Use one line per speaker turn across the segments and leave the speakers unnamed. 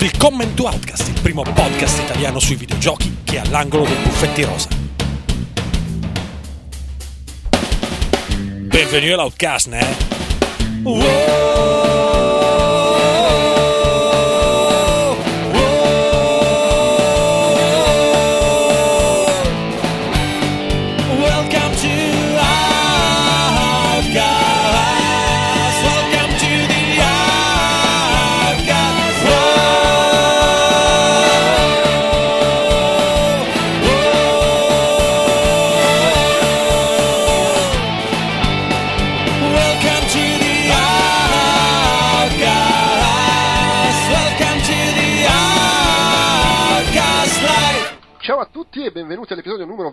Willkommen to Outcast, il primo podcast italiano sui videogiochi che è all'angolo dei buffetti rosa. Benvenuti all'Outcast, né? Welcome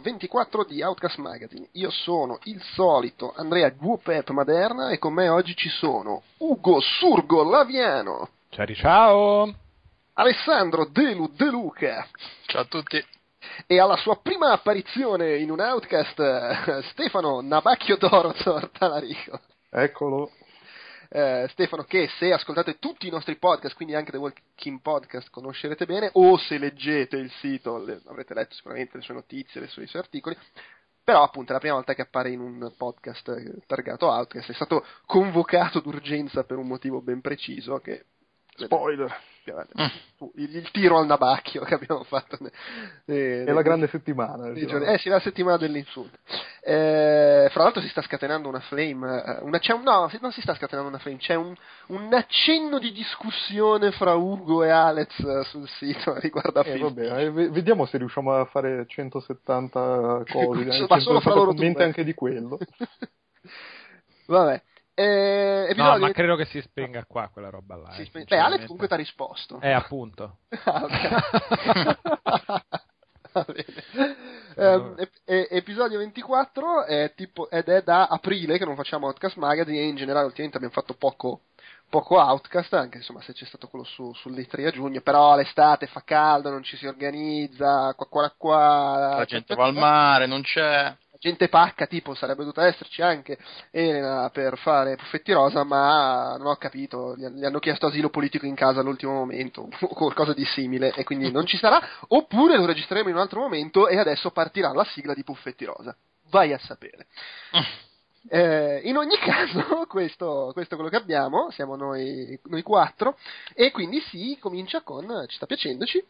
24 di Outcast Magazine. Io sono il solito Andrea Guopep Maderna e con me oggi ci sono Ugo Surgo Laviano,
Ciao, ciao!
Alessandro Delu De Luca
Ciao a tutti.
e alla sua prima apparizione in un Outcast eh, Stefano Nabacchio d'Oro Talarico.
Eccolo.
Eh, Stefano che se ascoltate tutti i nostri podcast, quindi anche The Walking Podcast, conoscerete bene, o se leggete il sito le- avrete letto sicuramente le sue notizie, le sue- i suoi articoli, però appunto è la prima volta che appare in un podcast eh, targato Outcast, è stato convocato d'urgenza per un motivo ben preciso che...
Spoiler.
Il, il tiro al nabacchio che abbiamo fatto. ne- eh,
È la grande settimana. diciamo.
giorni- eh sì, la settimana dell'insulto. Eh, fra l'altro si sta scatenando una flame. eh, una- c'è un, no, non si sta scatenando una flame, c'è un, un accenno di discussione fra Ugo e Alex eh, sul sito riguardo a
Eh, vabbè, eh, ve- vediamo se riusciamo a fare 170 cose,
Ma solo fra
170
loro
commenti
due.
anche di quello.
Vabbè. Eh,
No, ma credo che si spenga qua quella roba là.
si
eh,
Beh, Alex comunque ti ha risposto.
Eh, appunto.
Ah, ok. Va bene. Ehm, ep- e- episodio 24 è tipo, ed è da aprile che non facciamo Outcast Magazine e in generale ultimamente abbiamo fatto poco, poco Outcast, anche insomma se c'è stato quello su, sull'E3 a giugno, però l'estate fa caldo, non ci si organizza, qua qua qua.
La gente va al mare, non c'è.
Gente pacca, tipo sarebbe dovuta esserci anche Elena per fare Puffetti Rosa, ma non ho capito, gli, hanno chiesto asilo politico in casa all'ultimo momento o qualcosa di simile e quindi non ci sarà, oppure lo registreremo in un altro momento e adesso partirà la sigla di Puffetti Rosa. Vai a sapere. Eh, in ogni caso, questo, questo è quello che abbiamo, siamo noi, noi quattro, e quindi si comincia con Ci sta piacendoci,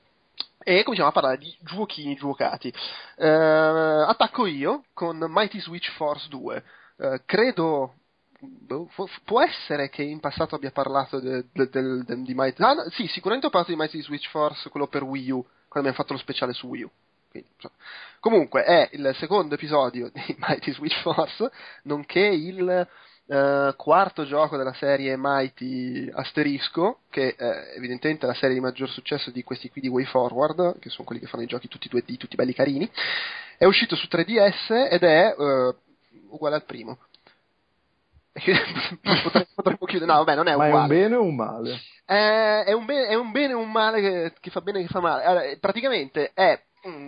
e cominciamo a parlare di giochini giocati. Eh, attacco io con Mighty Switch Force 2. Eh, credo. boh, può essere che in passato abbia parlato de- de- de- di Mighty. Ah, no, sì, sicuramente ho parlato di Mighty Switch Force, quello per Wii U, quando abbiamo fatto lo speciale su Wii U. Quindi, insomma. Comunque, è il secondo episodio di Mighty Switch Force, nonché il eh, quarto gioco della serie Mighty Asterisco, che eh, evidentemente è la serie di maggior successo di questi qui di Way Forward, che sono quelli che fanno i giochi tutti 2D, tutti belli carini. È uscito su 3DS ed è eh, uguale al primo. potremmo, potremmo chiudere, no, vabbè, non è
Ma è
uguale.
un bene o un male?
Eh, è, un bene, è un bene e un male che, che fa bene e che fa male. Allora, praticamente è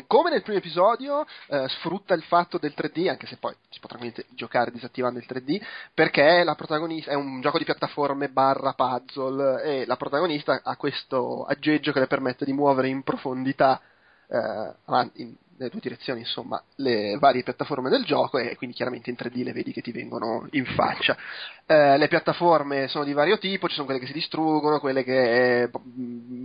come nel primo episodio, eh, sfrutta il fatto del 3D, anche se poi si potrà giocare disattivando il 3D, perché la protagonista è un gioco di piattaforme barra puzzle e la protagonista ha questo aggeggio che le permette di muovere in profondità eh, in, nelle due direzioni, insomma, le varie piattaforme del gioco e quindi chiaramente in 3D le vedi che ti vengono in faccia. Eh, le piattaforme sono di vario tipo, ci sono quelle che si distruggono, quelle che eh,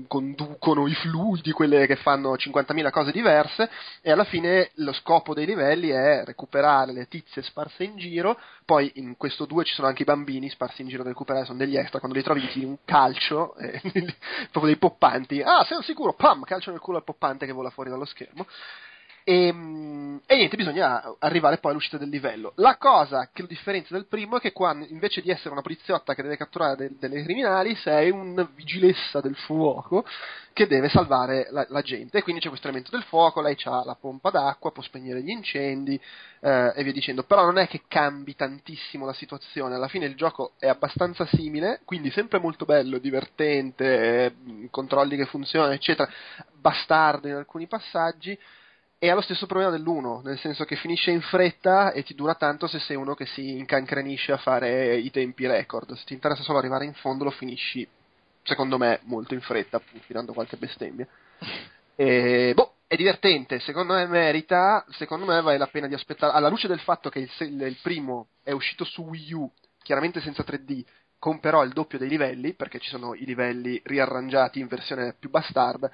conducono i fluidi, quelle che fanno 50.000 cose diverse e alla fine lo scopo dei livelli è recuperare le tizie sparse in giro, poi in questo 2 ci sono anche i bambini sparsi in giro da recuperare, sono degli extra, quando li trovi tiri un calcio, eh, proprio dei poppanti, ah sei sicuro, pam, calcio nel culo al poppante che vola fuori dallo schermo. E, mm, e niente, bisogna arrivare poi all'uscita del livello. La cosa che lo differenzia dal primo è che qua invece di essere una poliziotta che deve catturare de- delle criminali, sei un vigilessa del fuoco che deve salvare la, la gente. E quindi c'è questo elemento del fuoco, lei ha la pompa d'acqua, può spegnere gli incendi eh, e via dicendo. Però non è che cambi tantissimo la situazione. Alla fine il gioco è abbastanza simile, quindi sempre molto bello, divertente, eh, controlli che funzionano, eccetera. Bastardo in alcuni passaggi e ha lo stesso problema dell'1, nel senso che finisce in fretta e ti dura tanto se sei uno che si incancrenisce a fare i tempi record. Se ti interessa solo arrivare in fondo lo finisci secondo me molto in fretta, tirando qualche bestemmia. E, boh, è divertente, secondo me merita, secondo me vale la pena di aspettare, alla luce del fatto che il, il primo è uscito su Wii U, chiaramente senza 3D, con però il doppio dei livelli, perché ci sono i livelli riarrangiati in versione più bastard,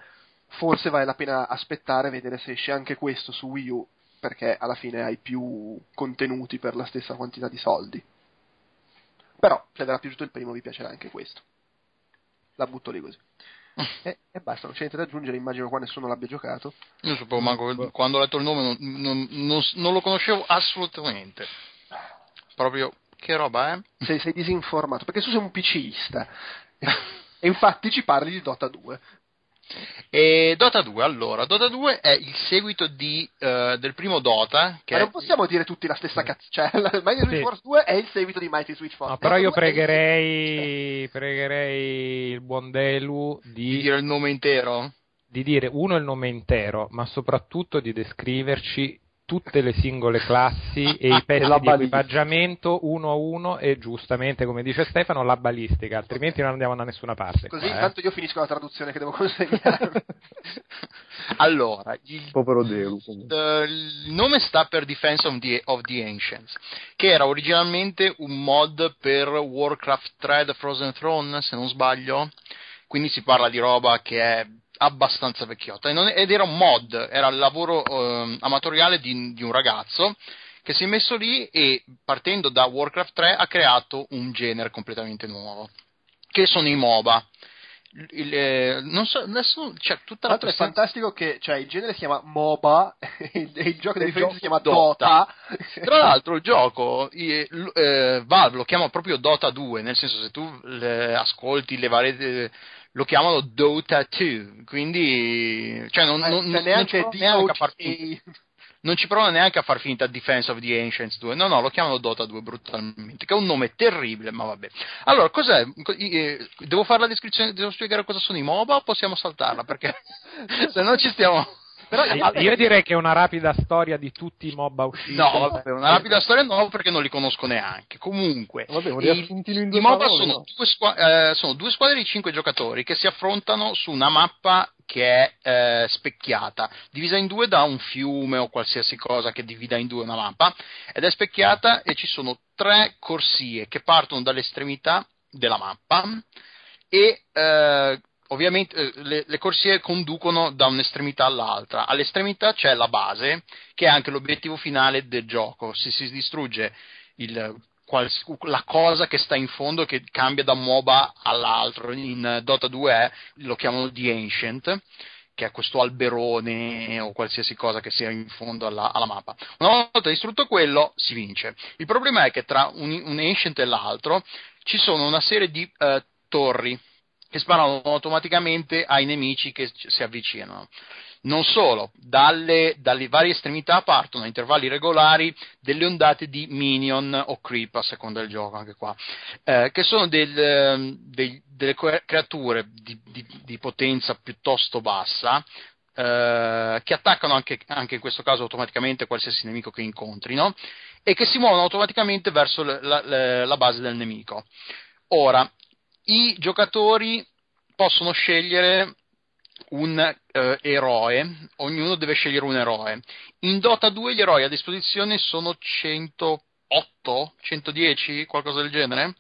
forse vale la pena aspettare e vedere se esce anche questo su Wii U, perché alla fine hai più contenuti per la stessa quantità di soldi. Però, se vi era piaciuto il primo, vi piacerà anche questo. La butto lì così. e, e, basta, non c'è niente da aggiungere, immagino qua nessuno l'abbia giocato.
Io sapevo manco, quando ho letto il nome non, non, non, non lo conoscevo assolutamente. Proprio che roba è?
Sei, sei disinformato, perché tu sei un PCista. e infatti ci parli di Dota 2.
E Dota 2, allora, Dota 2 è il seguito di, uh, del primo Dota. Che
Ma non possiamo dire tutti la stessa cazzo. Cioè, Mighty Switch Force 2 è il seguito di Mighty Switch Force.
No, però io pregherei, il... pregherei il buon Delu di...
di dire il nome intero.
Di dire uno il nome intero, ma soprattutto di descriverci tutte le singole classi e i pezzi e di equipaggiamento uno a uno e giustamente, come dice Stefano, la balistica, altrimenti non andiamo da nessuna parte.
Così
qua,
intanto
eh.
io finisco la traduzione che devo consegnare.
allora, il,
povero Delu.
Uh, il nome sta per Defense of the, of the, Ancients, che era originalmente un mod per Warcraft 3 The Frozen Throne, se non sbaglio. Quindi si parla di roba che è abbastanza vecchiotta ed era un mod, era il lavoro eh, amatoriale di, di, un ragazzo che si è messo lì e partendo da Warcraft 3 ha creato un genere completamente nuovo, che sono i MOBA. Il, eh, non so, adesso c'è tutta
la è fantastico che cioè, il genere si chiama MOBA e il, gioco di riferimento si chiama Dota.
Dota. Tra l'altro il gioco eh, eh, Valve lo chiama proprio Dota 2, nel senso se tu le, ascolti le varie eh, lo chiamano Dota 2, quindi cioè non, non,
cioè, neanche, non, neanche a far finta,
non ci provano neanche a far finta Defense of the Ancients 2, no no, lo chiamano Dota 2 brutalmente, che è un nome terribile, ma vabbè. Allora, cos'è? Eh, devo fare la descrizione, devo spiegare cosa sono i MOBA o possiamo saltarla? Perché se no ci stiamo...
Però io direi che è una rapida storia di tutti i MOBA usciti.
No, vabbè, una rapida storia no, perché non li conosco neanche. Comunque,
vabbè,
i, i MOBA sono due, squadre, eh, sono due, squadre di cinque giocatori che si affrontano su una mappa che è eh, specchiata, divisa in due da un fiume o qualsiasi cosa che divida in due una mappa, ed è specchiata e ci sono tre corsie che partono dall'estremità della mappa e eh, ovviamente eh, le, le, corsie conducono da un'estremità all'altra. All'estremità c'è la base, che è anche l'obiettivo finale del gioco. Se si distrugge il, quals, la cosa che sta in fondo, che cambia da MOBA all'altro, in Dota 2 è, lo chiamano The Ancient, che è questo alberone o qualsiasi cosa che sia in fondo alla, alla mappa. Una volta distrutto quello, si vince. Il problema è che tra un, un Ancient e l'altro ci sono una serie di uh, torri che sparano automaticamente ai nemici che si avvicinano. Non solo, dalle, dalle, varie estremità partono a intervalli regolari delle ondate di minion o creep, a seconda del gioco anche qua, eh, che sono del, ehm, dei, delle creature di, di, di, potenza piuttosto bassa, eh, che attaccano anche, anche, in questo caso automaticamente qualsiasi nemico che incontrino e che si muovono automaticamente verso la, la, la base del nemico. Ora, i giocatori possono scegliere un eh, eroe, ognuno deve scegliere un eroe. In Dota 2 gli eroi a disposizione sono 108, 110, qualcosa del genere.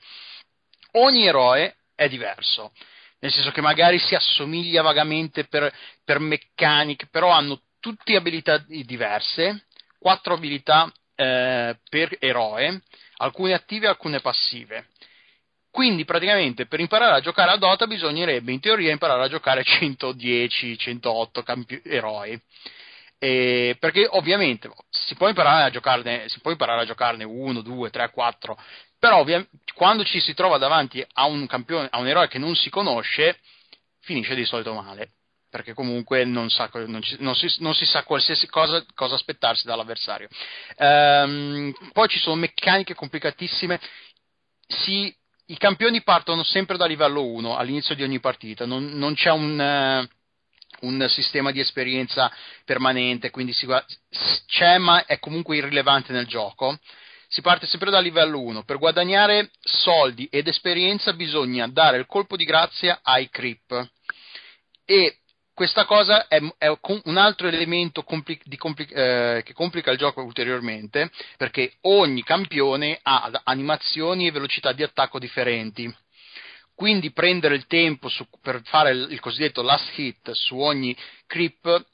Ogni eroe è diverso, nel senso che magari si assomiglia vagamente per, per meccaniche, però hanno tutte abilità diverse, quattro abilità eh, per eroe, alcune attive e alcune passive. Quindi praticamente per imparare a giocare a Dota bisognerebbe in teoria imparare a giocare 110, 108 campi- eroi. E perché ovviamente si può, imparare a giocarne, si può imparare a giocarne 1, 2, 3, 4, però ovvia- quando ci si trova davanti a un campione, a un eroe che non si conosce, finisce di solito male perché comunque non, sa, non, ci, non, si, non si, sa qualsiasi cosa, cosa aspettarsi dall'avversario. Ehm, poi ci sono meccaniche complicatissime, si i campioni partono sempre da livello 1 all'inizio di ogni partita, non, non c'è un, uh, un, sistema di esperienza permanente, quindi si, c'è ma è comunque irrilevante nel gioco. si parte sempre dal livello 1. Per guadagnare soldi ed esperienza bisogna dare il colpo di grazia ai creep. E questa cosa è, è un altro elemento compli- compli- eh, che complica il gioco ulteriormente, perché ogni campione ha animazioni e velocità di attacco differenti. Quindi prendere il tempo su, per fare il, il, cosiddetto last hit su ogni creep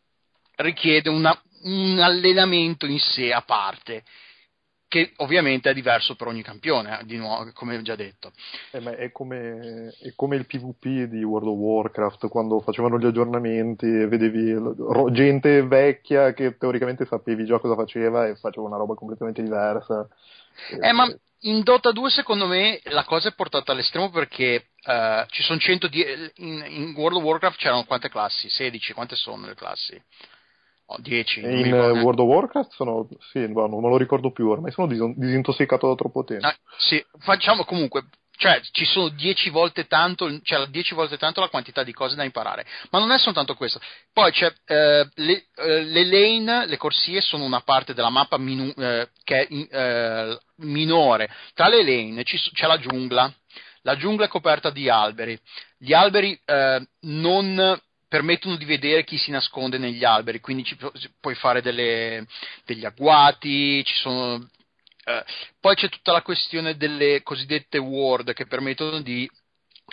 richiede una, un allenamento in sé a parte che ovviamente è diverso per ogni campione, di nuovo, come ho già detto.
Eh, è, come, è, come, il PvP di World of Warcraft, quando facevano gli aggiornamenti e vedevi gente vecchia che teoricamente sapevi già cosa faceva e faceva una roba completamente diversa.
Eh, ma in Dota 2 secondo me la cosa è portata all'estremo perché uh, ci sono 110 in, in World of Warcraft c'erano quante classi? 16, quante sono le classi? Oh, 10.
In World of Warcraft sono, sì, no, non me lo ricordo più, ormai sono dis- disintossicato da troppo tempo.
Ah, sì, facciamo comunque, cioè ci sono 10 volte tanto, cioè 10 volte tanto la quantità di cose da imparare. Ma non è soltanto questo. Poi c'è eh, le, eh, le, lane, le corsie sono una parte della mappa minu- eh, che è eh, minore. Tra le lane ci, c'è la giungla. La giungla è coperta di alberi. Gli alberi eh, non permettono di vedere chi si nasconde negli alberi, quindi ci, puoi fare delle, degli agguati, ci sono, eh, poi c'è tutta la questione delle cosiddette ward che permettono di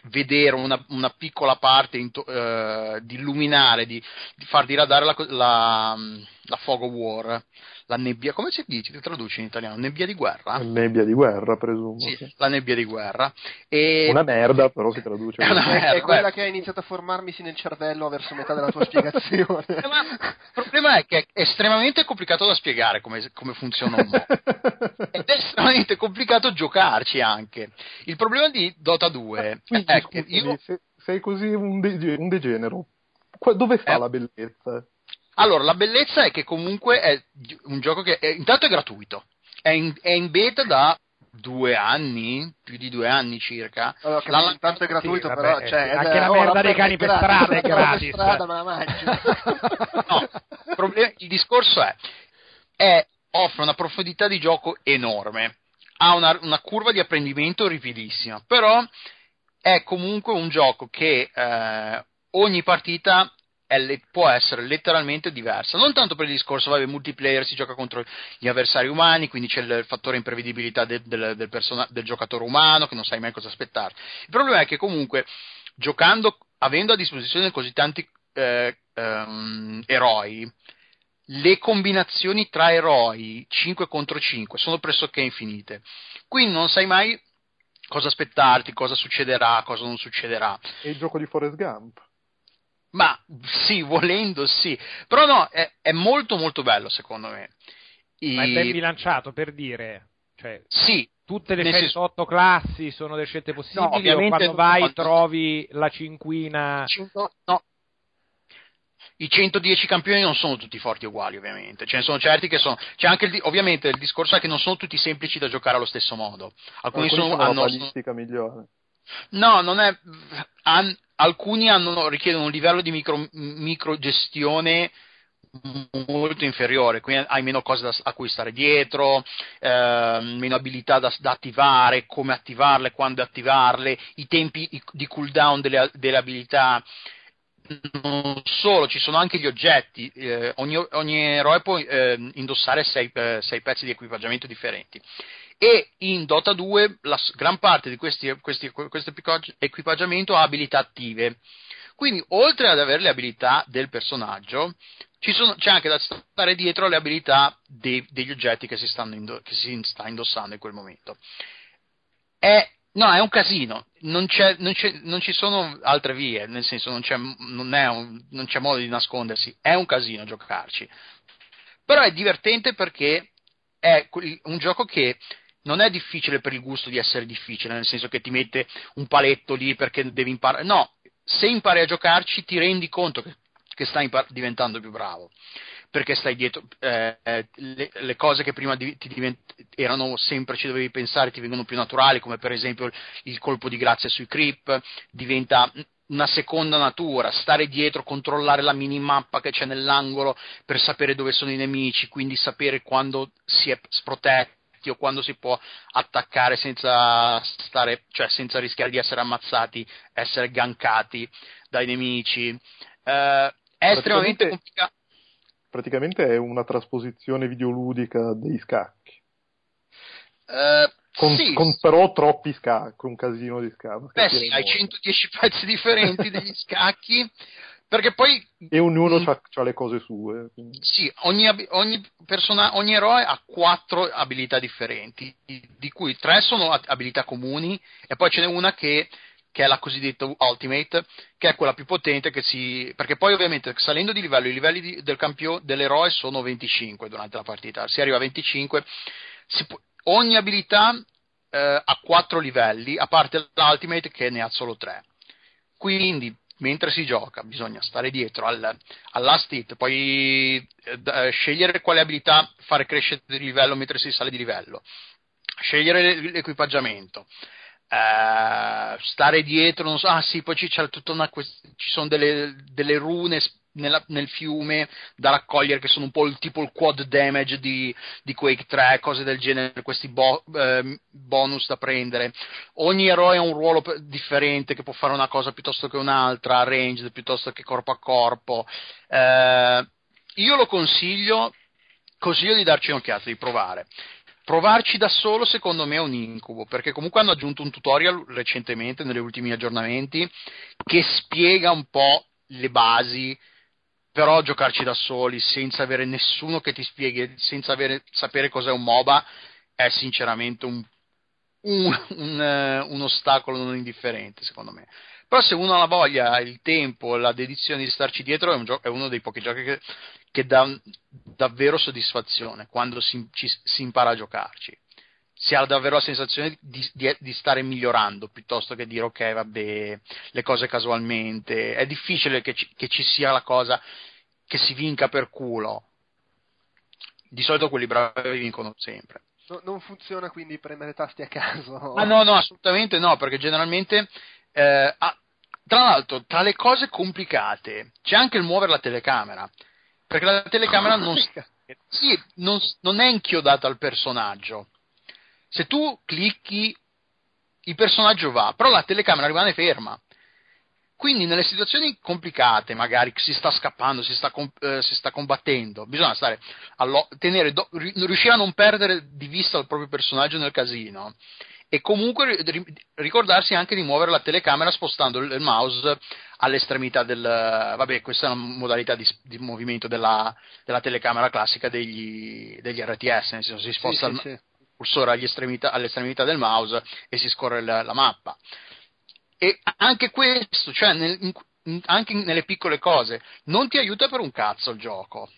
vedere una, una piccola parte, into, eh, di illuminare, di, di, far diradare la, la, la fog war la nebbia, come si dice? Ti traduci in italiano? Nebbia di guerra?
Nebbia di guerra, presumo.
Sì, sì. la nebbia di guerra. E...
Una merda, però si traduce.
È, merda, è quella che ha iniziato a formarmisi nel cervello verso metà della tua spiegazione.
Ma il problema è che è estremamente complicato da spiegare come, come funziona un modo. Ed è estremamente complicato giocarci anche. Il problema di Dota 2 Quindi, è che io...
sei così un, de- un degenero. Dove sta eh, la bellezza?
Allora, la bellezza è che comunque è un gioco che è, intanto è gratuito, è in, è in, beta da due anni, più di due anni circa.
Allora, la, intanto è gratuito, sì, però
vabbè,
cioè,
anche la merda dei cani per strada è gratis.
Strada, ma la
no, il, problema, il discorso è, è, offre una profondità di gioco enorme, ha una, una curva di apprendimento ripidissima, però è comunque un gioco che eh, ogni partita è, può essere letteralmente diversa. Non tanto per il discorso, vabbè, multiplayer si gioca contro gli avversari umani, quindi c'è il fattore imprevedibilità del, del, del, persona, del giocatore umano, che non sai mai cosa aspettare. Il problema è che comunque, giocando, avendo a disposizione così tanti eh, ehm, eroi, le combinazioni tra eroi 5 contro 5 sono pressoché infinite. Quindi non sai mai cosa aspettarti, cosa succederà, cosa non succederà.
E il gioco di Forrest Gump?
Ma sì, volendo sì, però no, è, è molto molto bello secondo me.
I... Ma è ben bilanciato per dire, cioè,
sì,
tutte le 108 senso... classi sono delle scelte possibili no, o quando vai trovi la cinquina...
No, i 110 campioni non sono tutti forti uguali, ovviamente. Ce ne sono certi che sono. C'è anche il, ovviamente il discorso è che non sono tutti semplici da giocare allo stesso modo. Alcuni, Alcuni
sono,
sono
hanno. balistica migliore.
No, non è. Han, alcuni hanno, richiedono un livello di micro, microgestione molto inferiore, quindi hai meno cose da, a cui stare dietro, eh, meno abilità da, da, attivare, come attivarle, quando attivarle, i tempi di cooldown delle, delle abilità. Non solo, ci sono anche gli oggetti, eh, ogni, ogni, eroe può eh, indossare sei, eh, sei pezzi di equipaggiamento differenti e in Dota 2 la gran parte di questi, questi, questo equipaggiamento ha abilità attive. Quindi, oltre ad avere le abilità del personaggio, sono, c'è anche da stare dietro le abilità dei, degli oggetti che si, indo, che si, sta indossando in quel momento. È, no, è un casino, non, c'è, non, c'è, non, ci sono altre vie, nel senso non c'è, non, un, non c'è modo di nascondersi, è un casino giocarci. Però è divertente perché è un gioco che non è difficile per il gusto di essere difficile, nel senso che ti mette un paletto lì perché devi imparare. No, se impari a giocarci ti rendi conto che, che stai impar- diventando più bravo. Perché stai dietro eh, eh le, le, cose che prima di, divent- erano sempre ci dovevi pensare, ti vengono più naturali, come per esempio il, il colpo di grazia sui creep, diventa una seconda natura, stare dietro, controllare la minimappa che c'è nell'angolo per sapere dove sono i nemici, quindi sapere quando si è sprotetto o quando si può attaccare senza, stare, cioè senza rischiare di essere ammazzati, essere gankati dai nemici. Uh, è estremamente complicato.
Praticamente è una trasposizione videoludica dei scacchi.
Uh,
con,
sì.
con, però troppi scacchi, un casino di scacchi.
Beh sì, hai 110 pezzi differenti degli scacchi, perché poi...
E ognuno mm, ha le cose sue.
Quindi. Sì, ogni, ogni, persona, ogni eroe ha quattro abilità differenti, di cui tre sono abilità comuni e poi ce n'è una che che è la cosiddetta Ultimate, che è quella più potente che si... perché poi ovviamente salendo di livello i livelli di, del campione, dell'eroe sono 25 durante la partita, si arriva a 25, può, ogni abilità eh, ha 4 livelli, a parte l'Ultimate che ne ha solo 3. Quindi, mentre si gioca, bisogna stare dietro al, al last hit, poi eh, scegliere quale abilità fare crescere di livello mentre si sale di livello, scegliere l'equipaggiamento. Uh, stare dietro, non so, ah sì, poi c'è tutta una ci sono delle, delle rune nella, nel fiume da raccogliere che sono un po' il tipo il quad damage di, di Quake 3, cose del genere, questi bo, eh, bonus da prendere. Ogni eroe ha un ruolo differente che può fare una cosa piuttosto che un'altra, ranged piuttosto che corpo a corpo. Eh, io lo consiglio, consiglio di darci un'occhiata, di provare. Provarci da solo secondo me è un incubo, perché comunque hanno aggiunto un tutorial recentemente, negli ultimi aggiornamenti, che spiega un po' le basi però giocarci da soli senza avere nessuno che ti spieghi, senza avere, sapere cos'è un MOBA è sinceramente un, un, un, un, ostacolo non indifferente secondo me. Però se uno ha la voglia, il tempo, la dedizione di starci dietro è, un gio- è uno dei pochi giochi che, che dà davvero soddisfazione quando si, ci, si impara a giocarci si ha davvero la sensazione di, di, di, stare migliorando piuttosto che dire ok vabbè le cose casualmente. È difficile che ci, che ci sia la cosa che si vinca per culo. Di solito quelli bravi vincono sempre.
No, non funziona quindi premere tasti a caso.
Ah no no assolutamente no perché generalmente eh, ah, tra l'altro tra le cose complicate c'è anche il muovere la telecamera perché la telecamera non, sì, non, non è inchiodata al personaggio se tu clicchi il personaggio va, però la telecamera rimane ferma. Quindi nelle situazioni complicate, magari si sta scappando, si sta, eh, si sta combattendo, bisogna stare allo- tenere, do- riuscire a non perdere di vista il proprio personaggio nel casino e comunque ricordarsi anche di muovere la telecamera spostando il mouse all'estremità del vabbè questa è una modalità di, di movimento della, della, telecamera classica degli, degli RTS nel senso si sposta sì, sì, il, sì cursore all'estremità, del mouse e si scorre la, la mappa. E anche questo, cioè nel, in, anche nelle piccole cose, non ti aiuta per un cazzo il gioco.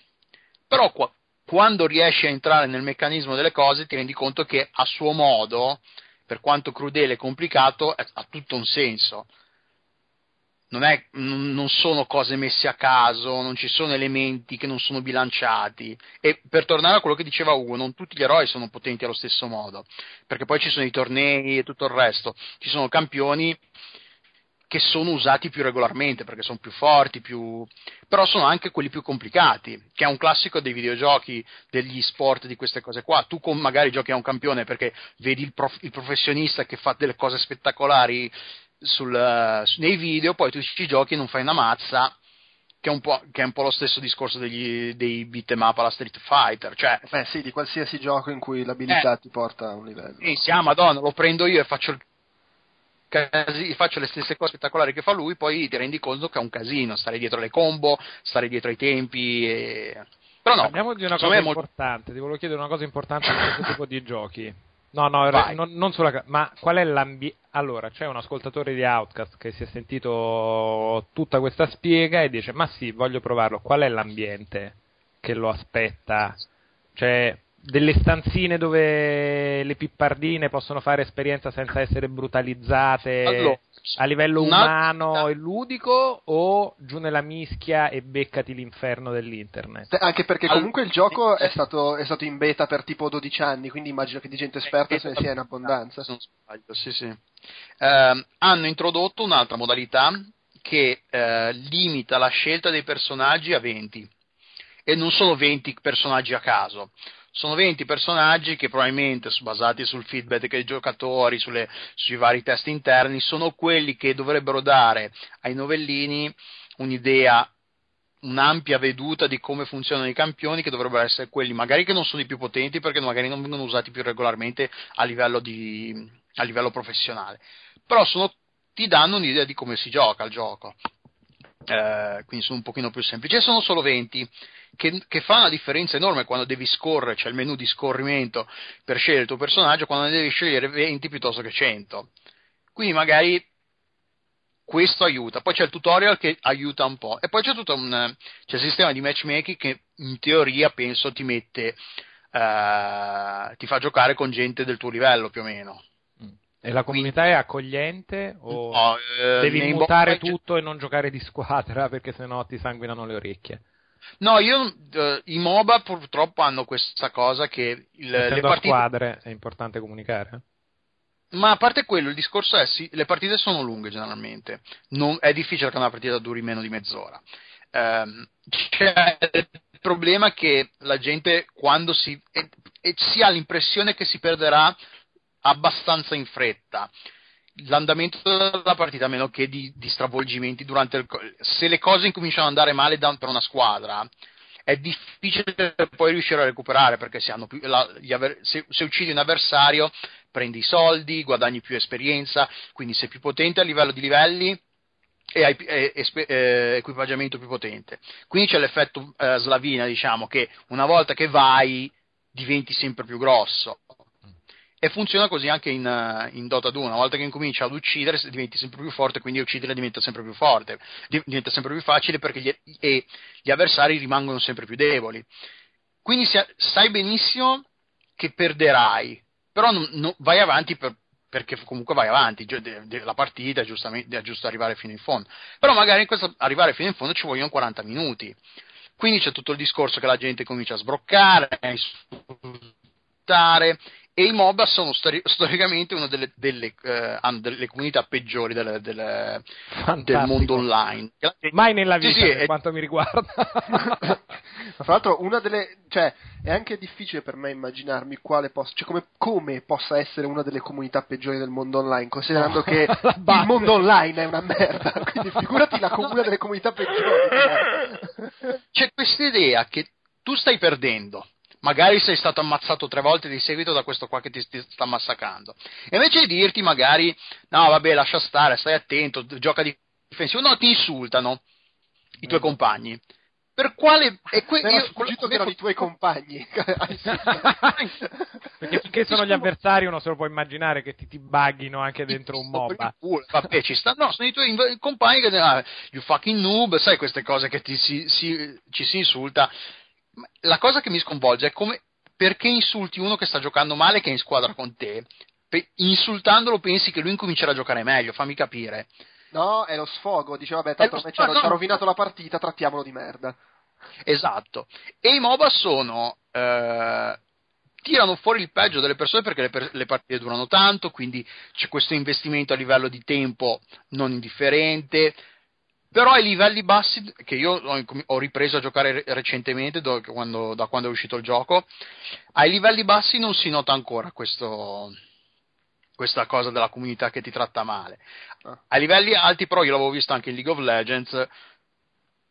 Però qua, quando riesci a entrare nel meccanismo delle cose ti rendi conto che a suo modo, per quanto crudele e complicato, ha tutto un senso non, è, non, sono cose messe a caso, non ci sono elementi che non sono bilanciati. E per tornare a quello che diceva Ugo, non tutti gli eroi sono potenti allo stesso modo, perché poi ci sono i tornei e tutto il resto, ci sono campioni che sono usati più regolarmente perché sono più forti, più... però sono anche quelli più complicati, che è un classico dei videogiochi, degli sport, di queste cose qua. Tu magari giochi a un campione perché vedi il, prof... il professionista che fa delle cose spettacolari sul, uh, nei video, poi tu ci giochi e non fai una mazza, che è un po', è un po lo stesso discorso degli, dei beat'em up alla Street Fighter. Cioè,
Beh, sì, di qualsiasi gioco in cui l'abilità
eh,
ti porta a un livello.
Sì, sì, ah, madonna, lo prendo io e faccio il faccio le stesse cose spettacolari che fa lui, poi ti rendi conto che è un casino, stare dietro le combo, stare dietro ai tempi. E... Però no,
Parliamo di una cosa importante, molto... ti volevo chiedere una cosa importante su questo tipo di giochi. No, no, non, non sulla. Ma qual è l'ambiente? Allora, c'è un ascoltatore di Outcast che si è sentito tutta questa spiega e dice: Ma sì, voglio provarlo. Qual è l'ambiente che lo aspetta? Cioè, delle stanzine dove le pippardine possono fare esperienza senza essere brutalizzate allora, a livello umano e ludico o giù nella mischia e beccati l'inferno dell'internet?
Anche perché comunque il gioco è stato, è stato in beta per tipo 12 anni, quindi immagino che di gente esperta se ne sia in abbondanza.
Non sbaglio, sì, sì. Eh, hanno introdotto un'altra modalità che eh, limita la scelta dei personaggi a 20 e non sono 20 personaggi a caso sono 20 personaggi che probabilmente, basati sul feedback dei giocatori, sulle, sui vari test interni, sono quelli che dovrebbero dare ai novellini un'idea un'ampia veduta di come funzionano i campioni che dovrebbero essere quelli magari che non sono i più potenti perché magari non vengono usati più regolarmente a livello, di, a livello professionale. Però sono, ti danno un'idea di come si gioca il gioco eh, quindi sono un pochino più semplici e sono solo 20 che, che, fa una differenza enorme quando devi scorrere, c'è il menu di scorrimento per scegliere il tuo personaggio, quando devi scegliere 20 piuttosto che 100. Quindi magari questo aiuta. Poi c'è il tutorial che aiuta un po'. E poi c'è tutto un c'è il sistema di matchmaking che in teoria penso ti mette, uh, ti fa giocare con gente del tuo livello più o meno.
E la comunità Quindi, è accogliente o no, eh, devi mutare tutto e non giocare di squadra perché sennò ti sanguinano le orecchie?
No, io uh, i MOBA purtroppo hanno questa cosa che il,
le
partite...
squadre è importante comunicare.
Ma a parte quello, il discorso è sì, le partite sono lunghe generalmente, non, è difficile che una partita duri meno di mezz'ora. Um, c'è il problema che la gente quando si, e, e si ha l'impressione che si perderà abbastanza in fretta l'andamento della partita, a meno che di, di stravolgimenti durante il. Se le cose incominciano ad andare male da, per una squadra, è difficile poi riuscire a recuperare perché se, più, la, avver, se, se, uccidi un avversario prendi i soldi, guadagni più esperienza, quindi sei più potente a livello di livelli e hai eh, eh, equipaggiamento più potente. Quindi c'è l'effetto eh, slavina, diciamo, che una volta che vai diventi sempre più grosso e funziona così anche in, uh, in, Dota 2, una volta che incominci ad uccidere diventi sempre più forte, quindi uccidere diventa sempre più forte, diventa sempre più facile perché gli, e gli avversari rimangono sempre più deboli. Quindi sai benissimo che perderai, però non, non, vai avanti per, perché comunque vai avanti, la partita è, è giusto arrivare fino in fondo, però magari in questo arrivare fino in fondo ci vogliono 40 minuti. Quindi c'è tutto il discorso che la gente comincia a sbroccare, a insultare, e i MOBA sono stori- storicamente una delle, delle, uh, hanno delle comunità peggiori delle, delle, del mondo online.
Mai nella vita, sì, sì, per è... quanto mi riguarda.
Tra l'altro, una delle, cioè, è anche difficile per me immaginarmi quale possa, cioè come, come, possa essere una delle comunità peggiori del mondo online, considerando che il mondo online è una merda. Quindi figurati la una delle comunità peggiori.
C'è questa idea che tu stai perdendo magari sei stato ammazzato tre volte di seguito da questo qua che ti, ti sta massacrando. E invece di dirti magari, no vabbè lascia stare, stai attento, gioca di difensivo, no ti insultano i tuoi mm. compagni. Per quale...
E que- io, sfuggito che erano i tuoi compagni.
Perché finché sono gli avversari uno se lo può immaginare che ti, ti buggino anche dentro un MOBA.
Vabbè, ci sta. No, sono i tuoi compagni che... Ah, you fucking noob, sai queste cose che ti si, si, ci si insulta la cosa che mi sconvolge è come perché insulti uno che sta giocando male che è in squadra con te? Pe- insultandolo pensi che lui incomincerà a giocare meglio, fammi capire.
No, è lo sfogo, dice vabbè, tanto ci ha rovinato la partita, trattiamolo di merda.
Esatto. E i MOBA sono eh, tirano fuori il peggio delle persone perché le, per- le, partite durano tanto, quindi c'è questo investimento a livello di tempo non indifferente, però ai livelli bassi, che io ho, ho ripreso a giocare recentemente, do, quando, da quando è uscito il gioco, ai livelli bassi non si nota ancora questo, questa cosa della comunità che ti tratta male. Ah. Ai livelli alti, però, io l'avevo visto anche in League of Legends,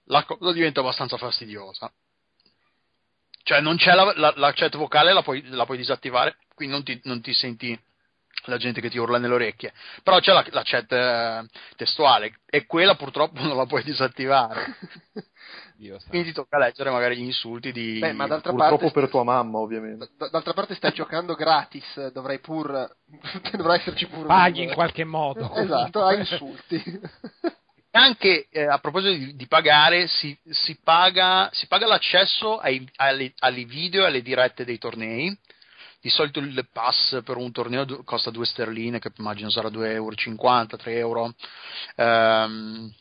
la cosa diventa abbastanza fastidiosa. Cioè, non c'è la, la, la chat vocale, la puoi, la puoi disattivare, quindi non ti, non ti senti la gente che ti urla nelle orecchie, però c'è la, la chat eh, testuale e quella purtroppo non la puoi disattivare. Quindi ti tocca leggere magari gli insulti di...
Beh, ma d'altra Purtroppo parte, per tua mamma, ovviamente.
D- d'altra parte stai giocando gratis, dovrai pur... dovrai esserci pur...
Paghi in qualche modo.
esatto, hai insulti.
Anche eh, a proposito di, di pagare, si, si, paga, si, paga, l'accesso ai, alle, alle video e alle dirette dei tornei di solito il pass per un torneo costa 2 sterline, che immagino sarà 2,50 euro, 3 euro. Ehm,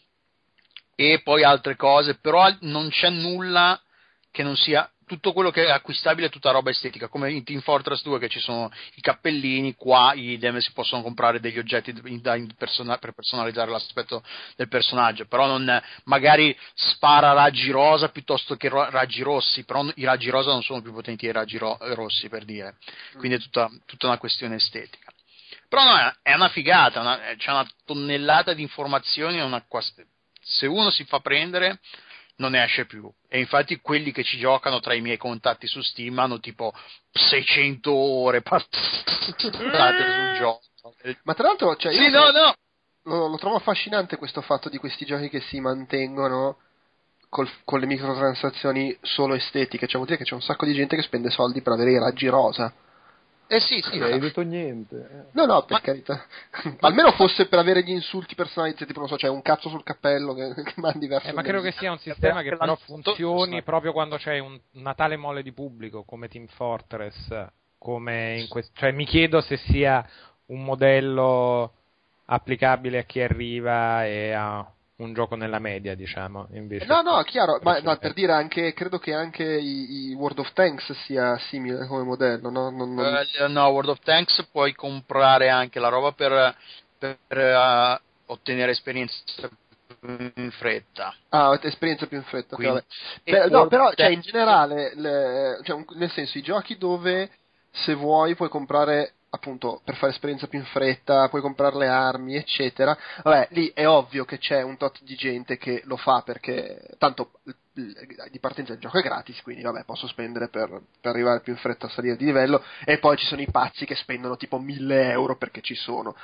e poi altre cose, però non c'è nulla che non sia tutto quello che è acquistabile è tutta roba estetica, come in Team Fortress 2 che ci sono i cappellini, qua idem si possono comprare degli oggetti da, persona, per personalizzare l'aspetto del personaggio, però non, magari spara raggi rosa piuttosto che ro- raggi rossi, però i raggi rosa non sono più potenti dei raggi ro- rossi per dire, quindi è tutta, tutta una questione estetica. Però no, è una figata, una, c'è una tonnellata di informazioni, una, se uno si fa prendere non ne esce più. E infatti quelli che ci giocano tra i miei contatti su Steam hanno tipo 600 ore passate sul gioco.
Ma tra l'altro, cioè,
sì, no, no.
Lo, lo, trovo affascinante questo fatto di questi giochi che si mantengono col, con le microtransazioni solo estetiche. Cioè, vuol dire che c'è un sacco di gente che spende soldi per avere i raggi rosa.
Eh sì, sì.
Non hai detto niente.
No, no, per ma... carità. Almeno fosse per avere gli insulti personalizzati, tipo, non so, c'è cioè un cazzo sul cappello che, che mandi verso...
Eh, ma credo che sia un sistema che però funzioni proprio quando c'è un, una tale mole di pubblico, come Team Fortress, come in questo... Cioè, mi chiedo se sia un modello applicabile a chi arriva e a un gioco nella media, diciamo. Invece
no, no, chiaro, ma no, per dire anche, credo che anche i, i, World of Tanks sia simile come modello, no? Non, non...
Uh, no, World of Tanks puoi comprare anche la roba per, per uh, ottenere esperienza in fretta.
Ah, esperienza più in fretta. Quindi, per, no, però, cioè, in generale, le, cioè, nel senso, i giochi dove se vuoi puoi comprare appunto per fare esperienza più in fretta, puoi comprare le armi, eccetera. Vabbè, lì è ovvio che c'è un tot di gente che lo fa perché tanto di partenza il gioco è gratis, quindi vabbè, posso spendere per, per arrivare più in fretta a salire di livello e poi ci sono i pazzi che spendono tipo 1000 euro perché ci sono.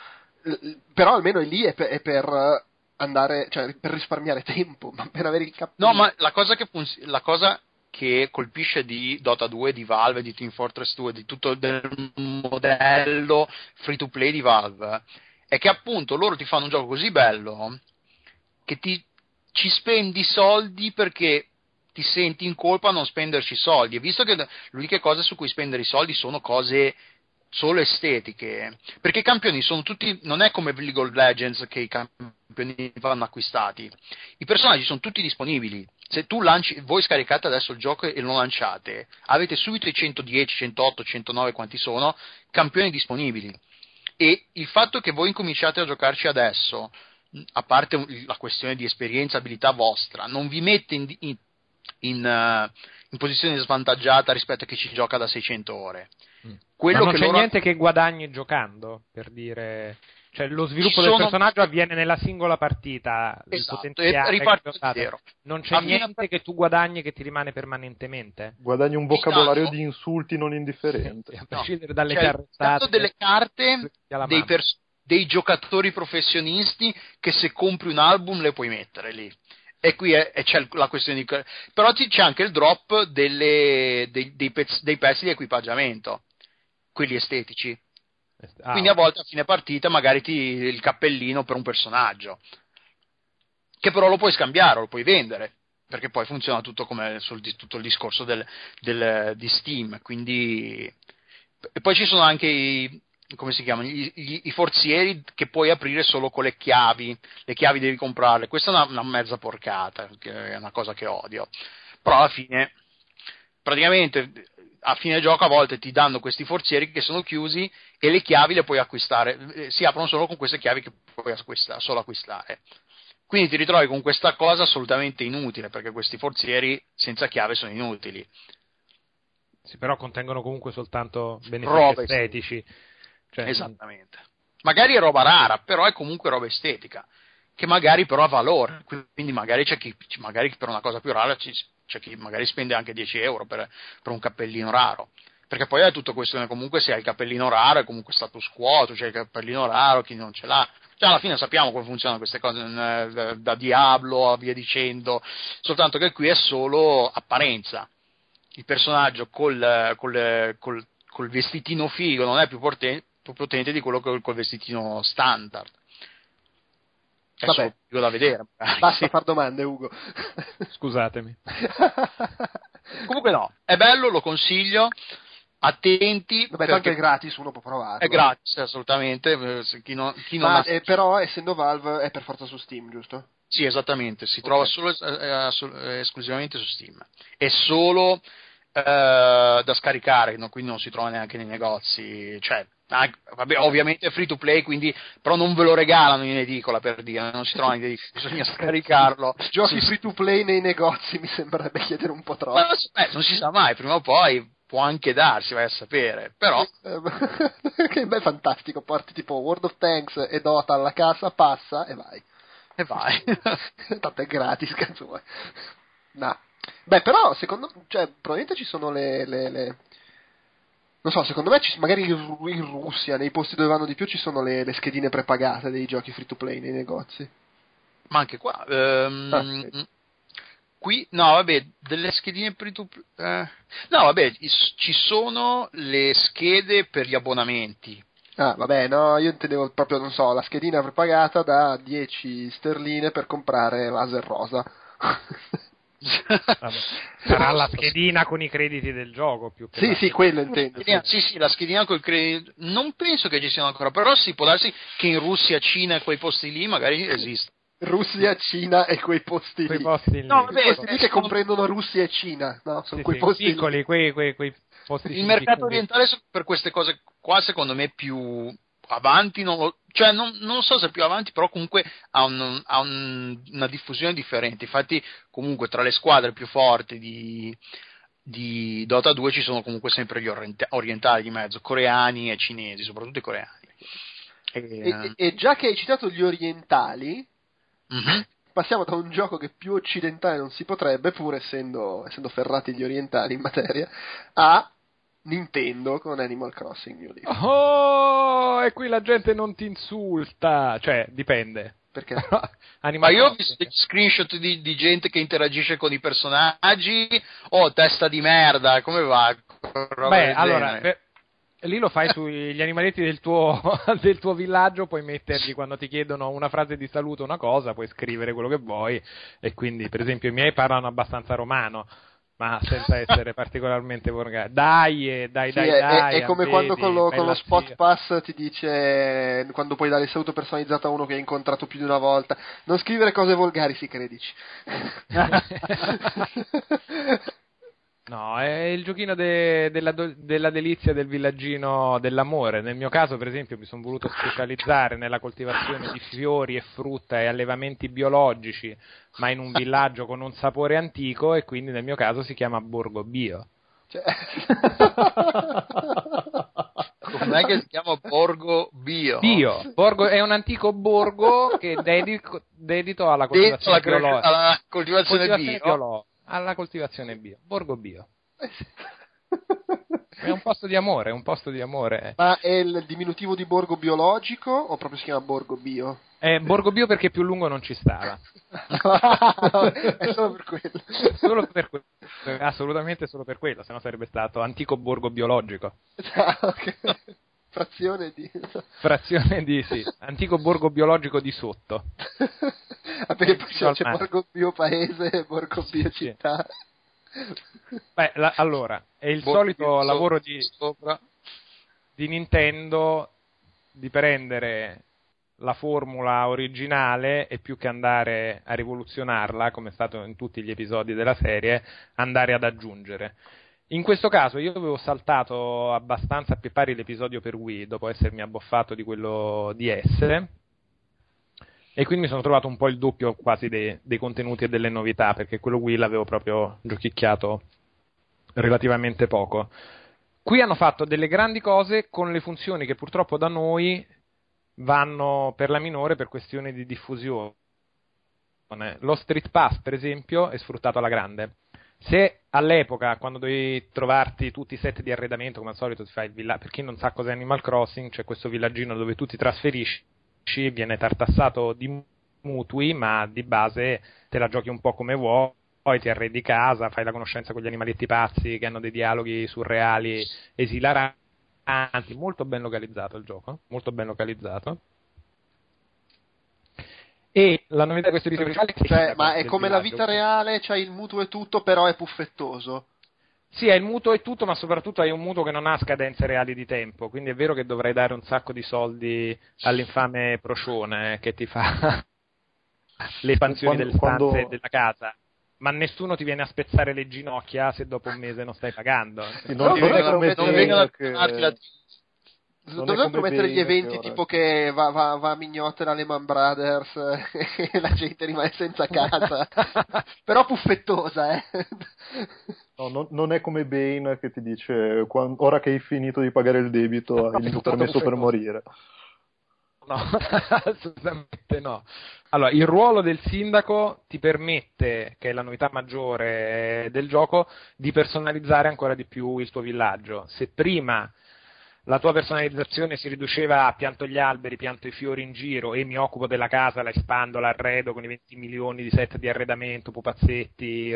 Però almeno lì è per, è per andare, cioè per risparmiare tempo, ma per avere il cappello.
No, ma la cosa che funziona, la cosa che colpisce di Dota 2, di Valve, di Team Fortress 2, di tutto il modello free to play di Valve, è che appunto loro ti fanno un gioco così bello che ti, ci spendi soldi perché ti senti in colpa a non spenderci soldi. E visto che le uniche cose su cui spendere i soldi sono cose solo estetiche, perché i campioni sono tutti, non è come League of Legends che i campioni vanno acquistati, i personaggi sono tutti disponibili, se tu lanci, voi scaricate adesso il gioco e lo lanciate, avete subito i 110, 108, 109 quanti sono, campioni disponibili. E il fatto che voi incominciate a giocarci adesso, a parte la questione di esperienza, abilità vostra, non vi mette in, in, in, uh, in posizione svantaggiata rispetto a chi ci gioca da 600 ore.
Mm. Quello Ma non c'è loro... niente che guadagni giocando, per dire cioè, lo sviluppo sono... del personaggio avviene nella singola partita.
Esatto, e
Non c'è Avviene niente che tu guadagni che ti rimane permanentemente.
Guadagni un vocabolario Intanto... di insulti non indifferente.
a prescindere no. dalle
cioè,
carrettate.
delle carte dei, pers- dei giocatori professionisti che se compri un album le puoi mettere lì e qui è, è, c'è la questione di però c'è anche il drop delle, dei, dei, pezzi, dei, pezzi di equipaggiamento quelli estetici Ah, Quindi a volte a fine partita magari ti il cappellino per un personaggio, che però lo puoi scambiare, lo puoi vendere, perché poi funziona tutto come sul, tutto il discorso del, del, di Steam. Quindi... E poi ci sono anche i, come si chiamano, I, i, i, forzieri che puoi aprire solo con le chiavi, le chiavi devi comprarle. Questa è una, una mezza porcata, che è una cosa che odio. Però alla fine, praticamente a fine gioco a volte ti danno questi forzieri che sono chiusi e le chiavi le puoi acquistare, eh, si aprono solo con queste chiavi che puoi acquistare, solo acquistare. Quindi ti ritrovi con questa cosa assolutamente inutile, perché questi forzieri senza chiave sono inutili.
Sì, però contengono comunque soltanto benefici roba estetici.
Cioè, Esattamente. Magari è roba rara, però è comunque roba estetica, che magari però ha valore. Quindi magari c'è chi, magari per una cosa più rara ci, c'è chi magari spende anche 10 euro per, per un cappellino raro perché poi è tutto questione comunque se hai il cappellino raro è comunque status quo, tu c'hai il cappellino raro, chi non ce l'ha. Cioè alla fine sappiamo come funzionano queste cose da Diablo a via dicendo, soltanto che qui è solo apparenza. Il personaggio col, col, col, col vestitino figo non è più potente, più potente di quello col, col vestitino standard. Vabbè. solo da vedere.
Basta sì. far domande, Ugo.
Scusatemi.
Comunque no, è bello, lo consiglio. Attenti.
Vabbè, tanto è gratis, uno può provare.
È gratis, assolutamente. Eh, chi non, chi non
Ma,
ha...
eh, però, essendo Valve, è per forza su Steam, giusto?
Sì, esattamente. Si okay. trova solo, eh, eh, esclusivamente su Steam. È solo da scaricare, no? quindi non si trova neanche nei negozi. Cioè, anche, vabbè, ovviamente è free to play, quindi, però non ve lo regalano in edicola per dire, non si trova in edicola, bisogna scaricarlo.
Giochi free to play nei negozi mi sembrerebbe chiedere un po' troppo.
Beh, non si sa mai, prima o poi può anche darsi, vai a sapere, però...
che beh, fantastico, porti tipo World of Tanks e Dota alla casa, passa e vai.
E vai.
Tanto è gratis, cazzo. No. Beh, però, secondo cioè, probabilmente ci sono le, le, le... Non so, secondo me ci, magari in Russia, nei posti dove vanno di più, ci sono le, le schedine prepagate dei giochi free to play nei negozi.
Ma anche qua. Um, ah, sì. Qui, no, vabbè, delle schedine free to play. Eh, no, vabbè, ci sono le schede per gli abbonamenti.
Ah, vabbè, no, io intendevo proprio, non so, la schedina prepagata da 10 sterline per comprare laser rosa.
Sarà la schedina con i crediti del gioco più che
Sì, sì, quello intendo.
Sì. sì, sì, la schedina con i crediti. Non penso che ci siano ancora, però sì, può darsi che in Russia, Cina e quei posti lì magari esista.
Russia, Cina e quei posti
quei
lì.
Posti lì.
No, vabbè, posti lì che comprendono Russia e Cina, no? Sono
sì,
quei
sì,
posti
piccoli,
lì.
Quei, quei, quei posti
Il mercato orientale per queste cose qua secondo me è più avanti, non lo, cioè non, non, so se più avanti, però comunque ha, un, ha un, una diffusione differente. Infatti, comunque, tra le squadre più forti di, di Dota 2 ci sono comunque sempre gli orientali di mezzo, coreani e cinesi, soprattutto i coreani.
E, e, e già che hai citato gli orientali, mm-hmm. passiamo da un gioco che più occidentale non si potrebbe, pur essendo, essendo ferrati gli orientali in materia, a Nintendo con Animal Crossing New Leaf.
Oh, e qui la gente non ti insulta, cioè dipende.
Perché?
Ma io ho visto degli screenshot di, di, gente che interagisce con i personaggi. Oh, testa di merda, come va?
Beh, allora, per, lì lo fai sugli animaletti del tuo, del tuo, villaggio, puoi mettergli quando ti chiedono una frase di saluto, una cosa, puoi scrivere quello che vuoi. E quindi, per esempio, i miei parlano abbastanza romano ma senza essere particolarmente volgare. Dai, eh, dai, sì, dai,
è,
dai.
È, come vedi, quando con lo, con lo spot pass ti dice, quando puoi dare il saluto personalizzato a uno che hai incontrato più di una volta, non scrivere cose volgari, si credici.
No, è il giochino de, della, della, delizia del villaggino dell'amore. Nel mio caso, per esempio, mi sono voluto specializzare nella coltivazione di fiori e frutta e allevamenti biologici, ma in un villaggio con un sapore antico e quindi nel mio caso si chiama Borgo Bio. Cioè...
Com'è che si chiama Borgo Bio?
Bio, borgo, è un antico borgo che dedico, dedito alla coltivazione,
alla, alla coltivazione, coltivazione bio. biologica
alla coltivazione bio, Borgo Bio. È un posto di amore, è un posto di amore.
Ma è il diminutivo di borgo biologico o proprio si chiama borgo bio?
È borgo bio perché più lungo non ci stava.
è solo per quello.
Solo per quello. Assolutamente solo per quello, se no sarebbe stato antico borgo biologico.
Ah, okay. Frazione di...
Frazione di, sì. Antico borgo biologico di sotto.
perché poi c'è, c'è borgo bio paese borgo bio città.
Beh, la, allora, è il borgo solito lavoro di, di Nintendo di prendere la formula originale e più che andare a rivoluzionarla, come è stato in tutti gli episodi della serie, andare ad aggiungere. In questo caso io avevo saltato abbastanza a più pari l'episodio per Wii dopo essermi abboffato di quello di S e quindi mi sono trovato un po' il doppio quasi dei, dei contenuti e delle novità perché quello Wii l'avevo proprio giochicchiato relativamente poco. Qui hanno fatto delle grandi cose con le funzioni che purtroppo da noi vanno per la minore per questioni di diffusione. Lo Street Pass, per esempio, è sfruttato alla grande se all'epoca, quando dovevi trovarti tutti i set di arredamento, come al solito ti fai il villaggio, per chi non sa cos'è Animal Crossing, c'è questo villaggino dove tu ti trasferisci, viene tartassato di mutui, ma di base te la giochi un po' come vuoi, poi ti arredi casa, fai la conoscenza con gli animaletti pazzi che hanno dei dialoghi surreali esilaranti, molto ben localizzato il gioco, molto ben localizzato. E la novità di questo edizione
speciale è cioè, ma è come la vita reale, c'hai il mutuo e tutto, però è puffettoso.
Sì, hai il mutuo e tutto, ma soprattutto hai un mutuo che non ha scadenze reali di tempo, quindi è vero che dovrai dare un sacco di soldi all'infame procione che ti fa le espansioni quando, delle stanze quando... della casa. ma nessuno ti viene a spezzare le ginocchia se dopo un mese non stai pagando.
Sì, non, non, non, non, non vengono a che...
Dovrebbero mettere gli eventi tipo che va, va, va a mignotta Lehman Brothers e la gente rimane senza casa. Però puffettosa, eh.
No, non, non, è come Bane che ti dice quando, ora che hai finito di pagare il debito hai il permesso per morire.
No, assolutamente no. Allora, il ruolo del sindaco ti permette, che è la novità maggiore del gioco, di personalizzare ancora di più il tuo villaggio. Se prima la tua personalizzazione si riduceva a pianto gli alberi, pianto i fiori in giro e mi occupo della casa, la espando, l'arredo con i 20 milioni di set di arredamento, pupazzetti,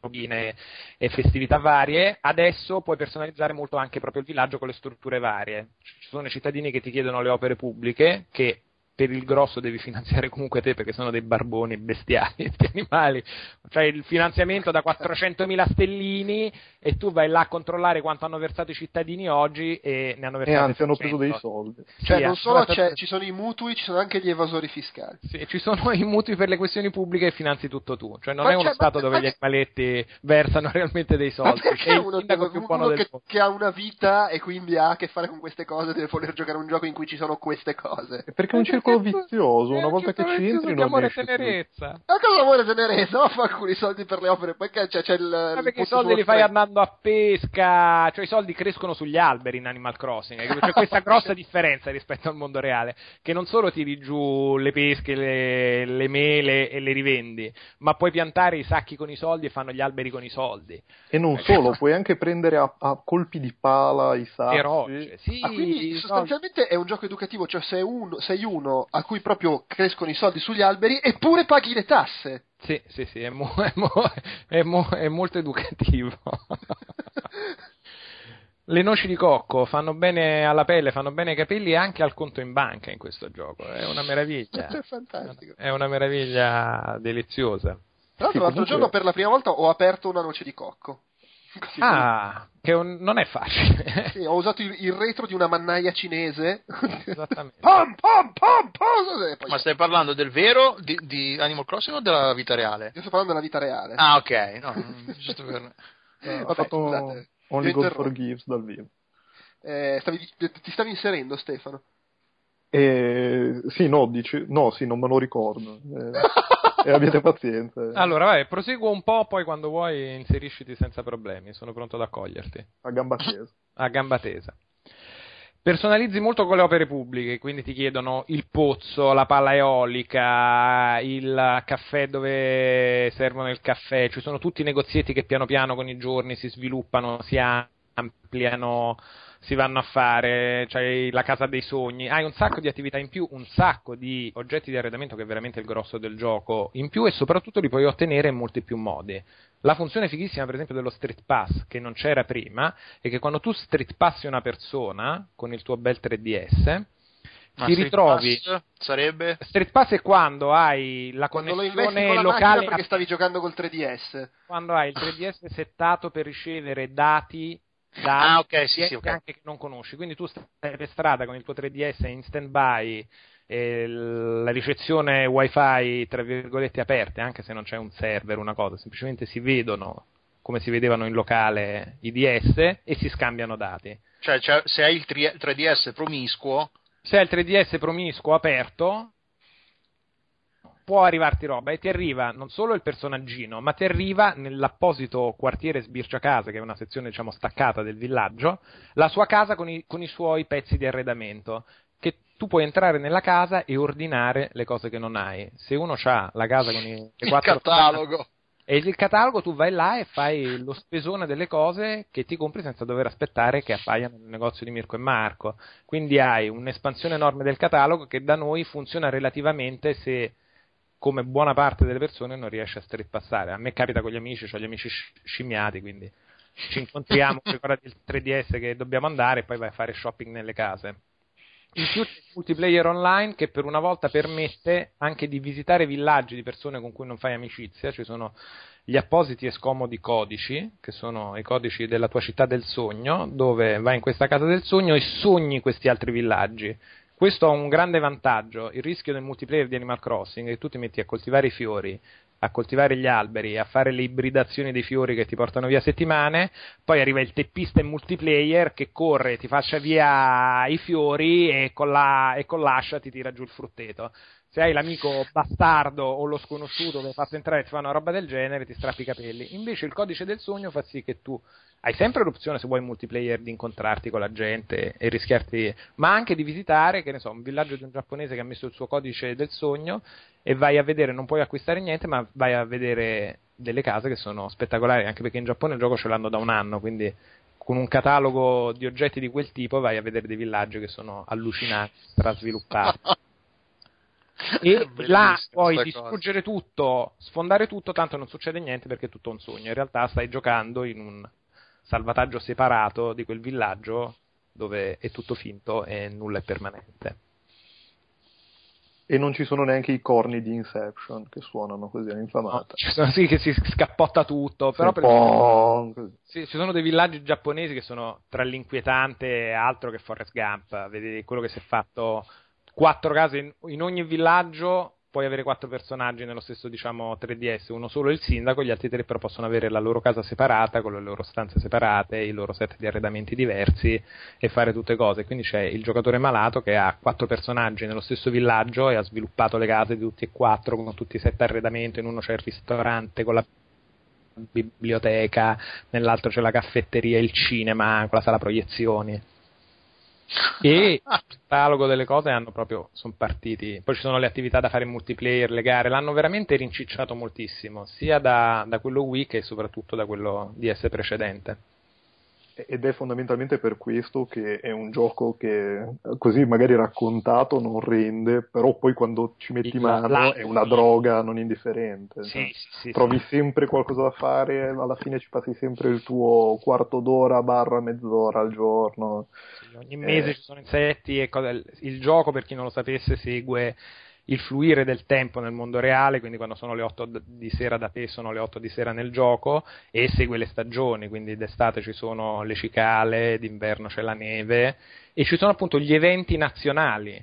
robine e festività varie, adesso puoi personalizzare molto anche proprio il villaggio con le strutture varie. Ci sono i cittadini che ti chiedono le opere pubbliche che per il grosso devi finanziare comunque te perché sono dei barboni bestiali, questi animali. Cioè il finanziamento da 400.000 stellini e tu vai là a controllare quanto hanno versato i cittadini oggi e ne hanno versato.
E anzi, hanno preso dei soldi.
Cioè, sì, non solo ci sono i mutui, ci sono anche gli evasori fiscali.
Sì, ci sono i mutui per le questioni pubbliche e finanzi tutto tu. Cioè, non ma è uno stato dove gli animaletti versano realmente dei soldi.
Sei uno, uno che, che, ha una vita e quindi ha a che fare con queste cose, deve voler giocare un gioco in cui ci sono queste cose.
Perché un circolo circolo vizioso, una volta che ci entri non
amore tenerezza.
Ma cosa amore tenerezza? Ma fa alcuni soldi per le opere, perché c'è, c'è il...
Ma perché i soldi li fai andando a pesca, cioè i soldi crescono sugli alberi in Animal Crossing, c'è questa grossa differenza rispetto al mondo reale, che non solo tiri giù le pesche, le, le mele e le rivendi, ma puoi piantare i sacchi con i soldi e fanno gli alberi con i soldi.
E non solo, puoi anche prendere a, a colpi di pala i sacchi.
Rocce, sì,
ah, quindi sostanzialmente no. è un gioco educativo, cioè sei uno, sei uno a cui proprio crescono i soldi sugli alberi eppure paghi le tasse.
Sì, sì, sì, è, mo- è, mo- è, mo- è molto educativo. le noci di cocco fanno bene alla pelle, fanno bene ai capelli e anche al conto in banca in questo gioco. È una meraviglia.
È fantastico.
È una meraviglia deliziosa.
Tra l'altro, l'altro giorno per la prima volta ho aperto una noce di cocco.
Ah, che un, non è facile.
sì, ho usato il, il, retro di una mannaia cinese.
Esattamente.
pom, pom, pom, pom,
Ma stai parlando del vero di, di, Animal Crossing o della vita reale?
Io sto parlando della vita reale.
Ah, ok. No, giusto per...
eh, ho fatto scusate, Only God Forgives dal vivo.
Eh, stavi, ti stavi inserendo, Stefano?
Eh, sì, no, dici, no, sì, non me lo ricordo. Eh. e abbiate pazienza.
Allora, vai, proseguo un po', poi quando vuoi inserisciti senza problemi, sono pronto ad accoglierti.
A gamba tesa.
A gamba tesa. Personalizzi molto con le opere pubbliche, quindi ti chiedono il pozzo, la palla eolica, il caffè dove servono il caffè, ci sono tutti i negozietti che piano piano con i giorni si sviluppano, si ampliano, si vanno a fare, c'hai la casa dei sogni, hai un sacco di attività in più, un sacco di oggetti di arredamento che è veramente il grosso del gioco in più e soprattutto li puoi ottenere in molti più modi. La funzione fighissima, per esempio, dello Street Pass, che non c'era prima, è che quando tu Street Passi una persona con il tuo bel 3DS,
ma ti ritrovi. Pass sarebbe?
Street Pass è quando hai la connessione locale.
perché stavi giocando col 3DS.
Quando hai il 3DS settato per ricevere dati
da ah, okay, sì, sì,
okay. anche che non conosci. Quindi tu stai per strada con il tuo 3DS in stand by, la ricezione wifi tra virgolette aperte, anche se non c'è un server, una cosa, semplicemente si vedono come si vedevano in locale i DS e si scambiano dati.
Cioè, cioè se hai il 3DS promiscuo.
Se hai il 3DS promiscuo aperto, può arrivarti roba e ti arriva non solo il personaggino, ma ti arriva nell'apposito quartiere Sbirciacase, che è una sezione diciamo staccata del villaggio, la sua casa con i, con i suoi pezzi di arredamento. Che tu puoi entrare nella casa e ordinare le cose che non hai. Se uno ha la casa con i
il quattro catalogo.
E il catalogo tu vai là e fai lo spesone delle cose che ti compri senza dover aspettare che appaiano nel negozio di Mirko e Marco. Quindi hai un'espansione enorme del catalogo che da noi funziona relativamente se come buona parte delle persone non riesce a streetpassare. A me capita con gli amici, ho gli amici scimmiati, quindi ci incontriamo, ricordati il 3DS che dobbiamo andare e poi vai a fare shopping nelle case. In più c'è il multiplayer online che per una volta permette anche di visitare villaggi di persone con cui non fai amicizia, ci sono gli appositi e scomodi codici, che sono i codici della tua città del sogno, dove vai in questa casa del sogno e sogni questi altri villaggi. Questo ha un grande vantaggio, il rischio del multiplayer di Animal Crossing è che tu ti metti a coltivare i fiori, a coltivare gli alberi, a fare le ibridazioni dei fiori che ti portano via settimane, poi arriva il teppista in multiplayer che corre, ti faccia via i fiori e con, la, e con l'ascia ti tira giù il frutteto. Se hai l'amico bastardo o lo sconosciuto che hai fatto entrare e ti fa una roba del genere, ti strappi i capelli. Invece il codice del sogno fa sì che tu hai sempre l'opzione, se vuoi in multiplayer, di incontrarti con la gente e rischiarti, ma anche di visitare, che ne so, un villaggio di un giapponese che ha messo il suo codice del sogno e vai a vedere, non puoi acquistare niente, ma vai a vedere delle case che sono spettacolari, anche perché in Giappone il gioco ce l'hanno da un anno, quindi con un catalogo di oggetti di quel tipo vai a vedere dei villaggi che sono allucinanti, strasviluppati. E là puoi distruggere cosa. tutto, sfondare tutto, tanto non succede niente perché è tutto un sogno. In realtà stai giocando in un salvataggio separato di quel villaggio dove è tutto finto e nulla è permanente.
E non ci sono neanche i corni di Inception che suonano così all'infamata.
No, sono, sì, che si scappotta tutto. Però per esempio, sì, ci sono dei villaggi giapponesi che sono tra l'inquietante e altro che Forrest Gump. Vedi quello che si è fatto quattro case in, in ogni villaggio puoi avere quattro personaggi nello stesso diciamo 3DS, uno solo il sindaco, gli altri tre però possono avere la loro casa separata, con le loro stanze separate, i loro set di arredamenti diversi e fare tutte cose. Quindi c'è il giocatore malato che ha quattro personaggi nello stesso villaggio e ha sviluppato le case di tutti e quattro con tutti i set arredamento, in uno c'è il ristorante con la biblioteca, nell'altro c'è la caffetteria, il cinema, con la sala proiezioni e il catalogo delle cose hanno proprio sono partiti. Poi ci sono le attività da fare in multiplayer le gare l'hanno veramente rincicciato moltissimo sia da, da quello Wii che soprattutto da quello DS precedente
ed è fondamentalmente per questo che è un gioco che così magari raccontato non rende, però poi quando ci metti mano la, è una droga non indifferente.
Sì, sì,
Trovi sì. sempre qualcosa da fare, alla fine ci passi sempre il tuo quarto d'ora barra mezz'ora al giorno.
ogni mese eh. ci sono insetti e cose. Il gioco, per chi non lo sapesse, segue il fluire del tempo nel mondo reale, quindi quando sono le 8 di sera da te sono le 8 di sera nel gioco e segue le stagioni, quindi d'estate ci sono le cicale, d'inverno c'è la neve e ci sono appunto gli eventi nazionali.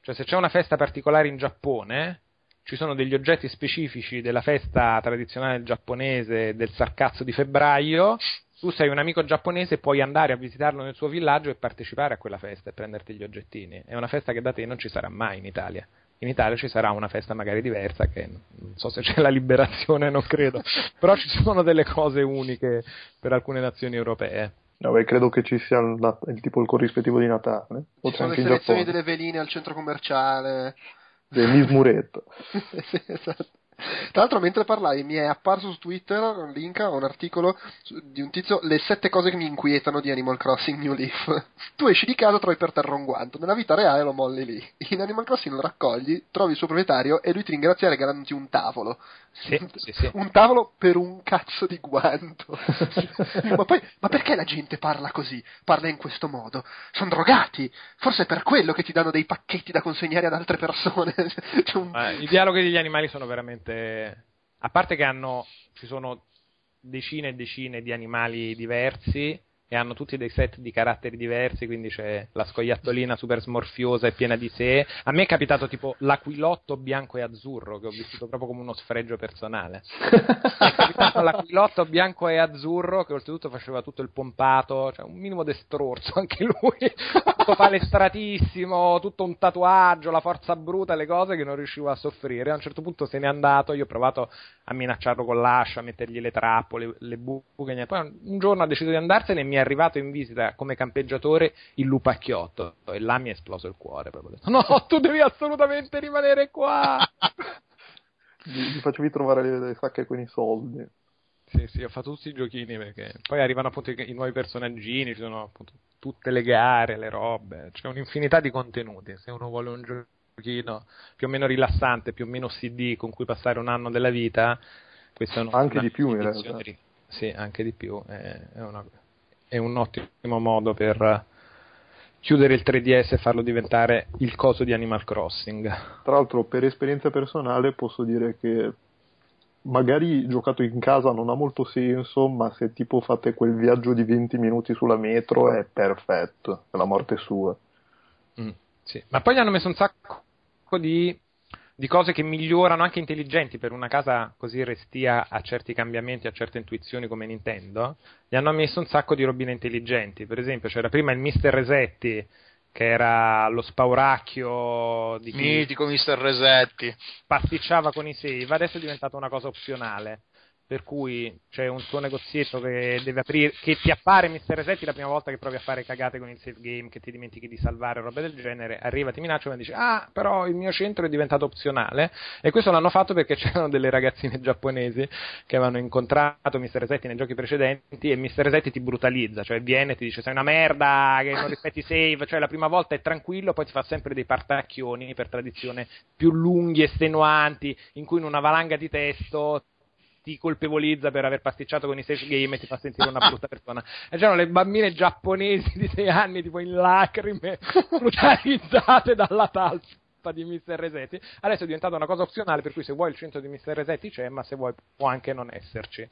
Cioè se c'è una festa particolare in Giappone, ci sono degli oggetti specifici della festa tradizionale giapponese del sarcazzo di febbraio tu sei un amico giapponese, puoi andare a visitarlo nel suo villaggio e partecipare a quella festa e prenderti gli oggettini. È una festa che da te non ci sarà mai in Italia in Italia ci sarà una festa magari diversa, che non so se c'è la liberazione, non credo, però ci sono delle cose uniche per alcune nazioni europee.
No, beh, credo che ci sia il, il tipo il corrispettivo di Natale.
Ci sono le selezioni delle veline al centro commerciale.
Del Miss Muretto.
sì, esatto. Tra l'altro, mentre parlavi, mi è apparso su Twitter un link a un articolo di un tizio Le sette cose che mi inquietano di Animal Crossing New Leaf. Tu esci di casa, trovi per terra un guanto. Nella vita reale lo molli lì. In Animal Crossing lo raccogli, trovi il suo proprietario e lui ti ringrazia regalandoti un tavolo.
Sì, sì, sì.
Un tavolo per un cazzo di guanto. ma, poi, ma perché la gente parla così? Parla in questo modo? Sono drogati? Forse è per quello che ti danno dei pacchetti da consegnare ad altre persone.
un... I dialoghi degli animali sono veramente... A parte che hanno, ci sono decine e decine di animali diversi e hanno tutti dei set di caratteri diversi, quindi c'è la scoiattolina super smorfiosa e piena di sé. A me è capitato tipo l'aquilotto bianco e azzurro, che ho vissuto proprio come uno sfregio personale. è capitato l'aquilotto bianco e azzurro, che oltretutto faceva tutto il pompato, cioè un minimo destrorso anche lui, tutto palestratissimo, tutto un tatuaggio, la forza bruta, le cose che non riuscivo a soffrire. A un certo punto se n'è andato, io ho provato a minacciarlo con l'ascia, a mettergli le trappole, le buche, poi un giorno ha deciso di andarsene e mi è arrivato in visita come campeggiatore il lupacchiotto e là mi è esploso il cuore. Proprio. Detto, no, tu devi assolutamente rimanere qua.
Gli facevi trovare le, le sacche con i soldi.
Sì, sì, ho fatto tutti i giochini perché poi arrivano appunto i, i, nuovi personaggini, ci sono appunto tutte le gare, le robe, c'è un'infinità di contenuti. Se uno vuole un giochino più o meno rilassante, più o meno CD con cui passare un anno della vita, questo è un,
anche di più in realtà.
Sì, anche di più, è, è una, è un ottimo modo per chiudere il 3DS e farlo diventare il coso di Animal Crossing.
Tra l'altro, per esperienza personale, posso dire che magari giocato in casa non ha molto senso, ma se tipo fate quel viaggio di 20 minuti sulla metro è perfetto, è la morte sua.
Mm, sì. Ma poi gli hanno messo un sacco di di cose che migliorano anche intelligenti per una casa così restia a certi cambiamenti, a certe intuizioni come Nintendo, gli hanno messo un sacco di robine intelligenti. Per esempio, c'era prima il Mister Resetti che era lo spauracchio di chi
mitico Mister Resetti
pasticciava con i save, adesso è diventata una cosa opzionale per cui c'è un suo negozietto che deve aprire, che ti appare Mr. Resetti la prima volta che provi a fare cagate con il save game, che ti dimentichi di salvare, roba del genere, arriva, ti minaccia e dice ah, però il mio centro è diventato opzionale e questo l'hanno fatto perché c'erano delle ragazzine giapponesi che avevano incontrato Mr. Resetti nei giochi precedenti e Mr. Resetti ti brutalizza, cioè viene e ti dice sei una merda, che non rispetti save, cioè la prima volta è tranquillo, poi ti fa sempre dei partacchioni per tradizione più lunghi, estenuanti, in cui in una valanga di testo ti colpevolizza per aver pasticciato con i stage game e ti fa sentire una brutta persona. E c'erano le bambine giapponesi di 6 anni, tipo in lacrime, brutalizzate dalla talpa di Mr. Resetti. Adesso è diventata una cosa opzionale, per cui se vuoi il centro di Mr. Resetti c'è, ma se vuoi può anche non esserci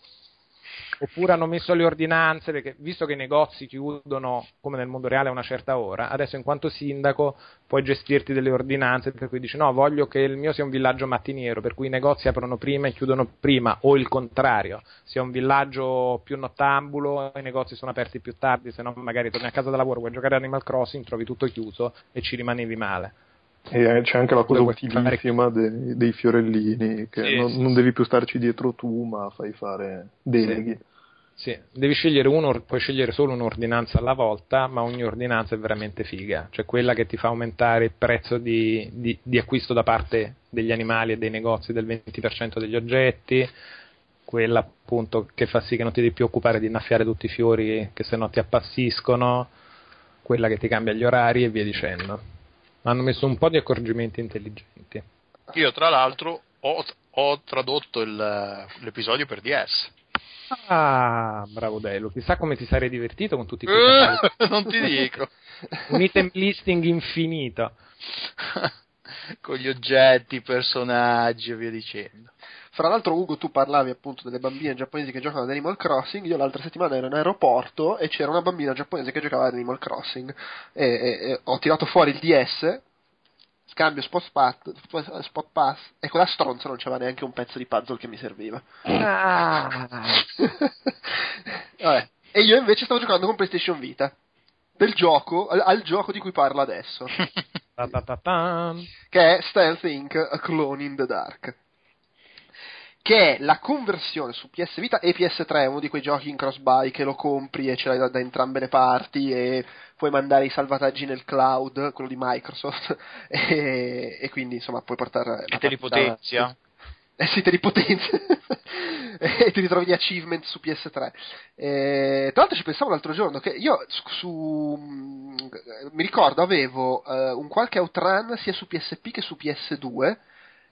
oppure hanno messo le ordinanze, perché visto che i negozi chiudono come nel mondo reale a una certa ora, adesso in quanto sindaco puoi gestirti delle ordinanze per cui dici no, voglio che il mio sia un villaggio mattiniero, per cui i negozi aprono prima e chiudono prima, o il contrario, sia un villaggio più nottambulo i negozi sono aperti più tardi, se no magari torni a casa da lavoro, vuoi giocare a Animal Crossing, trovi tutto chiuso e ci rimanevi male.
E c'è anche la cosa utilissima dei, dei, fiorellini, che sì, non, sì, non devi più starci dietro tu, ma fai fare deleghi.
Sì, devi scegliere uno, puoi scegliere solo un'ordinanza alla volta, ma ogni ordinanza è veramente figa, cioè quella che ti fa aumentare il prezzo di, di, di acquisto da parte degli animali e dei negozi del 20% degli oggetti, quella appunto che fa sì che non ti devi più occupare di innaffiare tutti i fiori che se no ti appassiscono, quella che ti cambia gli orari e via dicendo hanno messo un po' di accorgimenti intelligenti.
Io, tra l'altro, ho, ho tradotto il, l'episodio per DS.
Ah, bravo Delo, chissà come ti sarei divertito con tutti questi
uh, Non ti dico.
Un item listing infinito.
con gli oggetti, personaggi e via dicendo.
Fra l'altro, Ugo, tu parlavi appunto delle bambine giapponesi che giocano ad Animal Crossing. Io l'altra settimana ero in aeroporto e c'era una bambina giapponese che giocava ad Animal Crossing. E, e, e ho tirato fuori il DS, scambio spot, pat, spot pass, e quella stronza non c'era neanche un pezzo di puzzle che mi serviva. Ah. Vabbè. E io invece stavo giocando con PlayStation Vita. Del gioco, al, al gioco di cui parlo adesso. che è Stealth Inc. A Clone in the Dark che è la conversione su PS Vita e PS3, uno di quei giochi in cross-buy che lo compri e ce l'hai da, da, entrambe le parti e puoi mandare i salvataggi nel cloud, quello di Microsoft, e, e quindi insomma puoi portare...
E te li potenzia.
Eh sì, te li potenzia. e ti ritrovi gli achievement su PS3. E, tra l'altro ci pensavo l'altro giorno che io su, su mi ricordo avevo uh, un qualche outrun sia su PSP che su PS2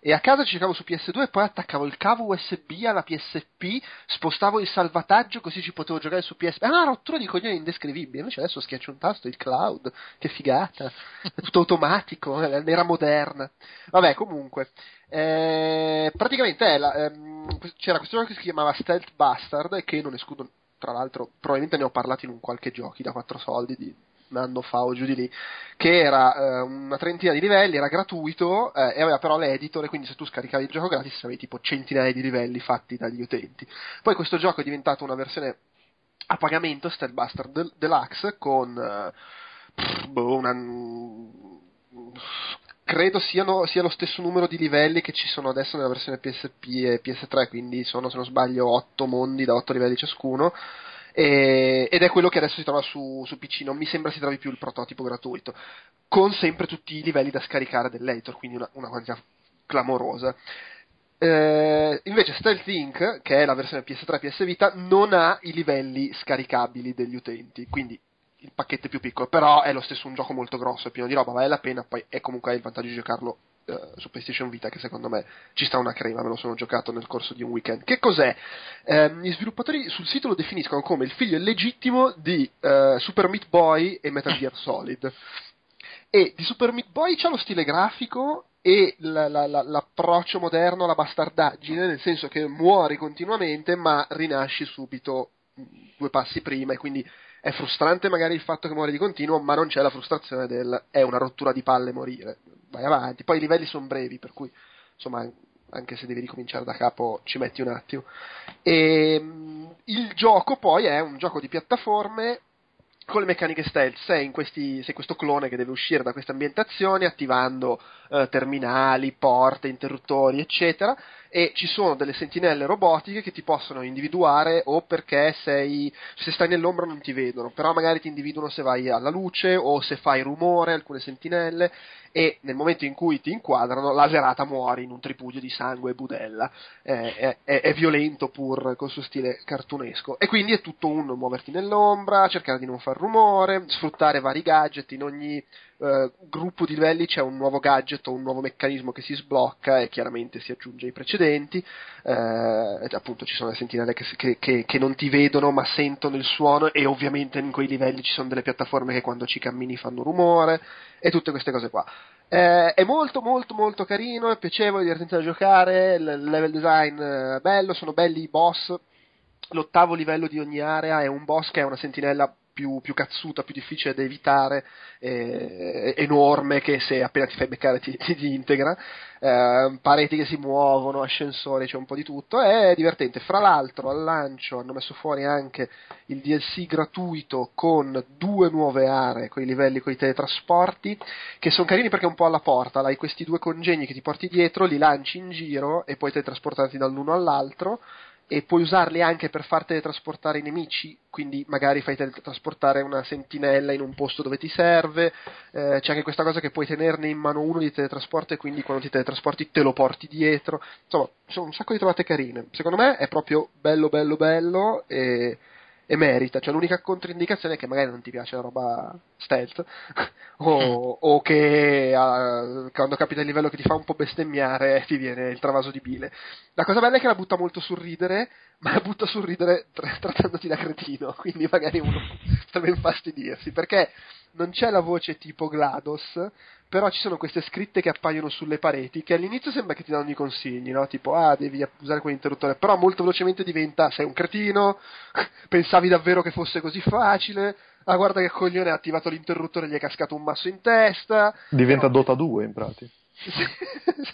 e a casa ci giocavo su PS2 e poi attaccavo il cavo USB alla PSP, spostavo il salvataggio così ci potevo giocare su PSP. Ah, una rottura di coglioni indescrivibile. Invece adesso schiaccio un tasto, il cloud, che figata. È tutto automatico, l'era moderna. Vabbè, comunque. Eh, praticamente è la, ehm, c'era questo gioco che si chiamava Stealth Bastard che non escludo, tra l'altro, probabilmente ne ho parlato in un qualche giochi da 4 soldi di un anno fa o giù di lì, che era eh, una trentina di livelli, era gratuito eh, e aveva però l'editor, e quindi se tu scaricavi il gioco gratis avevi tipo centinaia di livelli fatti dagli utenti. Poi questo gioco è diventato una versione a pagamento, Steadbuster Del- Deluxe, con eh, pff, boh, una credo siano, sia lo stesso numero di livelli che ci sono adesso nella versione PSP e PS3, quindi sono se non sbaglio 8 mondi da 8 livelli ciascuno. E, ed è quello che adesso si trova su, su, PC, non mi sembra si trovi più il prototipo gratuito, con sempre tutti i livelli da scaricare dell'editor, quindi una, una quantità clamorosa. Eh, invece Stealth Inc., che è la versione PS3 e PS Vita, non ha i livelli scaricabili degli utenti, quindi il pacchetto è più piccolo, però è lo stesso un gioco molto grosso, è pieno di roba, vale la pena, poi è comunque il vantaggio di giocarlo uh, su PlayStation Vita che secondo me ci sta una crema, me lo sono giocato nel corso di un weekend. Che cos'è? Eh, gli sviluppatori sul sito lo definiscono come il figlio illegittimo di uh, Super Meat Boy e Metal Gear Solid. E di Super Meat Boy c'ha lo stile grafico e la, la, la, l'approccio moderno alla bastardaggine, nel senso che muori continuamente ma rinasci subito mm, due passi prima e quindi è frustrante magari il fatto che muore di continuo, ma non c'è la frustrazione del è una rottura di palle morire. Vai avanti. Poi i livelli sono brevi, per cui insomma anche se devi ricominciare da capo ci metti un attimo. E, ehm, il gioco poi è un gioco di piattaforme con le meccaniche stealth, sei, questi, sei, questo clone che deve uscire da queste ambientazioni attivando eh, terminali, porte, interruttori, eccetera, e ci sono delle sentinelle robotiche che ti possono individuare o perché sei, se stai nell'ombra non ti vedono, però magari ti individuano se vai alla luce o se fai rumore, alcune sentinelle, e nel momento in cui ti inquadrano laserata muori in un tripudio di sangue e budella, è, è, è, violento pur col suo stile cartunesco, e quindi è tutto un muoverti nell'ombra, cercare di non far rumore, sfruttare vari gadget in ogni eh, gruppo di livelli c'è un nuovo gadget o un nuovo meccanismo che si sblocca e chiaramente si aggiunge ai precedenti. Eh, appunto ci sono le sentinelle che, che, che, che, non ti vedono ma sentono il suono e ovviamente in quei livelli ci sono delle piattaforme che quando ci cammini fanno rumore e tutte queste cose qua. Eh, è molto molto molto carino, è piacevole, divertente da giocare, il level design è bello, sono belli i boss. L'ottavo livello di ogni area è un boss che è una sentinella più, più, cazzuta, più difficile da evitare, eh, enorme che se appena ti fai beccare ti, ti, ti integra, eh, pareti che si muovono, ascensori, c'è un po' di tutto, è divertente. Fra l'altro al lancio hanno messo fuori anche il DLC gratuito con due nuove aree, con i livelli, con i teletrasporti, che sono carini perché è un po' alla porta, hai questi due congegni che ti porti dietro, li lanci in giro e poi teletrasportarti dall'uno all'altro e puoi usarli anche per far teletrasportare i nemici, quindi magari fai teletrasportare una sentinella in un posto dove ti serve, eh, c'è anche questa cosa che puoi tenerne in mano uno di teletrasporto e quindi quando ti teletrasporti te lo porti dietro, insomma, sono un sacco di trovate carine, secondo me è proprio bello bello bello e e merita. Cioè, l'unica controindicazione è che magari non ti piace la roba stealth o, o, che uh, quando capita il livello che ti fa un po' bestemmiare ti viene il travaso di bile. La cosa bella è che la butta molto sul ridere, ma la butta sul ridere tra- trattandoti da cretino, quindi magari uno potrebbe infastidirsi, perché non c'è la voce tipo GLaDOS, però ci sono queste scritte che appaiono sulle pareti che all'inizio sembra che ti danno i consigli, no? Tipo, ah, devi usare quell'interruttore, però molto velocemente diventa, sei un cretino, pensavi davvero che fosse così facile, ah, guarda che coglione ha attivato l'interruttore e gli è cascato un masso in testa.
Diventa però... Dota 2 in pratica.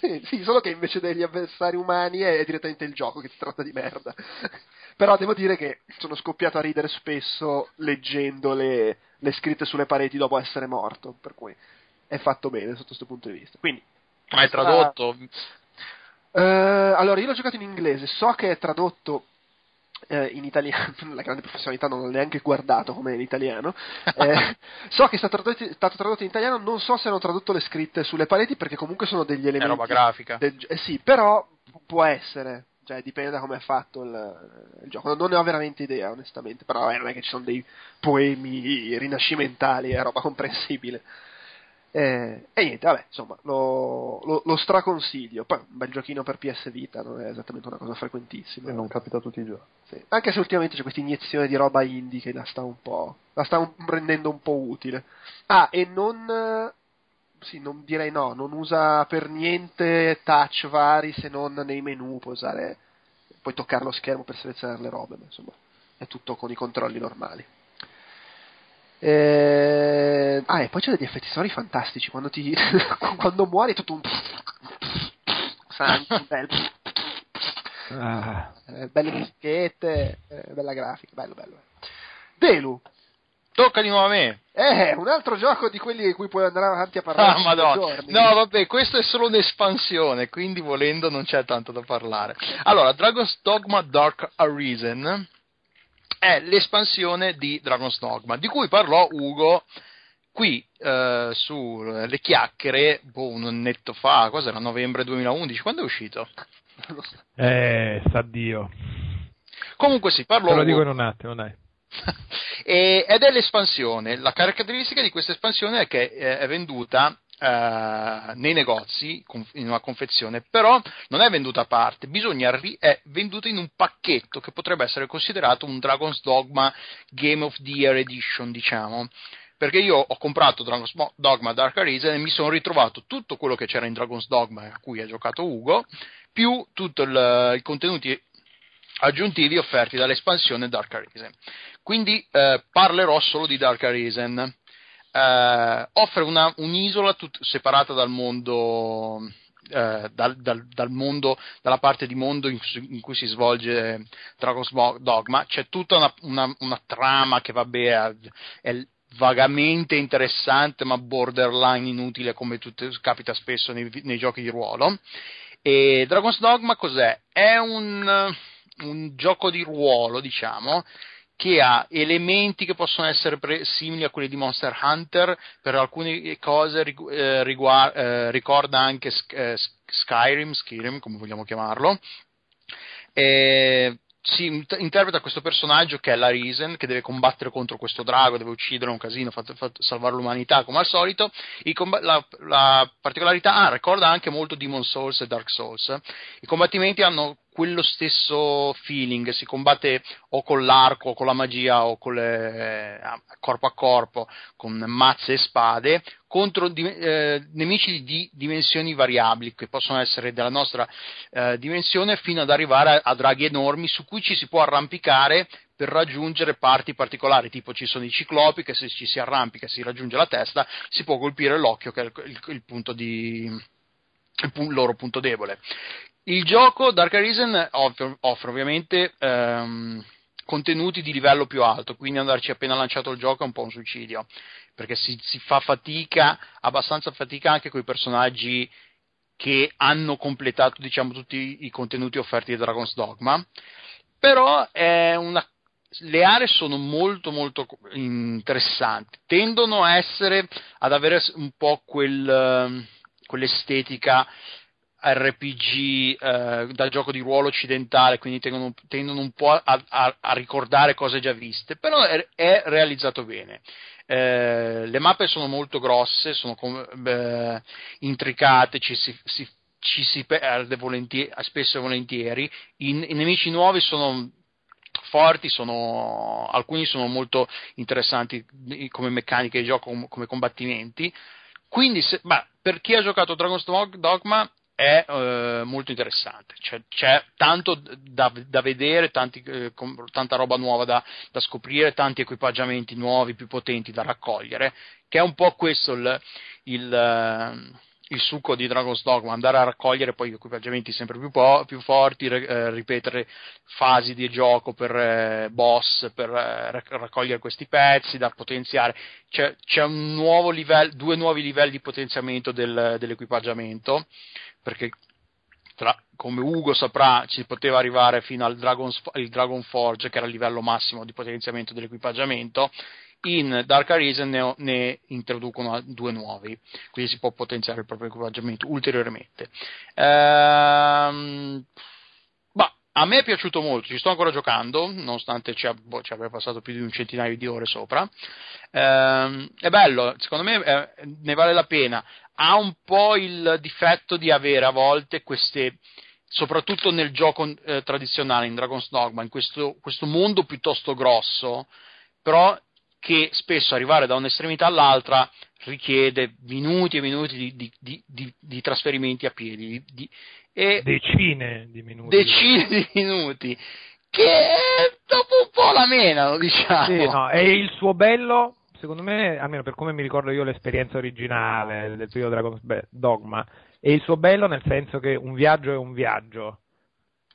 sì, sì, solo che invece degli avversari umani è direttamente il gioco che ti tratta di merda. Però devo dire che sono scoppiato a ridere spesso leggendo le, le scritte sulle pareti dopo essere morto, per cui è fatto bene sotto questo punto di vista. Quindi,
Ma è tradotto?
Uh, allora, io l'ho giocato in inglese, so che è tradotto eh, in italiano, la grande professionalità non l'ho neanche guardato come in italiano. Eh, so che è stato tradotto, è stato tradotto, in italiano, non so se hanno tradotto le scritte sulle pareti perché comunque sono degli elementi. È
roba grafica.
Del, eh, sì, però può essere. Cioè, dipende da come è fatto il, il, gioco. Non ne ho veramente idea, onestamente. Però eh, non è che ci sono dei poemi rinascimentali, è roba comprensibile. Eh, e niente, vabbè, insomma, lo, lo, lo, straconsiglio. Poi un bel giochino per PS Vita non è esattamente una cosa frequentissima.
E non capita tutti i giorni.
Sì. Anche se ultimamente c'è questa iniezione di roba indie che la sta un po'. la sta un, rendendo un po' utile. Ah, e non. Sì, non direi no, non usa per niente touch vari se non nei menu, puoi usare. puoi toccare lo schermo per selezionare le robe, ma insomma, è tutto con i controlli normali. Eh, ah, e poi c'è degli effetti sonori fantastici. Quando, ti, quando muori è tutto un. sangue, bello. Ah. Eh, belle musichette, eh, bella grafica, bello, bello. Delu.
Tocca di nuovo a me.
Eh, un altro gioco di quelli di cui puoi andare avanti a parlare.
Ah, madonna. No, vabbè, questo è solo un'espansione, quindi volendo non c'è tanto da parlare. Allora, Dragon's Dogma Dark Arisen è l'espansione di Dragon's Dogma, di cui parlò Ugo qui eh, sulle chiacchiere boh, un annetto fa, cos'era novembre 2011, quando è uscito?
Eh, sa Dio.
Comunque si parlò.
Te lo dico in un attimo, dai.
ed è l'espansione. La caratteristica di questa espansione è che eh, è venduta Uh, nei negozi in una confezione, però non è venduta a parte, ri- è venduta in un pacchetto che potrebbe essere considerato un Dragon's Dogma Game of the Year Edition, diciamo. Perché io ho comprato Dragon's Dogma Dark Arisen e mi sono ritrovato tutto quello che c'era in Dragon's Dogma a cui ha giocato Ugo, più tutti i contenuti aggiuntivi offerti dall'espansione Dark Arisen. Quindi eh, parlerò solo di Dark Arisen eh, offre una, un'isola tut- separata dal mondo eh, dal, dal, dal, mondo, dalla parte di mondo in, in cui si svolge Dragon's Dogma, c'è tutta una, una, una trama che vabbè è vagamente interessante ma borderline inutile come tutte, capita spesso nei, nei, giochi di ruolo. E Dragon's Dogma cos'è? È un, un gioco di ruolo, diciamo, che ha elementi che possono essere pre- simili a quelli di Monster Hunter, per alcune cose eh, riguard- eh, ricorda anche eh, Skyrim, Skyrim, come vogliamo chiamarlo. E si interpreta questo personaggio che è la Risen, che deve combattere contro questo drago, deve uccidere un casino, fa, fa, salvare l'umanità come al solito. Com- la, la, particolarità, ah, ricorda anche molto Demon Souls e Dark Souls. I combattimenti hanno quello stesso feeling, si combatte o con l'arco o con la magia o con le, eh, corpo a corpo, con mazze e spade, contro di, eh, nemici di dimensioni variabili, che possono essere della nostra eh, dimensione, fino ad arrivare a, a draghi enormi su cui ci si può arrampicare per raggiungere parti particolari, tipo ci sono i ciclopi che se ci si arrampica e si raggiunge la testa si può colpire l'occhio che è il, il, il punto di il loro punto debole. Il gioco Dark Arisen offre, offre ovviamente ehm, contenuti di livello più alto, quindi andarci appena lanciato il gioco è un po' un suicidio, perché si, si fa fatica, abbastanza fatica anche con i personaggi che hanno completato diciamo, tutti i contenuti offerti da Dragon's Dogma, però una, le aree sono molto molto interessanti, tendono a essere, ad avere un po' quel, quell'estetica RPG eh, da gioco di ruolo occidentale, quindi tendono, tendono un po' a, a, a, ricordare cose già viste, però è, è realizzato bene. Eh, le mappe sono molto grosse, sono beh, intricate, ci si, si, ci si perde volentieri, spesso e volentieri. I, I, nemici nuovi sono forti, sono, alcuni sono molto interessanti come meccaniche di gioco, come, come combattimenti. Quindi, se, bah, per chi ha giocato Dragon's Dogma è eh, molto interessante, c'è, c'è tanto da, da vedere, tanti, eh, com, tanta roba nuova da, da, scoprire, tanti equipaggiamenti nuovi, più potenti da raccogliere, che è un po' questo il, il, il succo di Dragon's Dogma, andare a raccogliere poi equipaggiamenti sempre più, po- più forti, eh, ripetere fasi di gioco per eh, boss, per eh, raccogliere questi pezzi, da potenziare. C'è, c'è livello, due nuovi livelli di potenziamento del, dell'equipaggiamento perché tra, come Ugo saprà ci poteva arrivare fino al Dragon Forge che era il livello massimo di potenziamento dell'equipaggiamento in Dark Arisen ne, ne, introducono due nuovi, quindi si può potenziare il proprio equipaggiamento ulteriormente. Ehm, bah, a me è piaciuto molto, ci sto ancora giocando, nonostante ci, boh, ci abbia passato più di un centinaio di ore sopra. Ehm, è bello, secondo me eh, ne vale la pena ha un po' il difetto di avere a volte queste, soprattutto nel gioco eh, tradizionale, in Dragon's Dogma, in questo, questo, mondo piuttosto grosso, però che spesso arrivare da un'estremità all'altra richiede minuti e minuti di, di, di, di trasferimenti a piedi.
e decine di minuti.
Decine di minuti. Che dopo un po' la menano, diciamo.
Sì, no, e il suo bello secondo me, almeno per come mi ricordo io l'esperienza originale del primo Dragon's Dogma, è il suo bello nel senso che un viaggio è un viaggio,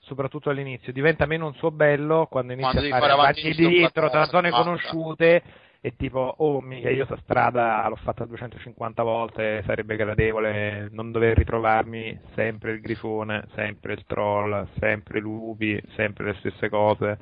soprattutto all'inizio, diventa meno un suo bello quando inizia quando a fare avanti dietro tra zone conosciute e tipo, oh mica io sta strada l'ho fatta 250 volte, sarebbe gradevole non dover ritrovarmi sempre il grifone, sempre il troll, sempre i lupi, sempre le stesse cose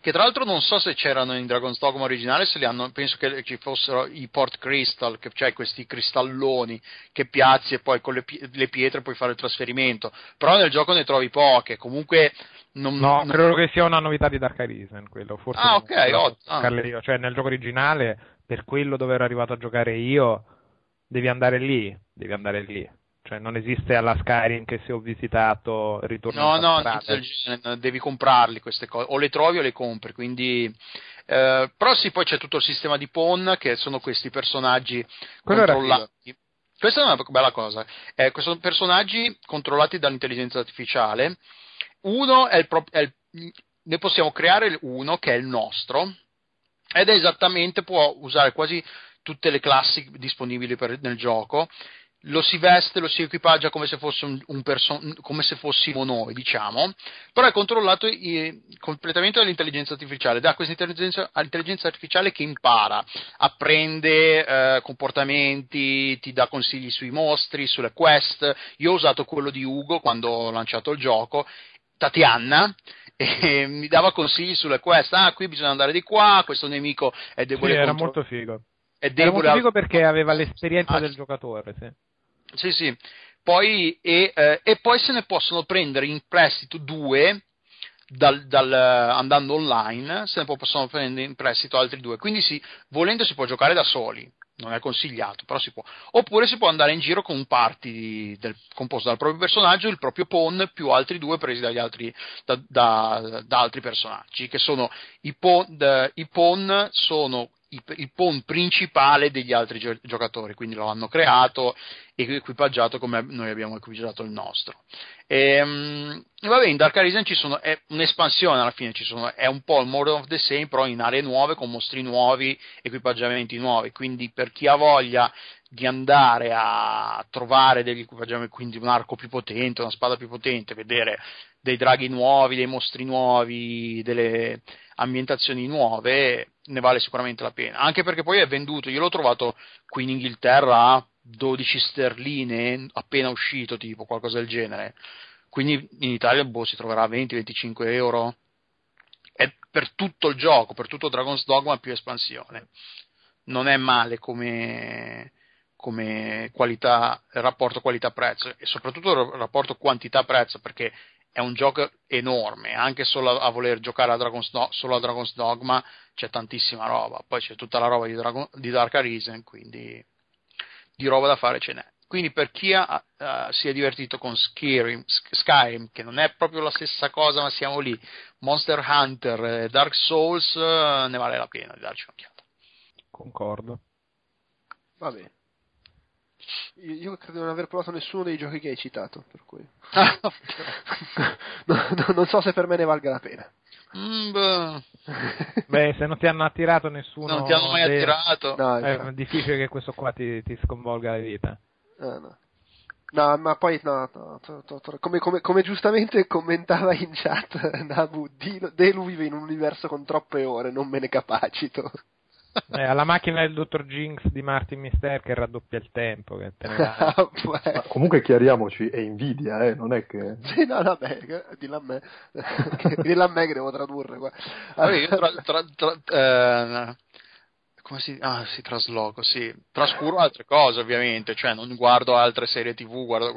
che tra l'altro non so se c'erano in Dragon's Dogma originale, se li hanno, penso che ci fossero i port crystal, che, cioè questi cristalloni che piazzi e poi con le, le, pietre puoi fare il trasferimento, però nel gioco ne trovi poche, comunque... Non,
no, non... credo che sia una novità di Dark Arisen quello, forse
ah, ok, oh,
ah. cioè nel gioco originale, per quello dove ero arrivato a giocare io, devi andare lì, devi andare lì. Cioè non esiste alla Skyrim che se ho visitato ritorno
No, no, no, devi comprarli queste cose, o le trovi o le compri, quindi... Eh, però sì, poi c'è tutto il sistema di pawn, che sono questi personaggi Quello controllati. Questa è una bella cosa. Eh, sono personaggi controllati dall'intelligenza artificiale. Uno è il, pro- è il, ne possiamo creare uno che è il nostro, ed è esattamente, può usare quasi tutte le classi disponibili per, nel gioco lo si veste, lo si equipaggia come se, fosse un, un person- come se fossimo noi, diciamo, però è controllato eh, completamente dall'intelligenza artificiale, da questa intelligenza, artificiale che impara, apprende eh, comportamenti, ti dà consigli sui mostri, sulle quest. Io ho usato quello di Ugo quando ho lanciato il gioco, Tatiana, e mi dava consigli sulle quest. Ah, qui bisogna andare di qua, questo nemico è debole.
Sì, era
contro...
molto figo.
È debole
era molto figo perché aveva l'esperienza
ah,
del giocatore, sì.
Sì, sì. Poi, e, eh, e, poi se ne possono prendere in prestito due dal, dal, andando online, se ne possono prendere in prestito altri due. Quindi sì, volendo si può giocare da soli, non è consigliato, però si può. Oppure si può andare in giro con un party del, composto dal proprio personaggio, il proprio pawn più altri due presi dagli altri, da, da, da altri personaggi, che sono i pawn, i pawn sono il pawn principale degli altri giocatori, quindi lo hanno creato e equipaggiato come noi abbiamo equipaggiato il nostro. E, um, vabbè, in Dark Arisen ci sono, è un'espansione alla fine, sono, è un po' il More of the Same, però in aree nuove, con mostri nuovi, equipaggiamenti nuovi, quindi per chi ha voglia di andare a trovare degli equipaggiamenti, quindi un arco più potente, una spada più potente, vedere dei draghi nuovi, dei mostri nuovi, delle ambientazioni nuove, ne vale sicuramente la pena. Anche perché poi è venduto, io l'ho trovato qui in Inghilterra a 12 sterline appena uscito, tipo qualcosa del genere. Quindi in Italia boh, si troverà a 20-25 euro. È per tutto il gioco, per tutto Dragon's Dogma più espansione. Non è male come, come qualità, rapporto qualità-prezzo e soprattutto rapporto quantità-prezzo perché è un gioco enorme, anche solo a, a voler giocare a Dragon's Do- solo a Dragon's Dogma c'è tantissima roba, poi c'è tutta la roba di, Dragon- di Dark Arisen, quindi di roba da fare ce n'è. Quindi per chi ha, uh, si è divertito con Skyrim, Skyrim, che non è proprio la stessa cosa, ma siamo lì, Monster Hunter, eh, Dark Souls, uh, ne vale la pena di darci un'occhiata.
Concordo.
Va bene. Io credo di non aver provato nessuno dei giochi che hai citato, per cui no, no, non so se per me ne valga la pena.
Mm,
beh. se non ti hanno attirato nessuno,
non ti hanno mai
dei...
attirato,
no, è difficile che questo qua ti, ti sconvolga la vita.
Ah, no. No, ma poi no, no to, to, to, come, come, come, giustamente commentava in chat Nabu, Delu vive in un universo con troppe ore, non me ne capacito.
Eh, alla macchina del dottor Jinx di Martin Mister che raddoppia il tempo. Che
comunque chiariamoci, è invidia, eh, non è che.
Sì, no, vabbè, dillo a me. dillo a me che devo tradurre qua.
Allora, io tra, tra, tra, eh, come si, ah, si trasloco, sì. Trascuro altre cose, ovviamente, cioè non guardo altre serie TV, guardo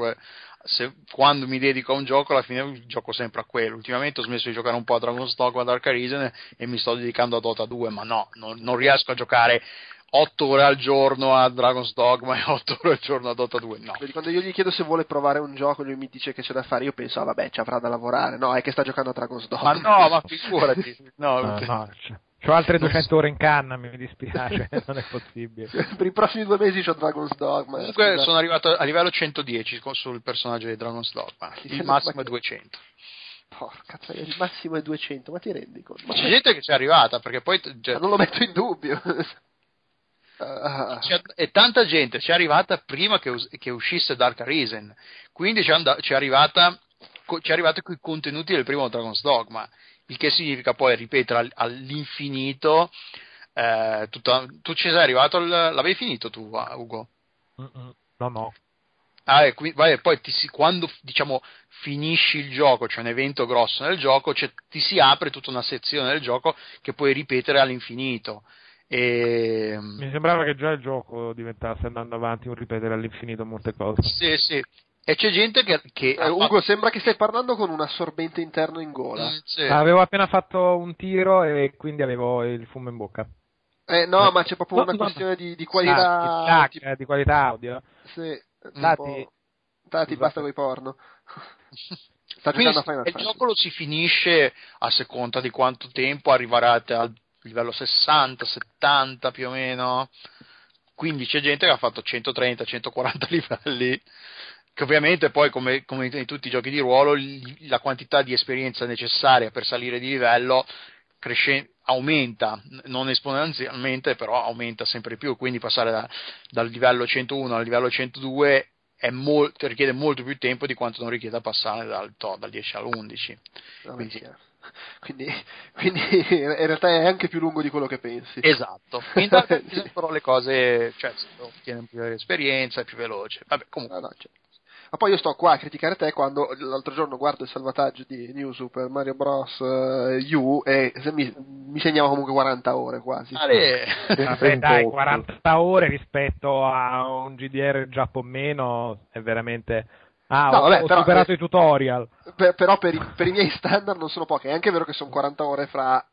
se, quando mi dedico a un gioco, alla fine gioco sempre a quello. Ultimamente ho smesso di giocare un po' a Dragon's Dogma Dark Arisen e mi sto dedicando a Dota 2, ma no, non, non riesco a giocare 8 ore al giorno a Dragon's Dogma e 8 ore al giorno a Dota 2. No.
Quando io gli chiedo se vuole provare un gioco, lui mi dice che c'è da fare. Io penso, ah, vabbè, ci avrà da lavorare. No, è che sta giocando a Dragon's Dogma.
Ma no, ma figurati. No,
no, no, ho altre 200 ore in canna, mi dispiace, non è possibile.
per i prossimi due mesi ho Dragon's Dogma.
Comunque scusate. sono arrivato a livello 110 sul personaggio di Dragon's Dogma, il massimo è 200.
Porca troia, il massimo è 200, ma ti rendi conto? Ma
c'è gente che ci è arrivata, perché poi...
Cioè, non lo metto in dubbio.
C'è, e tanta gente ci è arrivata prima che, che uscisse Dark Arisen, quindi ci è, ci è arrivata ci è arrivato con i contenuti del primo Dragon's Dogma il che significa poi ripetere all'infinito. Eh, tutta, tu ci sei arrivato, al, l'avevi finito tu, Ugo?
Mm-mm. No, no.
Ah, e qui, vai, poi ti quando diciamo, finisci il gioco, c'è un evento grosso nel gioco, ti si apre tutta una sezione del gioco che puoi ripetere all'infinito. E...
Mi sembrava che già il gioco diventasse andando avanti un ripetere all'infinito molte cose.
Sì, sì. E c'è gente che. che
eh, Ugo, sembra che stai parlando con un assorbente interno in gola. Mm,
sì. Avevo appena fatto un tiro e quindi avevo il fumo in bocca.
Eh, no, ma c'è proprio no, una no, questione no. Di, di, qualità.
Ah, tipo... di qualità audio.
Sì. Tati, Tati basta con i porno.
Sta Quindi, il gioco lo si finisce a seconda di quanto tempo arriverete al livello 60, 70 più o meno. Quindi c'è gente che ha fatto 130, 140 livelli che ovviamente poi come, come, in tutti i giochi di ruolo la quantità di esperienza necessaria per salire di livello cresce, aumenta, non esponenzialmente però aumenta sempre più, quindi passare da, dal livello 101 al livello 102 molto, richiede molto più tempo di quanto non richieda passare dal, dal 10 all'11.
Quindi, quindi, quindi, in realtà è anche più lungo di quello che pensi.
Esatto, sì. però le cose, cioè, ottiene più esperienza, è più veloce. Vabbè, comunque. No, no,
certo. Ma poi io sto qua a criticare te quando l'altro giorno guardo il salvataggio di New Super Mario Bros. Uh, U e mi, mi, segnava comunque 40 ore quasi.
Ale. Vabbè, dai, 40 ore rispetto a un GDR già po' meno è veramente Ah, no, ho, vabbè, ho però, superato eh, i tutorial.
Per, però per i, per i, miei standard non sono poche. È anche vero che sono 40 ore fra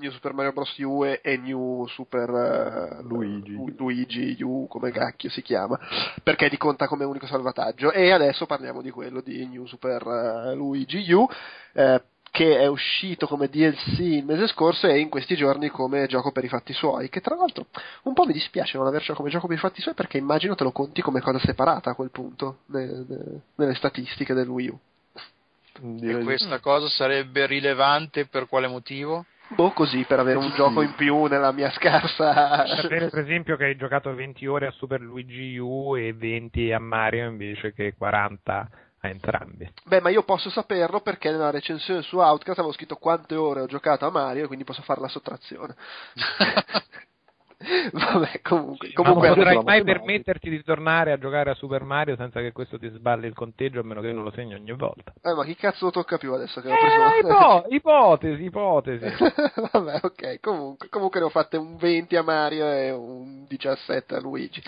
New Super Mario Bros. U e New Super uh, Luigi. Luigi U, come cacchio si chiama, perché li conta come unico salvataggio. E adesso parliamo di quello di New Super uh, Luigi U. Eh, che è uscito come DLC il mese scorso e in questi giorni come gioco per i fatti suoi, che tra l'altro un po' mi dispiace non avercelo come gioco per i fatti suoi perché immagino te lo conti come cosa separata a quel punto nelle, nelle statistiche del Wii U.
E questa cosa sarebbe rilevante per quale motivo?
Boh, così per avere un gioco in più nella mia scarsa.
Sapere, per esempio, che hai giocato 20 ore a Super Luigi U e 20 a Mario invece che 40 a entrambi.
Beh, ma io posso saperlo perché nella recensione su Outcast avevo scritto quante ore ho giocato a Mario e quindi posso fare la sottrazione. Vabbè, comunque, comunque
non potrai mai permetterti di tornare a giocare a Super Mario senza che questo ti sballi il conteggio, a meno che non lo segni ogni volta.
Eh, ma chi cazzo lo tocca più adesso che
ho preso? Eh, ipo- ipotesi, ipotesi.
Vabbè, ok, comunque, comunque ne ho fatte un 20 a Mario e un 17 a Luigi.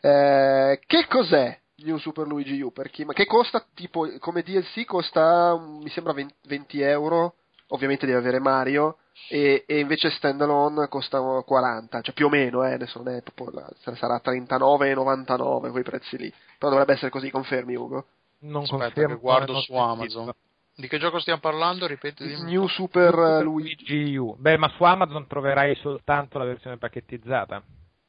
Eh, che cos'è New Super Luigi U per chi, ma che costa tipo come DLC costa mi sembra 20, 20 euro ovviamente devi avere Mario e, e, invece standalone costa 40 cioè più o meno eh, adesso non è proprio sarà 39,99 quei prezzi lì però dovrebbe essere così confermi Ugo
non
Aspetta
confermo
guardo su Amazon di che gioco stiamo parlando? Ripeti.
New Super, Super
Luigi U. Beh, ma su Amazon troverai soltanto la versione pacchettizzata.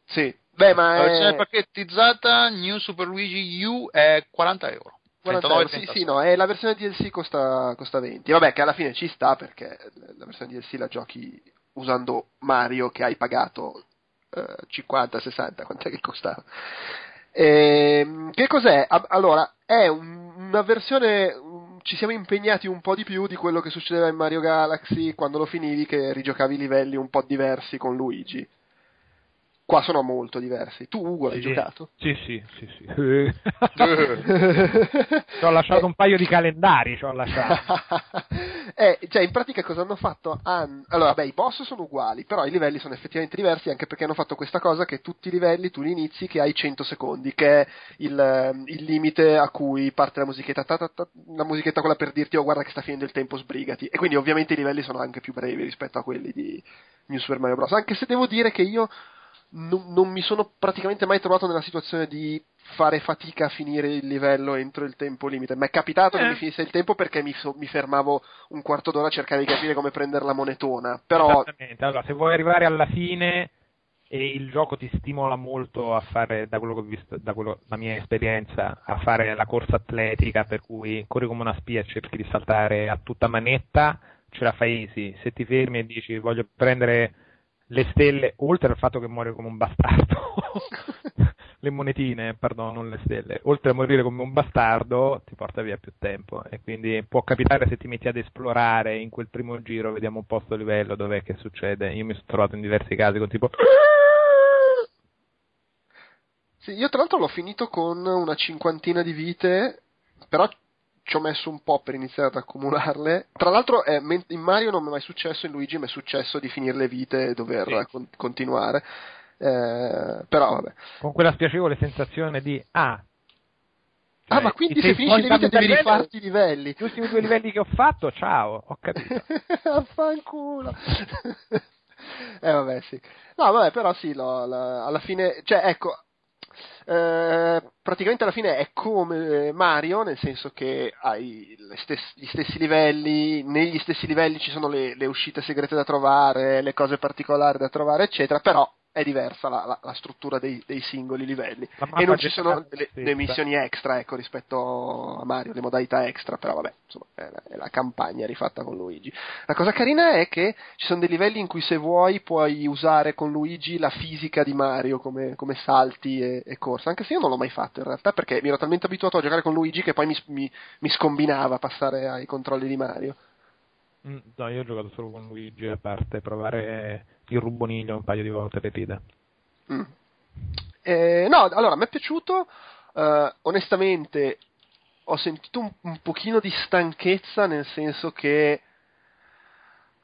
Sì, Beh, ma
la versione è... pacchettizzata New Super Luigi U è 40 euro.
40 euro, sì, sì, no, e la versione DLC costa, costa 20. Vabbè, che alla fine ci sta perché la versione DLC la giochi usando Mario che hai pagato eh, 50, 60, quant'è che costava? E, che cos'è? Allora, è un, una versione. Ci siamo impegnati un po' di più di quello che succedeva in Mario Galaxy quando lo finivi, che rigiocavi livelli un po' diversi con Luigi. Qua sono molto diversi. Tu, Ugo, l'hai
sì,
giocato?
Sì, sì, sì. sì. ci ho lasciato un paio di calendari, ci ho lasciato.
eh, cioè, in pratica cosa hanno fatto? Han... Allora, beh, i boss sono uguali, però i livelli sono effettivamente diversi anche perché hanno fatto questa cosa che tutti i livelli tu li inizi che hai 100 secondi, che è il, il limite a cui parte la musichetta, ta, ta, ta, la musichetta quella per dirti oh guarda che sta finendo il tempo, sbrigati. E quindi ovviamente i livelli sono anche più brevi rispetto a quelli di New Super Mario Bros. Anche se devo dire che io non, non, mi sono praticamente mai trovato nella situazione di fare fatica a finire il livello entro il tempo limite. Mi è capitato eh. che mi finisse il tempo perché mi, so, mi, fermavo un quarto d'ora a cercare di capire come prendere la monetona. Però...
Esattamente, allora se vuoi arrivare alla fine e il gioco ti stimola molto a fare, da quello che ho visto, da quello, la mia esperienza, a fare la corsa atletica, per cui corri come una spia e cerchi di saltare a tutta manetta, ce la fai easy. Se ti fermi e dici voglio prendere le stelle, oltre al fatto che muore come un bastardo, le monetine, pardon, non le stelle, oltre a morire come un bastardo, ti porta via più tempo e quindi può capitare se ti metti ad esplorare in quel primo giro, vediamo un po' sto livello, dov'è che succede. Io mi sono trovato in diversi casi con tipo
sì, io tra l'altro l'ho finito con una cinquantina di vite, però ci ho messo un po' per iniziare ad accumularle. Tra l'altro, eh, in Mario non mi è mai successo, in Luigi mi è successo di finire le vite e dover sì. con- continuare. Eh, però vabbè.
Con quella spiacevole sensazione di ah.
Cioè, ah, ma quindi se finisci le vite devi rifarti i livelli.
Gli ultimi due livelli che ho fatto, ciao, ho capito.
Affanculo. eh vabbè, sì. No, vabbè, però sì, lo, la, alla fine, cioè, ecco, eh, praticamente alla fine è come Mario, nel senso che hai stessi, gli stessi livelli, negli stessi livelli ci sono le, le, uscite segrete da trovare, le cose particolari da trovare, eccetera, però è diversa la, la, la struttura dei, dei, singoli livelli e non ci sono le, le, missioni extra ecco, rispetto a Mario, le modalità extra, però vabbè, insomma, è la, è la, campagna rifatta con Luigi. La cosa carina è che ci sono dei livelli in cui se vuoi puoi usare con Luigi la fisica di Mario come, come salti e, e corsa, anche se io non l'ho mai fatto in realtà perché mi ero talmente abituato a giocare con Luigi che poi mi, mi, mi scombinava passare ai controlli di Mario.
Mm, no, io ho giocato solo con Luigi a parte provare il ruboniglio un paio di volte ride.
Mm. Eh, no, allora mi è piaciuto. Uh, onestamente, ho sentito un, un, pochino di stanchezza, nel senso che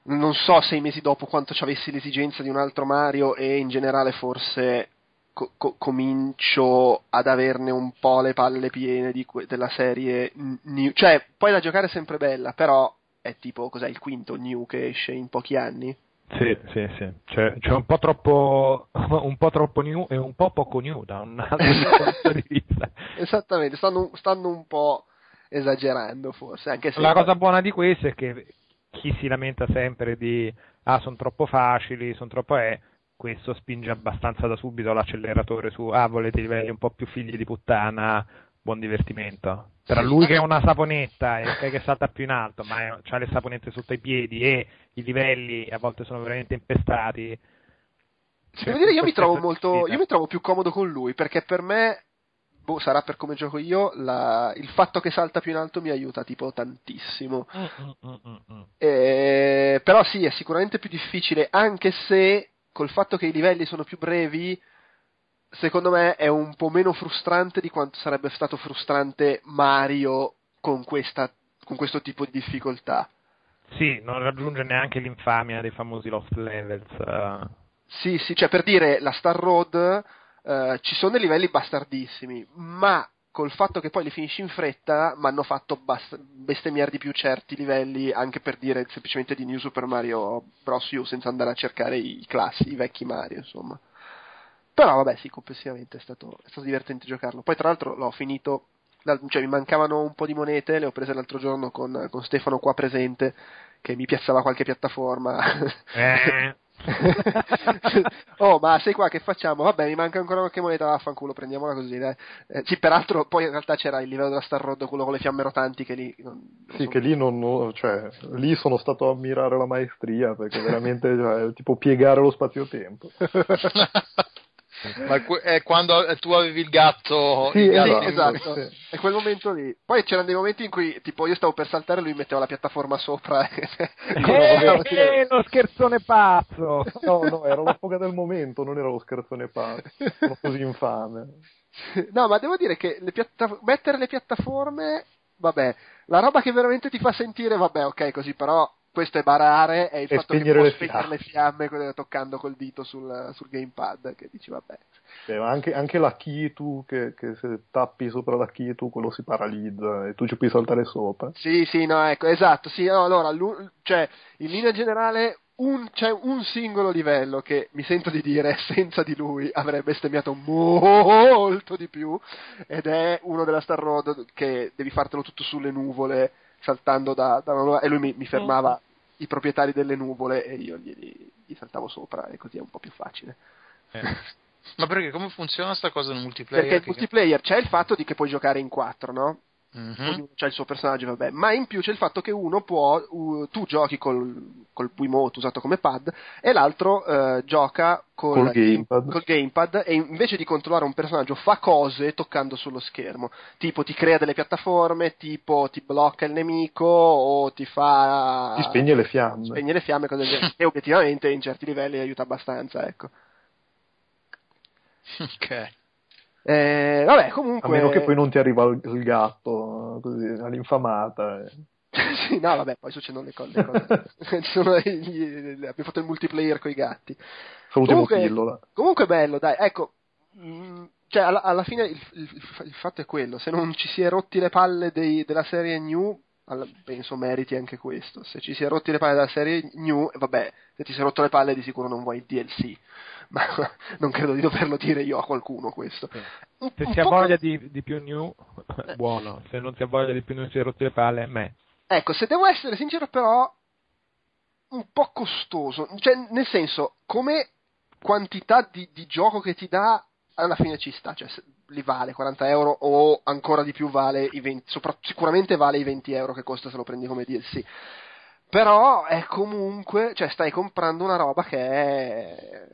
non so sei mesi dopo quanto ci avessi l'esigenza di un altro Mario e in generale forse co- co- comincio ad averne un po' le palle piene que- della serie new. Cioè, poi da giocare è sempre bella, però è tipo, cos'è, il quinto new che esce in pochi anni?
Sì, sì, sì. C'è, c'è un, po troppo, un po' troppo new e un po' poco new da un altro punto di vista.
Esattamente, stanno, stanno, un po' esagerando forse. Anche se
La cosa buona di questo è che chi si lamenta sempre di ah, sono troppo facili, sono troppo è, questo spinge abbastanza da subito l'acceleratore su ah, volete livelli un po' più figli di puttana, buon divertimento. Per lui che è una saponetta e che salta più in alto, ma ha le saponette sotto i piedi e i livelli a volte sono veramente impestati.
Devo dire, io mi trovo molto. Io mi trovo più comodo con lui perché per me. Boh, sarà per come gioco io, la, il fatto che salta più in alto mi aiuta tipo tantissimo. Mm, mm, mm, eh, però sì, è sicuramente più difficile, anche se col fatto che i livelli sono più brevi, secondo me è un po' meno frustrante di quanto sarebbe stato frustrante Mario con, questa, con questo tipo di difficoltà.
Sì, non raggiunge neanche l'infamia dei famosi Lost Levels. Uh.
Sì, sì, cioè per dire, la Star Road uh, ci sono dei livelli bastardissimi, ma col fatto che poi li finisci in fretta mi hanno fatto bast- bestemmiare di più certi livelli, anche per dire semplicemente di New Super Mario Bros. U, senza andare a cercare i classi, i vecchi Mario, insomma. Però vabbè, sì, complessivamente è stato, è stato divertente giocarlo. Poi tra l'altro l'ho finito, cioè mi mancavano un po' di monete, le ho prese l'altro giorno con, con Stefano qua presente, che mi piazzava qualche piattaforma. Eh. oh, ma sei qua che facciamo? Vabbè, mi manca ancora qualche moneta, vaffanculo, prendiamola così, dai. Eh, sì, peraltro, poi in realtà c'era il livello della Star Road, quello con le fiamme rotanti, che lì. Non,
non sì, so. che lì non, cioè, lì sono stato a ammirare la maestria, perché veramente cioè, tipo piegare lo spazio-tempo.
Ma è quando tu avevi il gatto.
Sì,
il
gatto esatto. Sì. È quel momento lì. Poi c'erano dei momenti in cui, tipo, io stavo per saltare e lui metteva la piattaforma sopra.
eh, eh, lo scherzone pazzo!
No, no, era la foga del momento, non era lo scherzone pazzo. Sono così infame.
No, ma devo dire che le piatta- mettere le piattaforme, vabbè, la roba che veramente ti fa sentire, vabbè, ok, così, però questo è barare e il e fatto che può spegnere le fiamme. toccando col dito sul, sul gamepad che dici vabbè.
Eh, anche, anche, la Kitu che, che, se tappi sopra la Kitu quello si paralizza e tu ci puoi saltare sopra.
Sì sì no ecco esatto sì no, allora cioè in linea generale un, c'è un singolo livello che mi sento di dire senza di lui avrebbe bestemmiato molto di più ed è uno della Star Road che devi fartelo tutto sulle nuvole saltando da, da una e lui mi, mi fermava mm. i proprietari delle nuvole e io gli, gli, saltavo sopra e così è un po' più facile.
Eh. Ma perché come funziona sta cosa nel multiplayer?
Perché il multiplayer c'è il fatto di che puoi giocare in quattro, no? Mm-hmm. C'è il suo personaggio, vabbè, ma in più c'è il fatto che uno può, uh, tu giochi col, col Wiimote usato come pad e l'altro uh, gioca col,
col, gamepad.
col, gamepad. e invece di controllare un personaggio fa cose toccando sullo schermo, tipo ti crea delle piattaforme, tipo ti blocca il nemico o ti fa...
ti spegne le fiamme.
Spegne le fiamme, cose del genere. e obiettivamente in certi livelli aiuta abbastanza, ecco.
Ok.
Eh, vabbè, comunque...
A meno che poi non ti arriva il, il gatto, così, all'infamata. Eh.
sì, no, vabbè, poi succedono le cose. Le gli, abbiamo fatto il multiplayer con i gatti.
Salutiamo comunque, pillola.
Comunque bello, dai, ecco. Mh, mm, cioè, alla, alla fine il, il, il, fatto è quello, se non ci si è rotti le palle dei, della serie New, penso meriti anche questo. Se ci si è rotti le palle della serie New, vabbè, se ti si è rotto le palle di sicuro non vuoi il DLC ma non credo di doverlo dire io a qualcuno questo.
Un, se un si ha voglia di, di, più new, eh. buono, se non si ha voglia di più new si è rotto le palle, me.
Ecco, se devo essere sincero però, un po' costoso, cioè nel senso, come quantità di, di, gioco che ti dà, alla fine ci sta, cioè li vale 40 euro o ancora di più vale i 20, sopra, sicuramente vale i 20 euro che costa se lo prendi come DLC. Però è comunque, cioè stai comprando una roba che è,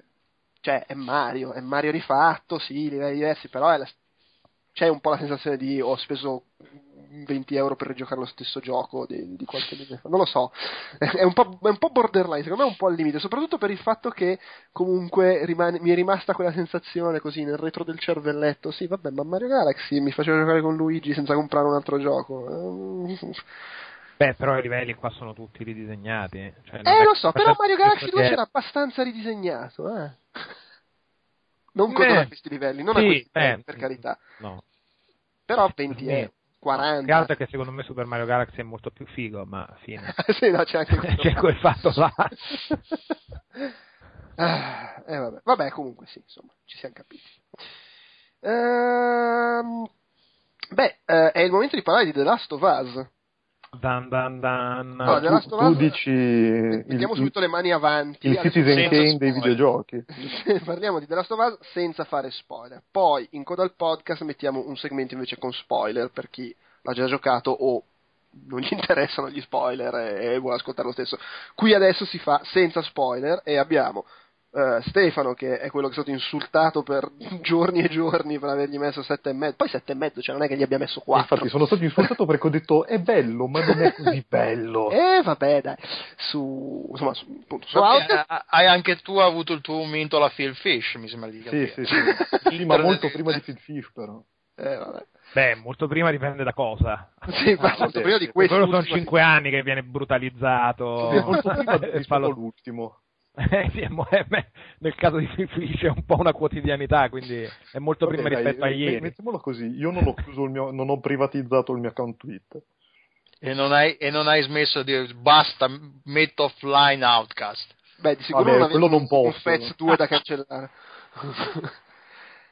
cioè è Mario, è Mario rifatto, sì, livelli diversi, però la, c'è un po' la sensazione di ho speso 20 euro per giocare lo stesso gioco di, di qualche mese fa. Non lo so, è un, è un, po', borderline, secondo me è un po' al limite, soprattutto per il fatto che comunque rimane, mi è rimasta quella sensazione così nel retro del cervelletto. Sì, vabbè, ma Mario Galaxy mi faceva giocare con Luigi senza comprare un altro gioco.
Beh, però i livelli qua sono tutti ridisegnati. Cioè,
eh, lo so, però Mario Galaxy 2 c'era abbastanza ridisegnato, eh. Non con eh, questi livelli, non sì, a questi livelli, per carità. No. Però 20 euro. 40.
Che altro che secondo me Super Mario Galaxy è molto più figo, ma fine.
sì, no, c'è anche
c'è quel fatto là.
ah, eh, vabbè. vabbè. comunque sì, insomma, ci siamo capiti. Ehm, beh, eh, è il momento di parlare di The Last of Us.
Dan, dan, dan.
No,
tu, tu Us, dici
mettiamo il, subito le mani avanti
il Citizen Kane dei videogiochi.
Parliamo di The Last of Us senza fare spoiler. Poi in coda al podcast mettiamo un segmento invece con spoiler per chi l'ha già giocato o non gli interessano gli spoiler e, e vuole ascoltare lo stesso. Qui adesso si fa senza spoiler e abbiamo Uh, Stefano, che è quello che è stato insultato per giorni e giorni per avergli messo sette e mezzo, poi sette e mezzo, cioè non è che gli abbia messo quattro.
Infatti, sono stato insultato perché ho detto è bello, ma non è così bello.
eh, vabbè, dai, su, insomma, su, appunto, su vabbè,
Hai anche tu avuto il tuo momento alla Phil Fish, mi sembra di capire.
Sì, sì, sì. sì ma molto prima di Phil Fish, però.
Eh, vabbè.
Beh, molto prima dipende da cosa.
Sì, ma molto prima di questo.
Quello sono cinque anni che viene brutalizzato.
Sì, molto prima di l'ultimo.
Eh, sì, nel caso di Felice è un po' una quotidianità, quindi è molto Vabbè, prima dai, rispetto a ieri.
Mettiamolo così, io non ho, chiuso il mio, non ho privatizzato il mio account Twitter.
E non hai, e non hai smesso di dire basta, metto offline Outcast.
Beh, di sicuro Vabbè, non
quello non posso.
un Fez 2 da cancellare.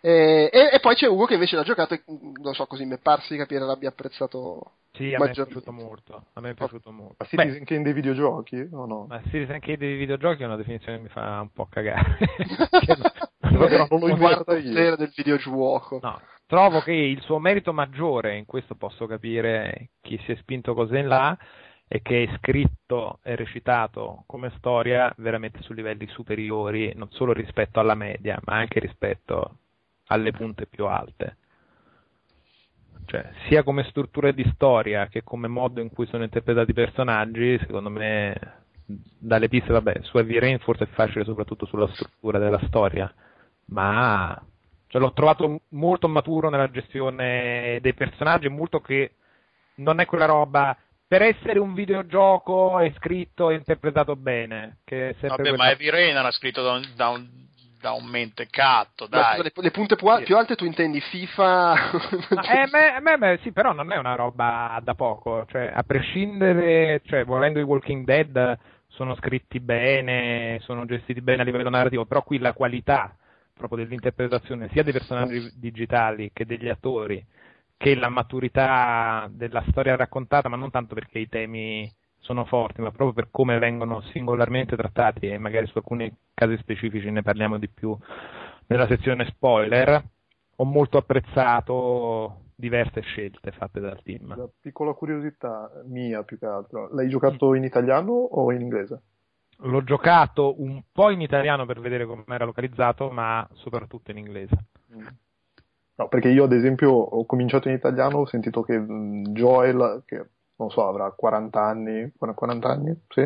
E, e, e, poi c'è Ugo che invece l'ha giocato e non so così mi è parso di capire l'abbia apprezzato
sì, a me è piaciuto molto a me è piaciuto molto.
Ma Citizen Kane dei videogiochi o no?
ma Citizen Kane dei videogiochi è una definizione che mi fa un po' cagare.
Non, non, non lo guardo io. Del videogioco.
No, trovo che il suo merito maggiore in questo posso capire chi si è spinto così in là e che è scritto e recitato come storia veramente su livelli superiori non solo rispetto alla media ma anche rispetto alle punte più alte. Cioè, sia come struttura di storia che come modo in cui sono interpretati i personaggi, secondo me dalle piste, vabbè, su Heavy Rain forse è facile soprattutto sulla struttura della storia, ma cioè, l'ho trovato molto maturo nella gestione dei personaggi, molto che non è quella roba per essere un videogioco è scritto e interpretato bene. Che
Vabbè, quella... ma Heavy Rain era scritto da un, da un da un mentecatto, dai.
Le, le, punte più, più, alte tu intendi FIFA?
eh, me, me, me, sì, però non è una roba da poco, cioè, a prescindere, cioè, volendo i Walking Dead sono scritti bene, sono gestiti bene a livello narrativo, però qui la qualità proprio dell'interpretazione sia dei personaggi digitali che degli attori, che la maturità della storia raccontata, ma non tanto perché i temi sono forti, ma proprio per come vengono singolarmente trattati e magari su alcuni casi specifici ne parliamo di più nella sezione spoiler, ho molto apprezzato diverse scelte fatte dal team.
Una piccola curiosità mia più che altro, l'hai giocato in italiano o in inglese?
L'ho giocato un po' in italiano per vedere come era localizzato, ma soprattutto in inglese. Mm.
No, perché io ad esempio ho cominciato in italiano, ho sentito che mm, Joel, che non so, avrà 40 anni, 40 anni, sì?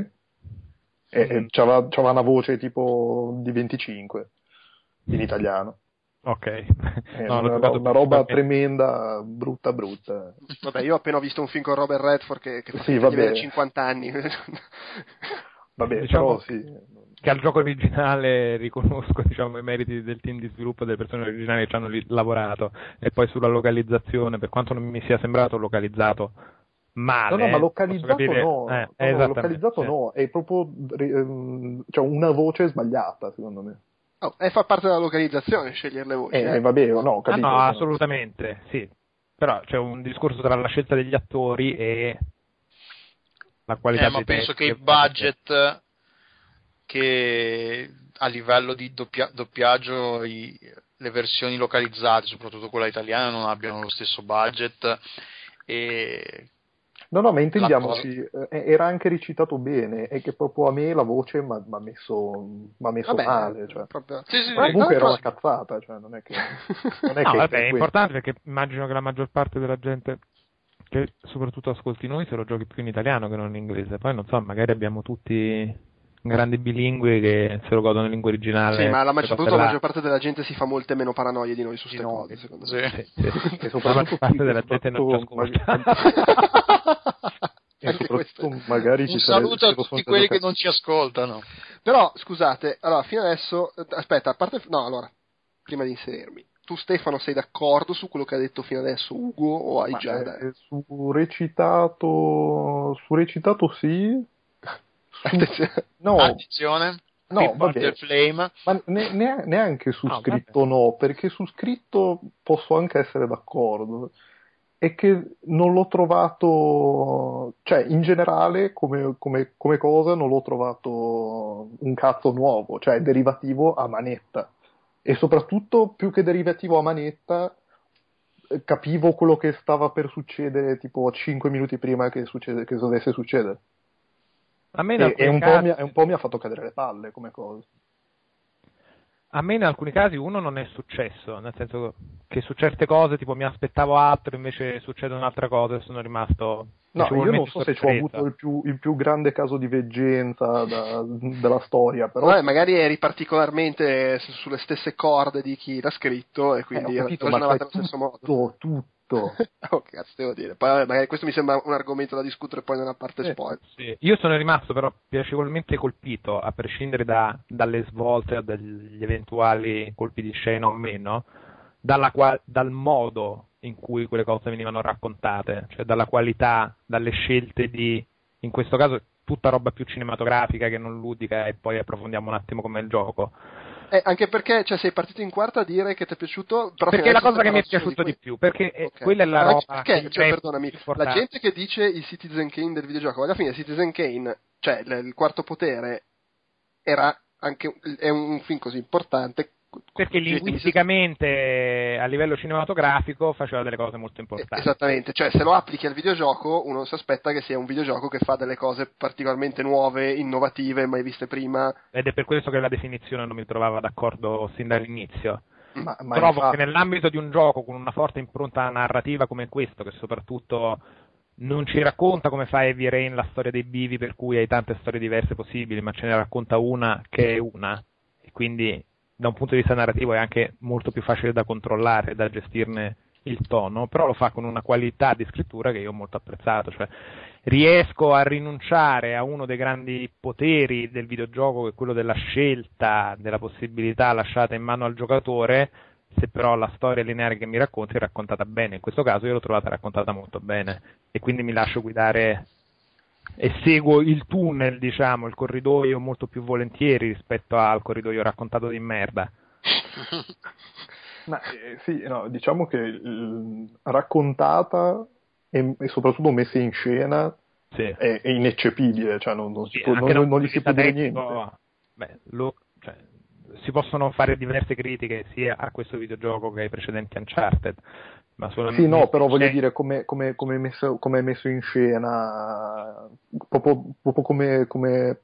E, e c'aveva, c'aveva una voce tipo di 25 in italiano.
Ok,
no, una, una, roba tremenda, brutta, brutta.
Vabbè, io ho appena visto un film con Robert Redford che, che sì, avere 50 anni.
Vabbè, diciamo però sì.
Che al gioco originale riconosco diciamo, i meriti del team di sviluppo delle persone originali che ci hanno lavorato e poi sulla localizzazione, per quanto non mi sia sembrato localizzato male.
No, no, ma localizzato no. Eh, no, no localizzato sì. no, è proprio ehm, cioè una voce sbagliata, secondo me.
Oh, e fa parte della localizzazione scegliere le voci.
Eh, eh. vabbè, no, capito.
Ah, no, assolutamente, sì. Però c'è un discorso tra la scelta degli attori e la qualità
eh, ma penso che il budget che a livello di doppia, doppiaggio i, le versioni localizzate, soprattutto quella italiana, non abbiano lo stesso budget e
No, no, ma intendiamoci, eh, era anche recitato bene, è che proprio a me la voce mi ha messo, messo vabbè, male. Cioè.
Proprio...
Sì, sì, comunque no, era no. una cazzata, cioè, non è che... Non
è, no, che vabbè, è importante perché immagino che la maggior parte della gente che soprattutto ascolti noi se lo giochi più in italiano che non in inglese. Poi non so, magari abbiamo tutti grandi bilingui che se lo godono in lingua originale.
Sì, ma la maggior, la maggior parte della gente si fa molte meno paranoie di noi su queste cose, secondo me.
Sì, sì, sì. E soprattutto la maggior parte della gente non ci ascolta.
e soprattutto magari
un saluto a tutti quelli che non ci ascoltano.
Però, scusate, allora, fino adesso, aspetta, a parte, no, allora, prima di inserirmi, tu Stefano sei d'accordo su quello che ha detto fino adesso Ugo o hai Ma già...
Eh, su recitato, su recitato sì,
Attenzione. No, Attenzione.
No, vabbè, Flame. ma ne, ne, neanche su oh, scritto vabbè. no, perché su scritto posso anche essere d'accordo. È che non l'ho trovato, cioè in generale come, come, come cosa non l'ho trovato un cazzo nuovo, cioè derivativo a manetta. E soprattutto più che derivativo a manetta capivo quello che stava per succedere tipo 5 minuti prima che, succede, che dovesse succedere. A me e, e un, casi... un, po mi ha fatto cadere le palle come cosa.
A me in alcuni casi uno non è successo, nel senso che su certe cose tipo mi aspettavo altro, invece succede un'altra cosa e sono rimasto...
No, io non so se ci ho avuto il più, il più, grande caso di veggenza da, della storia, però...
Vabbè, magari eri particolarmente sulle stesse corde di chi l'ha scritto e quindi eh, capito, ragionavate allo stesso modo.
Tutto, tutto.
oh, cazzo, devo dire. Poi, magari questo mi sembra un argomento da discutere poi nella parte eh, spoiler.
Sì. Io sono rimasto però piacevolmente colpito, a prescindere da, dalle svolte, dagli eventuali colpi di scena o meno, qual- dal modo in cui quelle cose venivano raccontate, cioè dalla qualità, dalle scelte di, in questo caso, tutta roba più cinematografica che non ludica e poi approfondiamo un attimo come il gioco
eh, anche perché cioè, sei partito in quarta a dire che ti è piaciuto.
perché è la cosa che mi è piaciuto di, di più. Perché okay. quella è la roba.
Perché, cioè, perdonami, la gente che dice il Citizen Kane del videogioco, alla fine Citizen Kane, cioè il quarto potere, era anche è un film così importante
perché linguisticamente a livello cinematografico faceva delle cose molto importanti.
Esattamente, cioè se lo applichi al videogioco uno si aspetta che sia un videogioco che fa delle cose particolarmente nuove, innovative, mai viste prima.
Ed è per questo che la definizione non mi trovava d'accordo sin dall'inizio. Ma, ma Trovo infatti... che nell'ambito di un gioco con una forte impronta narrativa come questo, che soprattutto non ci racconta come fa Heavy Rain la storia dei bivi per cui hai tante storie diverse possibili, ma ce ne racconta una che è una. E quindi da un punto di vista narrativo è anche molto più facile da controllare, da gestirne il tono, però lo fa con una qualità di scrittura che io ho molto apprezzato, cioè riesco a rinunciare a uno dei grandi poteri del videogioco che è quello della scelta, della possibilità lasciata in mano al giocatore, se però la storia lineare che mi racconti è raccontata bene, in questo caso io l'ho trovata raccontata molto bene e quindi mi lascio guidare e seguo il tunnel, diciamo, il corridoio molto più volentieri rispetto al corridoio raccontato di merda.
Ma, eh, sì, no, diciamo che il, raccontata e, e, soprattutto messa in scena sì. è, è, ineccepibile, cioè non, non, sì, può, non, non gli si può dire niente.
Beh, lo, cioè, si possono fare diverse critiche sia a questo videogioco che ai precedenti Uncharted,
ma sì, no, però voglio dire come, come, come, messo, come, è messo in scena, proprio, proprio come, come,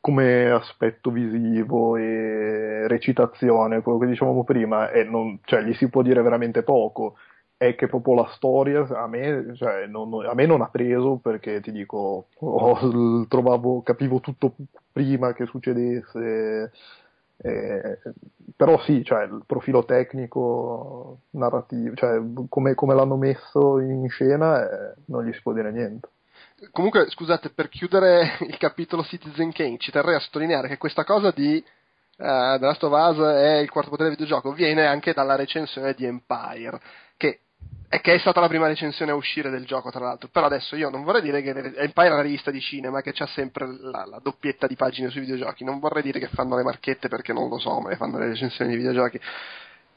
come, aspetto visivo e recitazione, quello che dicevamo prima, e non, cioè, gli si può dire veramente poco. È che proprio la storia a me, cioè, non, a me non ha preso perché ti dico, oh, trovavo, capivo tutto prima che succedesse eh, però sì, cioè, il profilo tecnico, narrativo, cioè, come, come l'hanno messo in scena eh, non gli si può dire niente.
Comunque, scusate, per chiudere il capitolo Citizen Kane, ci terrei a sottolineare che questa cosa di uh, The Last of Us è il quarto potere del videogioco viene anche dalla recensione di Empire, che è che è stata la prima recensione a uscire del gioco, tra l'altro. Però adesso io non vorrei dire che Empire è una rivista di cinema che ha sempre la, la, doppietta di pagine sui videogiochi. Non vorrei dire che fanno le marchette perché non lo so, ma fanno le recensioni di videogiochi.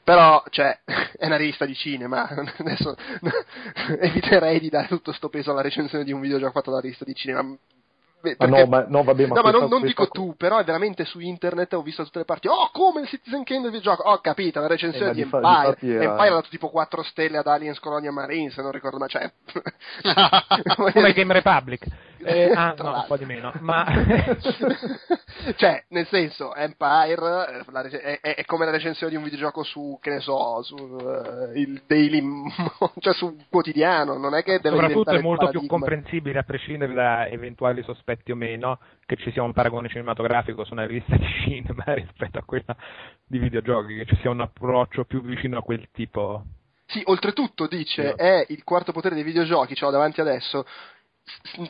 Però, cioè, è una rivista di cinema. Adesso eviterei di dare tutto questo peso alla recensione di un videogioco fatto da rivista di cinema. Beh, perché...
ah, no, ma, no, vabbè, ma,
no,
questa,
ma non, non dico tu, però è veramente su internet ho visto da tutte le parti. Oh, come il Citizen Kane del videogioco? Ho oh, capito, la recensione
eh,
di
di fa-
Empire.
di era...
Empire ha dato tipo 4 stelle ad Aliens Colonia Marine, se non ricordo, ma c'è.
come Game Republic. Eh, ah, no, un po' di meno. Ma...
cioè, nel senso, Empire è, è, è, come la recensione di un videogioco su, che ne so, su uh, il Daily, cioè su quotidiano, non è che deve
Soprattutto è molto più comprensibile, a prescindere da eventuali sospetti o meno, che ci sia un paragone cinematografico su una rivista di cinema rispetto a quella di videogiochi, che ci sia un approccio più vicino a quel tipo.
Sì, oltretutto dice, è il quarto potere dei videogiochi, ce l'ho davanti adesso,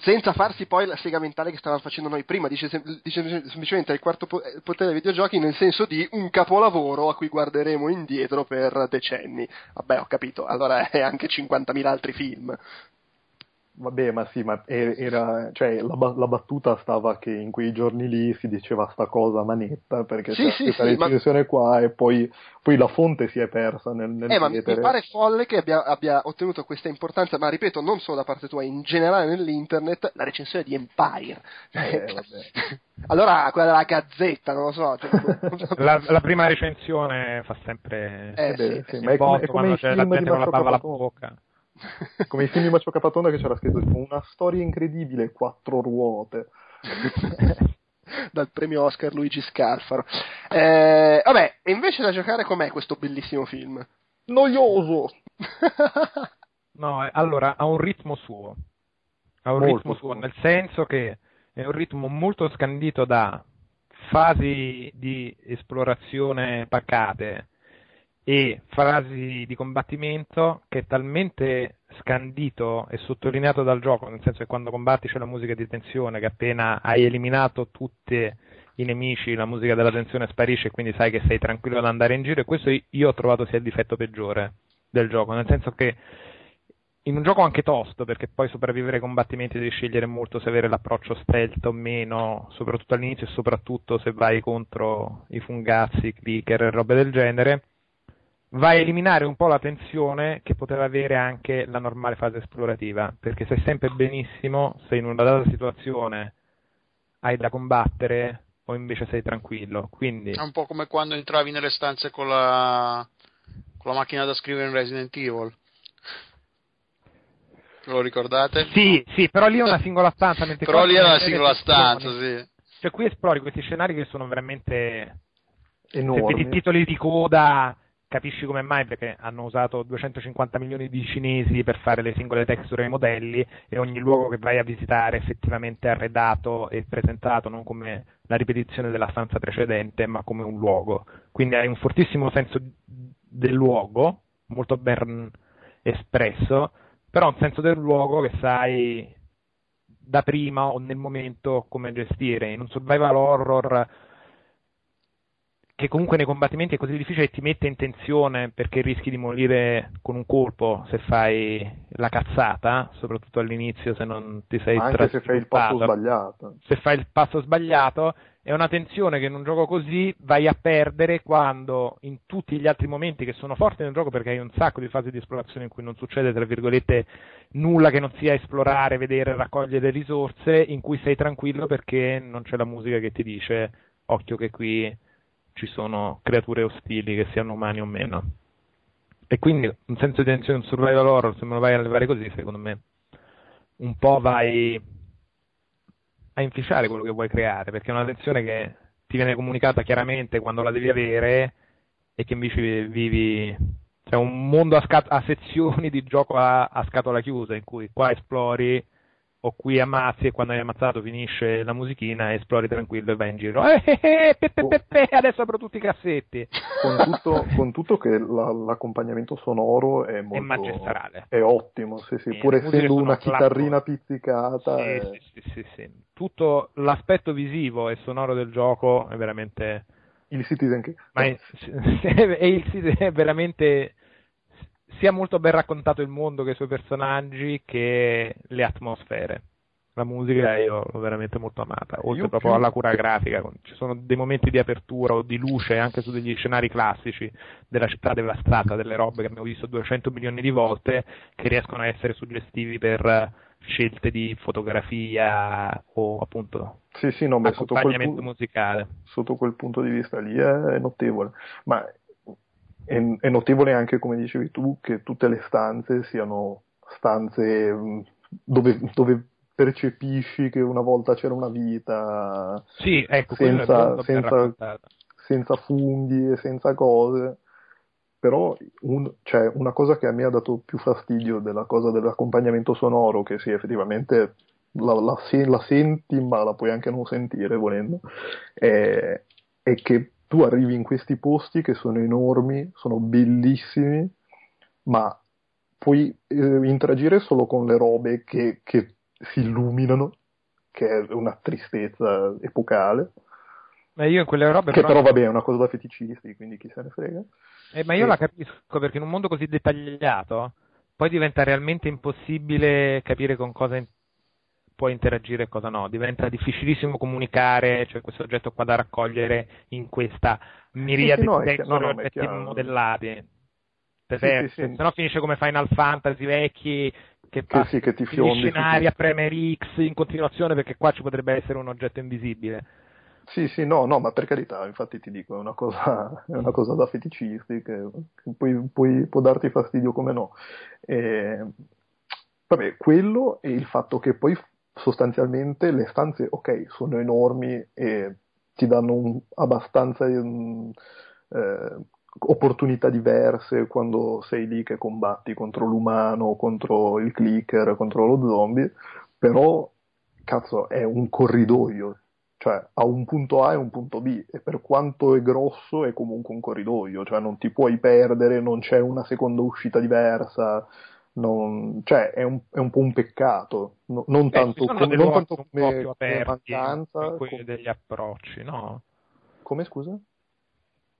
senza farsi poi la sega mentale che stavamo facendo noi prima, dice, dice semplicemente il quarto potere dei videogiochi nel senso di un capolavoro a cui guarderemo indietro per decenni. Vabbè, ho capito, allora è anche 50.000 altri film.
Vabbè, ma sì, ma era, cioè, la, la, battuta stava che in quei giorni lì si diceva sta cosa manetta, perché
sì,
c'è
sì,
questa
sì,
recensione
ma...
qua e poi, poi, la fonte si è persa nel, nel
eh, ma mi pare folle che abbia, abbia, ottenuto questa importanza, ma ripeto, non solo da parte tua, in generale nell'internet, la recensione di Empire.
Eh,
allora, quella della Gazzetta, non lo so.
la, la, prima recensione fa sempre...
Eh, sì,
sì, ma è come, è come
c'è la gente con la bava alla bocca.
Come i film di Macio Capatonda che c'era scritto una storia incredibile, quattro ruote.
Dal premio Oscar Luigi Scalfaro. Eh, vabbè, e invece da giocare com'è questo bellissimo film?
Noioso!
no, allora ha un ritmo suo. Ha un
molto
ritmo suo, nel senso che è un ritmo molto scandito da fasi di esplorazione pacate e frasi di combattimento che è talmente scandito e sottolineato dal gioco, nel senso che quando combatti c'è la musica di tensione, che appena hai eliminato tutti i nemici la musica della tensione sparisce e quindi sai che sei tranquillo ad andare in giro e questo io ho trovato sia il difetto peggiore del gioco, nel senso che in un gioco anche tosto, perché poi sopravvivere ai combattimenti devi scegliere molto se avere l'approccio stealth o meno, soprattutto all'inizio e soprattutto se vai contro i fungazzi, clicker e robe del genere, va a eliminare un po' la tensione che poteva avere anche la normale fase esplorativa, perché sai sempre benissimo se in una data situazione hai da combattere o invece sei tranquillo. Quindi...
È un po' come quando entravi nelle stanze con la, con la macchina da scrivere in Resident Evil. Lo ricordate?
Sì, sì, però lì è una singola stanza.
però lì è una singola stanza, sì.
Cioè qui esplori questi scenari che sono veramente
enormi.
Se vedi titoli di coda capisci come mai? Perché hanno usato 250 milioni di cinesi per fare le singole texture ai modelli e ogni luogo che vai a visitare è effettivamente arredato e presentato non come la ripetizione della stanza precedente ma come un luogo. Quindi hai un fortissimo senso del luogo molto ben espresso però un senso del luogo che sai da prima o nel momento come gestire. In un survival horror che comunque nei combattimenti è così difficile ti mette in tensione perché rischi di morire con un colpo se fai la cazzata, soprattutto all'inizio se non ti sei
Anche se fai il passo sbagliato.
Se fai il passo sbagliato è una tensione che in un gioco così vai a perdere quando in tutti gli altri momenti che sono forti nel gioco perché hai un sacco di fasi di esplorazione in cui non succede tra virgolette nulla che non sia esplorare, vedere, raccogliere risorse, in cui sei tranquillo perché non c'è la musica che ti dice occhio che qui ci sono creature ostili che siano umani o meno. E quindi un senso di tensione, un survival horror, se me lo vai a levare così, secondo me, un po' vai a inficiare quello che vuoi creare, perché è una tensione che ti viene comunicata chiaramente quando la devi avere e che invece vivi cioè un mondo a, scat- a sezioni di gioco a-, a scatola chiusa in cui qua esplori o qui ammazzi e quando hai ammazzato finisce la musichina, esplori tranquillo e vai in giro. Eh, eh, eh, pe, pe, pe, adesso apro tutti i cassetti.
Con tutto, con tutto che la, l'accompagnamento sonoro è molto...
È magistrale.
È ottimo, sì, sì. pur essendo una chitarrina pizzicata.
Sì,
è...
sì, sì, sì, sì. Tutto l'aspetto visivo e sonoro del gioco è veramente...
Il Citizen.
Ma è, è, il, è veramente sia molto ben raccontato il mondo che i suoi personaggi che le atmosfere. La musica io l'ho veramente molto amata, oltre io proprio più... alla cura grafica. Ci sono dei momenti di apertura o di luce anche su degli scenari classici della città devastata, delle robe che abbiamo visto 200 milioni di volte, che riescono a essere suggestivi per scelte di fotografia o appunto
sì, sì, no, beh,
accompagnamento
sotto
musicale.
Sotto quel punto di vista lì è, notevole, ma è, è, notevole anche, come dicevi tu, che tutte le stanze siano stanze mm, dove, dove percepisci che una volta c'era una vita
sì, ecco,
senza, senza, senza funghi e senza cose. Però un, cioè, una cosa che a me ha dato più fastidio della cosa dell'accompagnamento sonoro, che sì, effettivamente la, la, la senti, ma la puoi anche non sentire volendo, è, è, che tu arrivi in questi posti che sono enormi, sono bellissimi, ma puoi eh, interagire solo con le robe che, che si illuminano, che è una tristezza epocale.
Ma io in quelle robe
che però, però vabbè è una cosa da feticisti, quindi chi se ne frega.
Eh, ma io e... la capisco perché in un mondo così dettagliato poi diventa realmente impossibile capire con cosa in... puoi interagire e cosa no. Diventa difficilissimo comunicare, cioè questo oggetto qua da raccogliere in questa miriade sì, sì, no, di no, no, oggetti modellati. Sì, sì, sì. Se no finisce come Final Fantasy vecchi che,
che, sì, che ti fiondi
scenari a premere X in continuazione perché qua ci potrebbe essere un oggetto invisibile.
Sì, sì, no, no, ma per carità, infatti ti dico, è una cosa, è una cosa da feticisti che, che poi, poi, può darti fastidio come no. E, vabbè, quello e il fatto che poi sostanzialmente le stanze, ok, sono enormi e ti danno un, abbastanza um, eh, opportunità diverse quando sei lì che combatti contro l'umano, contro il clicker, contro lo zombie, però cazzo è un corridoio, cioè ha un punto A e un punto B e per quanto è grosso è comunque un corridoio, cioè non ti puoi perdere, non c'è una seconda uscita diversa, non, cioè è un, è un, po' un peccato, no, non, eh, tanto, come, non tanto come, come mancanza
come... degli approcci, no?
Come scusa?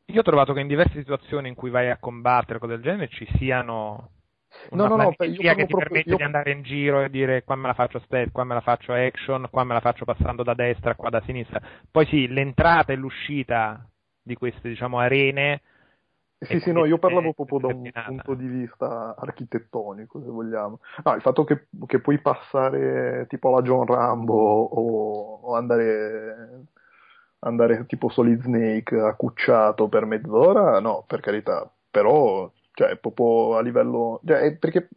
Io ho trovato che in diverse situazioni in cui vai a combattere cose del genere ci siano una no, no, no, che ti proprio, permette io... di andare in giro e dire qua me la faccio stealth, qua me la faccio action, qua me la faccio passando da destra, qua da sinistra. Poi sì, l'entrata e l'uscita di queste diciamo arene
sì, sì, no, io parlavo proprio da un punto di vista architettonico, se vogliamo. No, il fatto che, che puoi passare tipo alla John Rambo o, o andare, andare tipo Solid Snake accucciato per mezz'ora, no, per carità, però cioè proprio a livello... Cioè, perché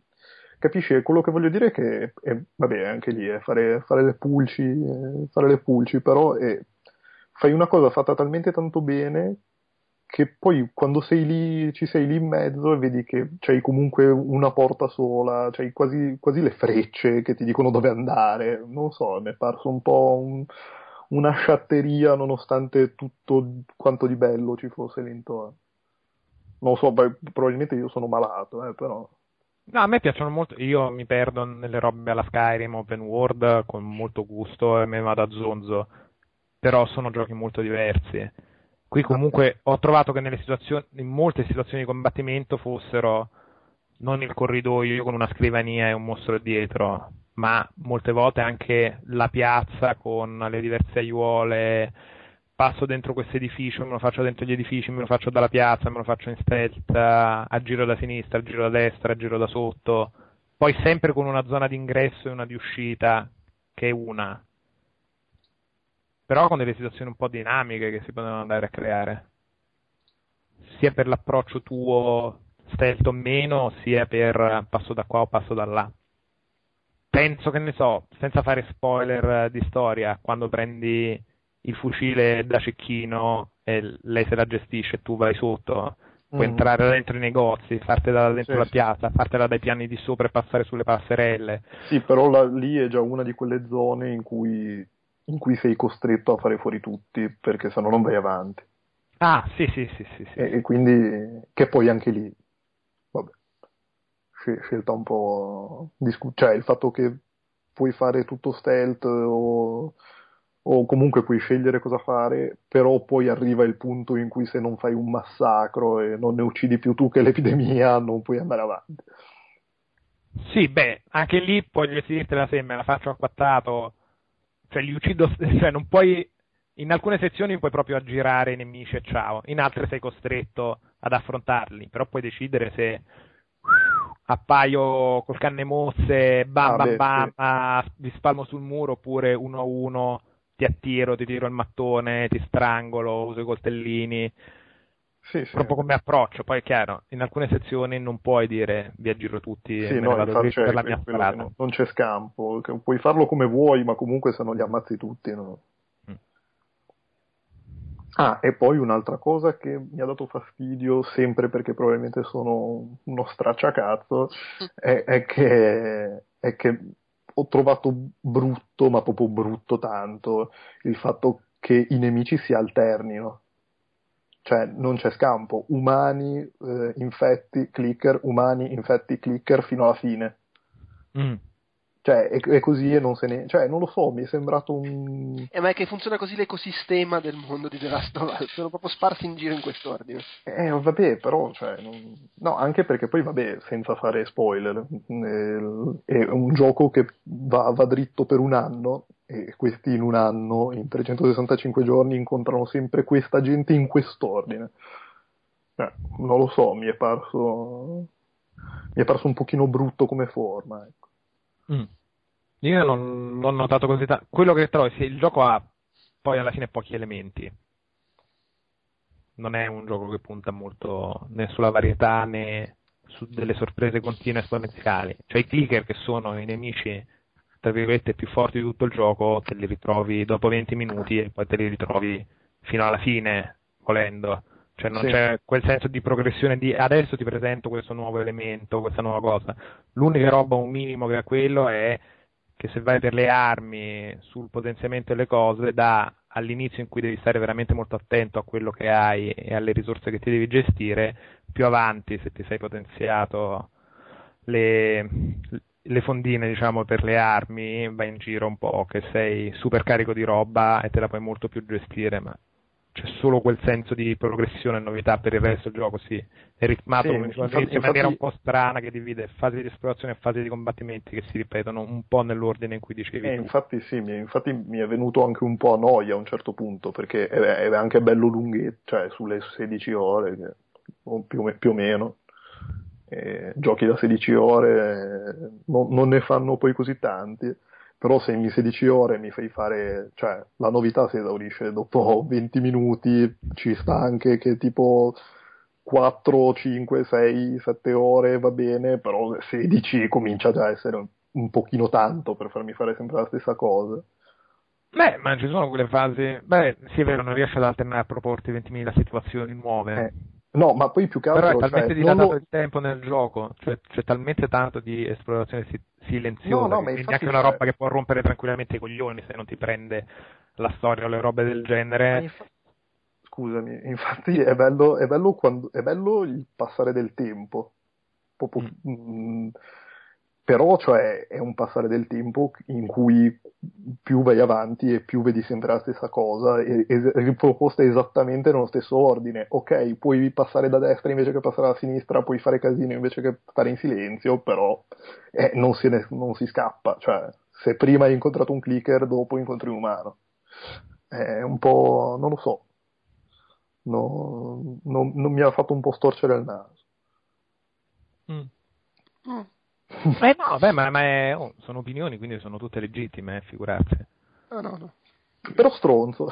capisci, quello che voglio dire è che, è, vabbè, anche lì è fare, fare, le pulci, fare le pulci, però è, fai una cosa fatta talmente tanto bene che poi quando sei lì, ci sei lì in mezzo e vedi che c'hai comunque una porta sola, c'hai quasi, quasi le frecce che ti dicono dove andare, non so, mi è parso un po' un, una sciatteria nonostante tutto quanto di bello ci fosse lì intorno non so, beh, probabilmente io sono malato, eh, però...
No, a me piacciono molto, io mi perdo nelle robe alla Skyrim Open World con molto gusto e me vado a zonzo, però sono giochi molto diversi. Qui comunque ho trovato che in molte situazioni di combattimento fossero non il corridoio con una scrivania e un mostro dietro, ma molte volte anche la piazza con le diverse aiuole, passo dentro questo edificio, me lo faccio dentro gli edifici, me lo faccio dalla piazza, me lo faccio in stealth, a giro da sinistra, a giro da destra, a giro da sotto, poi sempre con una zona di ingresso e una di uscita, che è una. Però con delle situazioni un po' dinamiche che si possono andare a creare. Sia per l'approccio tuo stealth o meno, sia per passo da qua o passo da là. Penso che ne so, senza fare spoiler di storia, quando prendi il fucile da cecchino e lei se la gestisce e tu vai sotto, puoi mm. entrare dentro i negozi, fartela dentro sì, la piazza, fartela dai piani di sopra e passare sulle passerelle.
Sì, però la, lì è già una di quelle zone in cui, in cui sei costretto a fare fuori tutti, perché se no non vai avanti.
Ah, sì, sì, sì, sì. sì.
E, e, quindi, che poi anche lì, vabbè, scelta un po' discu- cioè il fatto che puoi fare tutto stealth o o comunque puoi scegliere cosa fare, però poi arriva il punto in cui se non fai un massacro e non ne uccidi più tu che l'epidemia, non puoi andare avanti.
Sì, beh, anche lì puoi dirtela se me la faccio acquattato, cioè li uccido, cioè non puoi, in alcune sezioni puoi proprio aggirare i nemici e ciao, in altre sei costretto ad affrontarli, però puoi decidere se appaio col canne mosse, bam ah, bam bam, vi spalmo sul muro oppure uno a uno ti attiro, ti tiro il mattone, ti strangolo, uso i coltellini. Sì, sì. Proprio come approccio, poi è chiaro, in alcune sezioni non puoi dire vi aggiro tutti sì, e no, vado dritto per la mia strada.
Non c'è scampo, puoi farlo come vuoi, ma comunque se non li ammazzi tutti no. Mm. Ah, e poi un'altra cosa che mi ha dato fastidio, sempre perché probabilmente sono uno stracciacazzo, è, è, che, è che ho trovato brutto, ma proprio brutto tanto, il fatto che i nemici si alternino. Cioè, non c'è scampo. Umani, eh, infetti, clicker, umani, infetti, clicker fino alla fine. Mm. Cioè, è, è, così e non se ne... Cioè, non lo so, mi è sembrato un...
Eh, ma è che funziona così l'ecosistema del mondo di The Last of Us, sono proprio sparsi in giro in quest'ordine.
Eh, vabbè, però, cioè... Non... No, anche perché poi, vabbè, senza fare spoiler, eh, è un gioco che va, va dritto per un anno e questi in un anno, in 365 giorni, incontrano sempre questa gente in quest'ordine. Eh, non lo so, mi è parso... Mi è parso un pochino brutto come forma, ecco.
Mm. Io non, ho notato così tanto. Quello che trovo è che il gioco ha poi alla fine pochi elementi. Non è un gioco che punta molto né sulla varietà né su delle sorprese continue esponenziali. Cioè i clicker che sono i nemici tra virgolette più forti di tutto il gioco te li ritrovi dopo 20 minuti e poi te li ritrovi fino alla fine volendo cioè non sì. c'è quel senso di progressione di adesso ti presento questo nuovo elemento, questa nuova cosa. L'unica roba, un minimo che ha quello è che se vai per le armi sul potenziamento delle cose, da all'inizio in cui devi stare veramente molto attento a quello che hai e alle risorse che ti devi gestire, più avanti se ti sei potenziato le, le fondine diciamo per le armi, vai in giro un po' che sei super carico di roba e te la puoi molto più gestire, ma c'è solo quel senso di progressione e novità per il resto del gioco, sì, è ritmato sì, infatti, in maniera un po' strana che divide fasi di esplorazione e fasi di combattimenti che si ripetono un po' nell'ordine in cui dicevi.
Eh, infatti sì, mi, infatti mi è venuto anche un po' a noia a un certo punto, perché è, è anche bello lunghetto, cioè sulle 16 ore, che, più, più, o meno. Eh, giochi da 16 ore eh, non, non ne fanno poi così tanti però se in 16 ore mi fai fare, cioè la novità si esaurisce dopo 20 minuti, ci sta anche che tipo 4, 5, 6, 7 ore va bene, però 16 comincia già a essere un, un pochino tanto per farmi fare sempre la stessa cosa.
Beh, ma ci sono quelle fasi. Beh, sì, è vero, non riesce ad alternare a proporti 20.000 situazioni nuove.
Eh, No, ma poi più che altro...
Però è talmente
cioè,
dilatato lo... il tempo nel gioco, cioè c'è talmente tanto di esplorazione silenziosa, no, no, quindi anche una roba che può rompere tranquillamente i coglioni se non ti prende la storia o le robe del genere.
Infa... Scusami, infatti è bello, è, bello quando... è bello il passare del tempo. Proprio... Mm. Però cioè, è un passare del tempo in cui più vai avanti e più vedi sempre la stessa cosa, e, e, riproposta esattamente nello stesso ordine. Ok, puoi passare da destra invece che passare da sinistra, puoi fare casino invece che stare in silenzio, però eh, non, ne, non, si scappa. Cioè, se prima hai incontrato un clicker, dopo incontri un umano. È un po'... non lo so. No, non, non mi ha fatto un po' storcere il naso.
Mm. Mm. Eh no, beh, ma, ma è, oh, sono opinioni, quindi sono tutte legittime, eh, figurarsi.
No, no, no.
Però stronzo.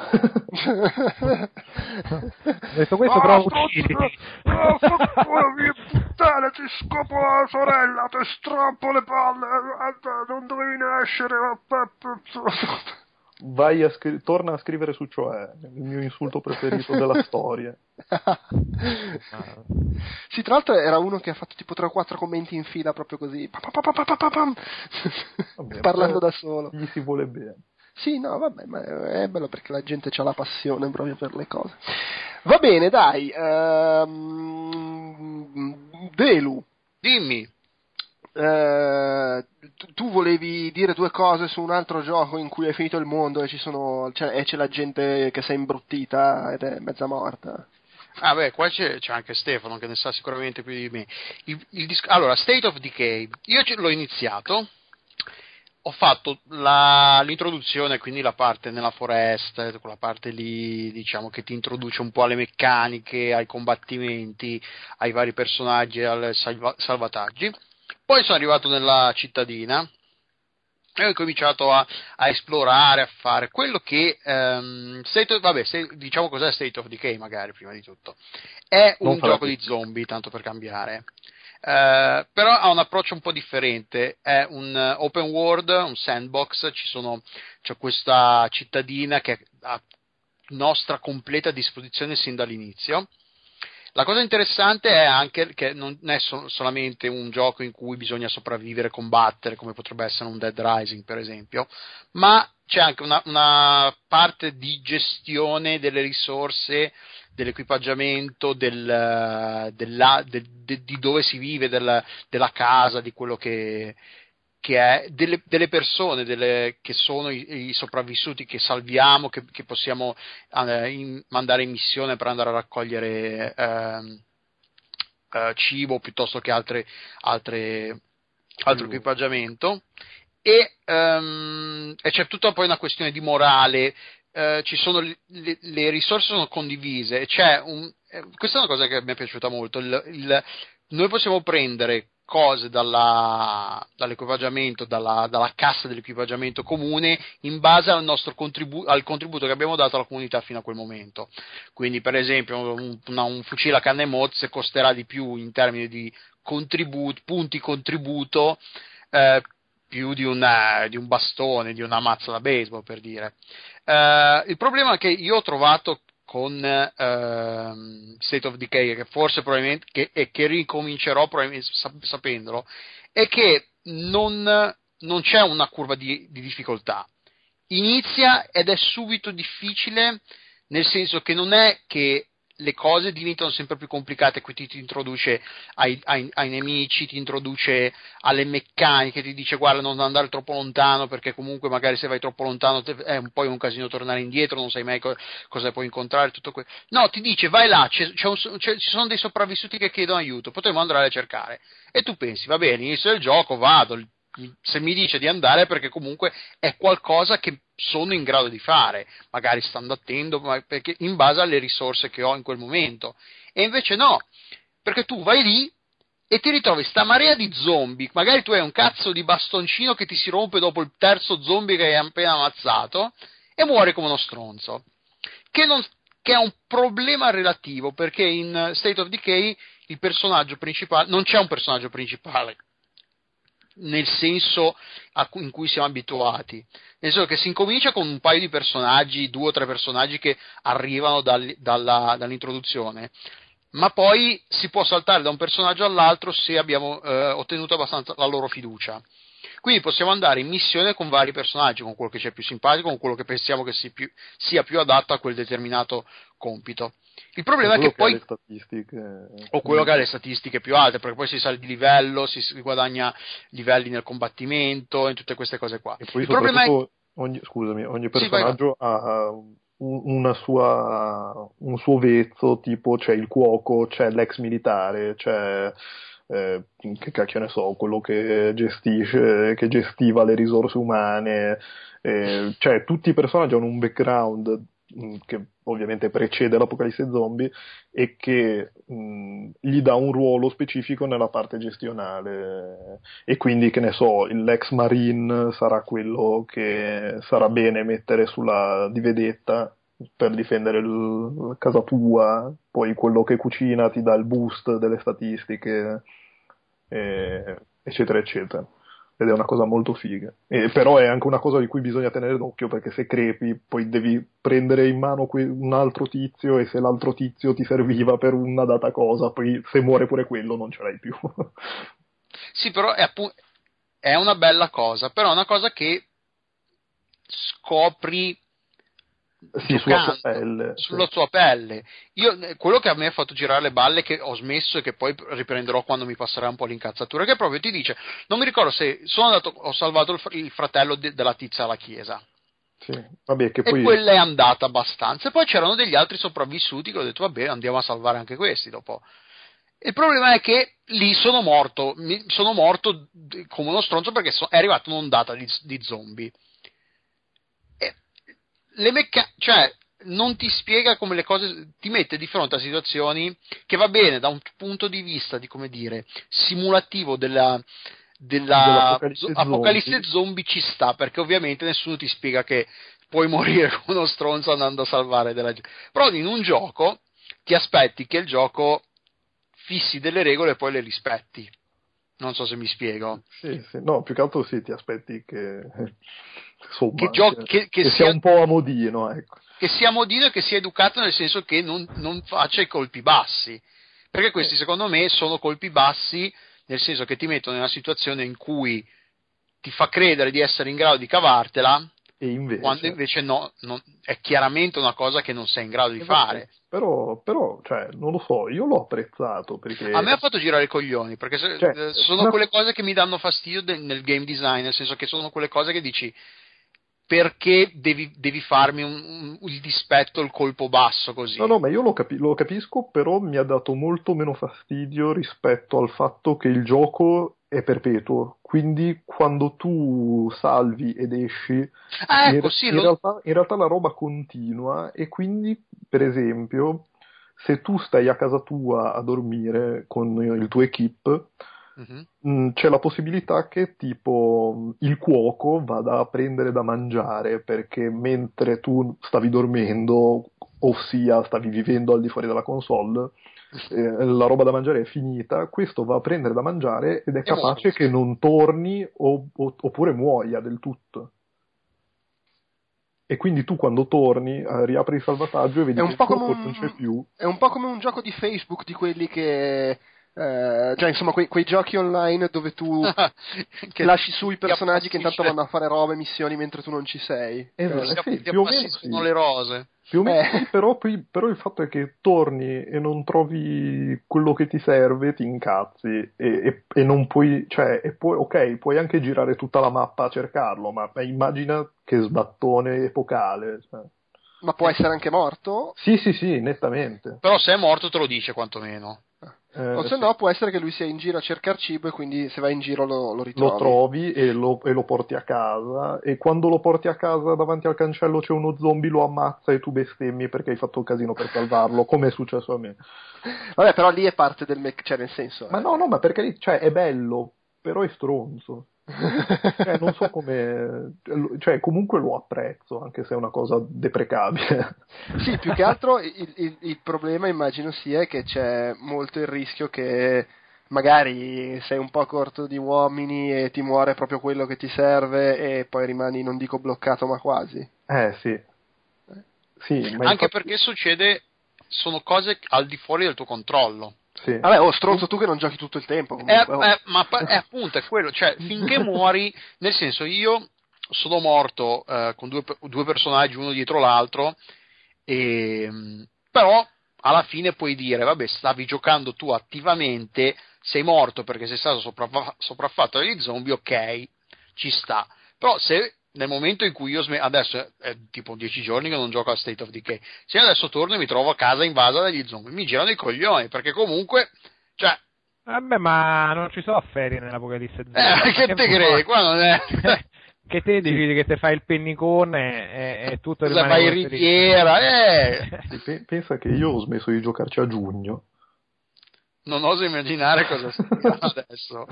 Detto questo, oh, però uccidi.
Oh, mia puttana, ti scopo la sorella, ti strappo le palle, non dovevi nascere.
Vai a scri- torna a scrivere su cioè, il mio insulto preferito della storia.
sì, tra l'altro era uno che ha fatto tipo 3 o 4 commenti in fila proprio così, vabbè, parlando da solo.
Gli si vuole bene.
Sì, no, vabbè, ma è bello perché la gente ha la passione proprio per le cose. Va bene, dai. Um, Delu.
Dimmi.
Eh, tu volevi dire due cose su un altro gioco in cui hai finito il mondo e, sono, cioè, e c'è la gente che si è imbruttita ed è mezza morta.
Ah beh, qua c'è, c'è, anche Stefano che ne sa sicuramente più di me. Il, il disc- allora, State of Decay, io l'ho iniziato, ho fatto la, l'introduzione, quindi la parte nella foresta, quella parte lì diciamo che ti introduce un po' alle meccaniche, ai combattimenti, ai vari personaggi, ai salva- salvataggi Poi sono arrivato nella cittadina e ho cominciato a, a, esplorare, a fare quello che um, State of, vabbè, se, diciamo cos'è State of Decay magari prima di tutto. È un gioco di zombie tanto per cambiare. Uh, però ha un approccio un po' differente. È un uh, open world, un sandbox ci sono, c'è questa cittadina che è a nostra completa disposizione sin dall'inizio la cosa interessante è anche che non è so- solamente un gioco in cui bisogna sopravvivere, combattere, come potrebbe essere un Dead Rising, per esempio, ma c'è anche una, una parte di gestione delle risorse, dell'equipaggiamento, del, della, de, de, di dove si vive, del, della casa, di quello che, che è delle, delle persone delle, che sono i, i, sopravvissuti che salviamo, che, che possiamo eh, in, mandare in missione per andare a raccogliere eh, eh, cibo piuttosto che altre, altre, altro equipaggiamento. E, um, e, c'è tutta poi una questione di morale. Uh, le, le, le, risorse sono condivise. Un, eh, questa è una cosa che mi è piaciuta molto. Il, il, noi possiamo prendere cose dalla, dall'equipaggiamento, dalla, dalla, cassa dell'equipaggiamento comune in base al, nostro contribu- al contributo che abbiamo dato alla comunità fino a quel momento. Quindi, per esempio, un, una, un fucile a canne mozze costerà di più in termini di contributo, punti contributo eh, più di, una, di, un bastone, di una mazza da baseball, per dire. Eh, il problema che io ho trovato con uh, State of Decay, che forse probabilmente, che, e che ricomincerò probabilmente sapendolo, è che non, non c'è una curva di, di difficoltà. Inizia ed è subito difficile, nel senso che non è che le cose diventano sempre più complicate, qui ti, introduce ai, ai, ai, nemici, ti introduce alle meccaniche, ti dice guarda non andare troppo lontano perché comunque magari se vai troppo lontano è un po' un casino tornare indietro, non sai mai co- cosa puoi incontrare, tutto que- No, ti dice vai là, c'è, c'è un, c'è, ci sono dei sopravvissuti che chiedono aiuto, potremmo andare a cercare. E tu pensi, va bene, inizio del gioco, vado, se mi dice di andare perché comunque è qualcosa che sono in grado di fare, magari stando attento, perché in base alle risorse che ho in quel momento. E invece no, perché tu vai lì e ti ritrovi sta marea di zombie, magari tu hai un cazzo di bastoncino che ti si rompe dopo il terzo zombie che hai appena ammazzato e muori come uno stronzo. Che, non, che è un problema relativo perché in State of Decay il personaggio principale non c'è un personaggio principale nel senso in cui siamo abituati. Nel senso che si incomincia con un paio di personaggi, due o tre personaggi che arrivano dal, dalla, dall'introduzione, ma poi si può saltare da un personaggio all'altro se abbiamo eh, ottenuto abbastanza la loro fiducia. Quindi possiamo andare in missione con vari personaggi, con quello che c'è più simpatico, con quello che pensiamo che sia più, sia più adatto a quel determinato compito. Il problema è che, poi. O quello che ha le statistiche più alte, perché poi si sale di livello, si guadagna livelli nel combattimento e tutte queste cose qua.
E poi Il problema è. Ogni, scusami, ogni personaggio sì, ha una sua, un suo vezzo, tipo c'è il cuoco, c'è l'ex militare, c'è eh, che cacchio ne so, quello che gestisce, che gestiva le risorse umane, eh, cioè tutti i personaggi hanno un background mm, che ovviamente precede l'apocalisse zombie e che mh, mm, gli dà un ruolo specifico nella parte gestionale. E quindi che ne so l'ex marine sarà quello che sarà bene mettere sulla di vedetta per difendere il, casa tua poi quello che cucina ti dà il boost delle statistiche eh, eccetera, eccetera. Ed è una cosa molto figa. E, però è anche una cosa di cui bisogna tenere d'occhio perché se crepi poi devi prendere in mano que- un altro tizio e se l'altro tizio ti serviva per una data cosa, poi se muore pure quello non ce l'hai più.
sì, però è, appu- è una bella cosa, però è una cosa che scopri
sì, sulla sua pelle.
Sulla sua pelle. Io, quello che a me ha fatto girare le balle, che ho smesso e che poi riprenderò quando mi passerà un po' l'incazzatura, che proprio ti dice, non mi ricordo se sono andato, ho salvato il, il fratello de, della tizia alla chiesa.
Sì, vabbè, poi...
E quella è andata abbastanza. E poi c'erano degli altri sopravvissuti che ho detto, vabbè, andiamo a salvare anche questi dopo. Il problema è che lì sono morto, sono morto come uno stronzo perché è arrivata un'ondata di, di zombie le mecca- cioè, non ti spiega come le cose, ti mette di fronte a situazioni che va bene da un punto di vista di come dire simulativo della, della apocalisse zombie. zombie ci sta perché ovviamente nessuno ti spiega che puoi morire come uno stronzo andando a salvare della gente però in un gioco ti aspetti che il gioco fissi delle regole e poi le rispetti non so se mi spiego
sì, sì. no più che altro sì ti aspetti che insomma,
che, gio- che, che,
che sia, sia, un po' a modino ecco.
che sia modino e che sia educato nel senso che non, non faccia i colpi bassi perché questi secondo me sono colpi bassi nel senso che ti mettono in una situazione in cui ti fa credere di essere in grado di cavartela,
invece...
quando invece no, non, è chiaramente una cosa che non sei in grado di fare.
Però, però cioè, non lo so, io l'ho apprezzato perché...
A me ha fatto girare i coglioni, perché se, cioè, eh, sono una... quelle cose che mi danno fastidio de, nel game design, nel senso che sono quelle cose che dici perché devi, devi farmi un, un, il dispetto, il colpo basso così.
No, no, ma io lo, capi- lo, capisco, però mi ha dato molto meno fastidio rispetto al fatto che il gioco è perpetuo. Quindi quando tu salvi ed esci,
ah, ecco, in, sì,
in,
lo...
realtà, in realtà la roba continua e quindi, per esempio, se tu stai a casa tua a dormire con il tuo equip, Uh-huh. c'è la possibilità che tipo il cuoco vada a prendere da mangiare perché mentre tu stavi dormendo, ossia stavi vivendo al di fuori della console, eh, la roba da mangiare è finita, questo va a prendere da mangiare ed è capace che non torni o, o, oppure muoia del tutto. E quindi tu quando torni eh, riapri il salvataggio e vedi che il cuoco un, non c'è più.
È un po' come un gioco di Facebook di quelli che eh, cioè insomma quei, quei, giochi online dove tu che lasci su i personaggi che intanto vanno a fare robe, missioni mentre tu non ci sei.
Esatto, eh, sì, più o meno
sì. le rose.
Più o meno eh. però, però, il fatto è che torni e non trovi quello che ti serve, ti incazzi e, e, e non puoi, cioè, e poi, ok, puoi anche girare tutta la mappa a cercarlo, ma immagina che sbattone epocale. Cioè.
Ma può essere anche morto?
Sì, sì, sì, nettamente.
Però se è morto te lo dice quantomeno.
Eh, o se sì. no può essere che lui sia in giro a cercare cibo e quindi se vai in giro lo, lo ritrovi.
Lo trovi e lo, e lo, porti a casa e quando lo porti a casa davanti al cancello c'è uno zombie, lo ammazza e tu bestemmi perché hai fatto un casino per salvarlo, come è successo a me.
Vabbè, però lì è parte del mec, cioè nel senso...
Ma eh. no, no, ma perché lì, cioè, è bello, però è stronzo. Cioè, non so come, cioè, comunque lo apprezzo, anche se è una cosa deprecabile.
sì, più che altro il, il, il, problema immagino sia che c'è molto il rischio che magari sei un po' corto di uomini e ti muore proprio quello che ti serve e poi rimani, non dico bloccato, ma quasi.
Eh sì. sì
Anche infatti... perché succede, sono cose al di fuori del tuo controllo.
Sì. Vabbè, oh, stronzo tu che non giochi tutto il tempo.
È, è, oh. ma è appunto è quello, cioè finché muori, nel senso io sono morto eh, con due, due, personaggi uno dietro l'altro, e, però alla fine puoi dire, vabbè, stavi giocando tu attivamente, sei morto perché sei stato sopraffa- sopraffatto dagli zombie, ok, ci sta. Però se nel momento in cui io sm- adesso è tipo dieci giorni che non gioco a State of Decay. Se adesso torno e mi trovo a casa invasa dagli zombie mi girano i coglioni perché comunque cioè
vabbè ma non ci sono ferie nell'Apocalisse
zombie. Eh, che, che te credi? Qua non è
che te decidi che te fai il pennicone e, e tutto
Cosa fai riviera eh.
pensa che io ho smesso di giocarci a giugno.
Non oso immaginare cosa sia adesso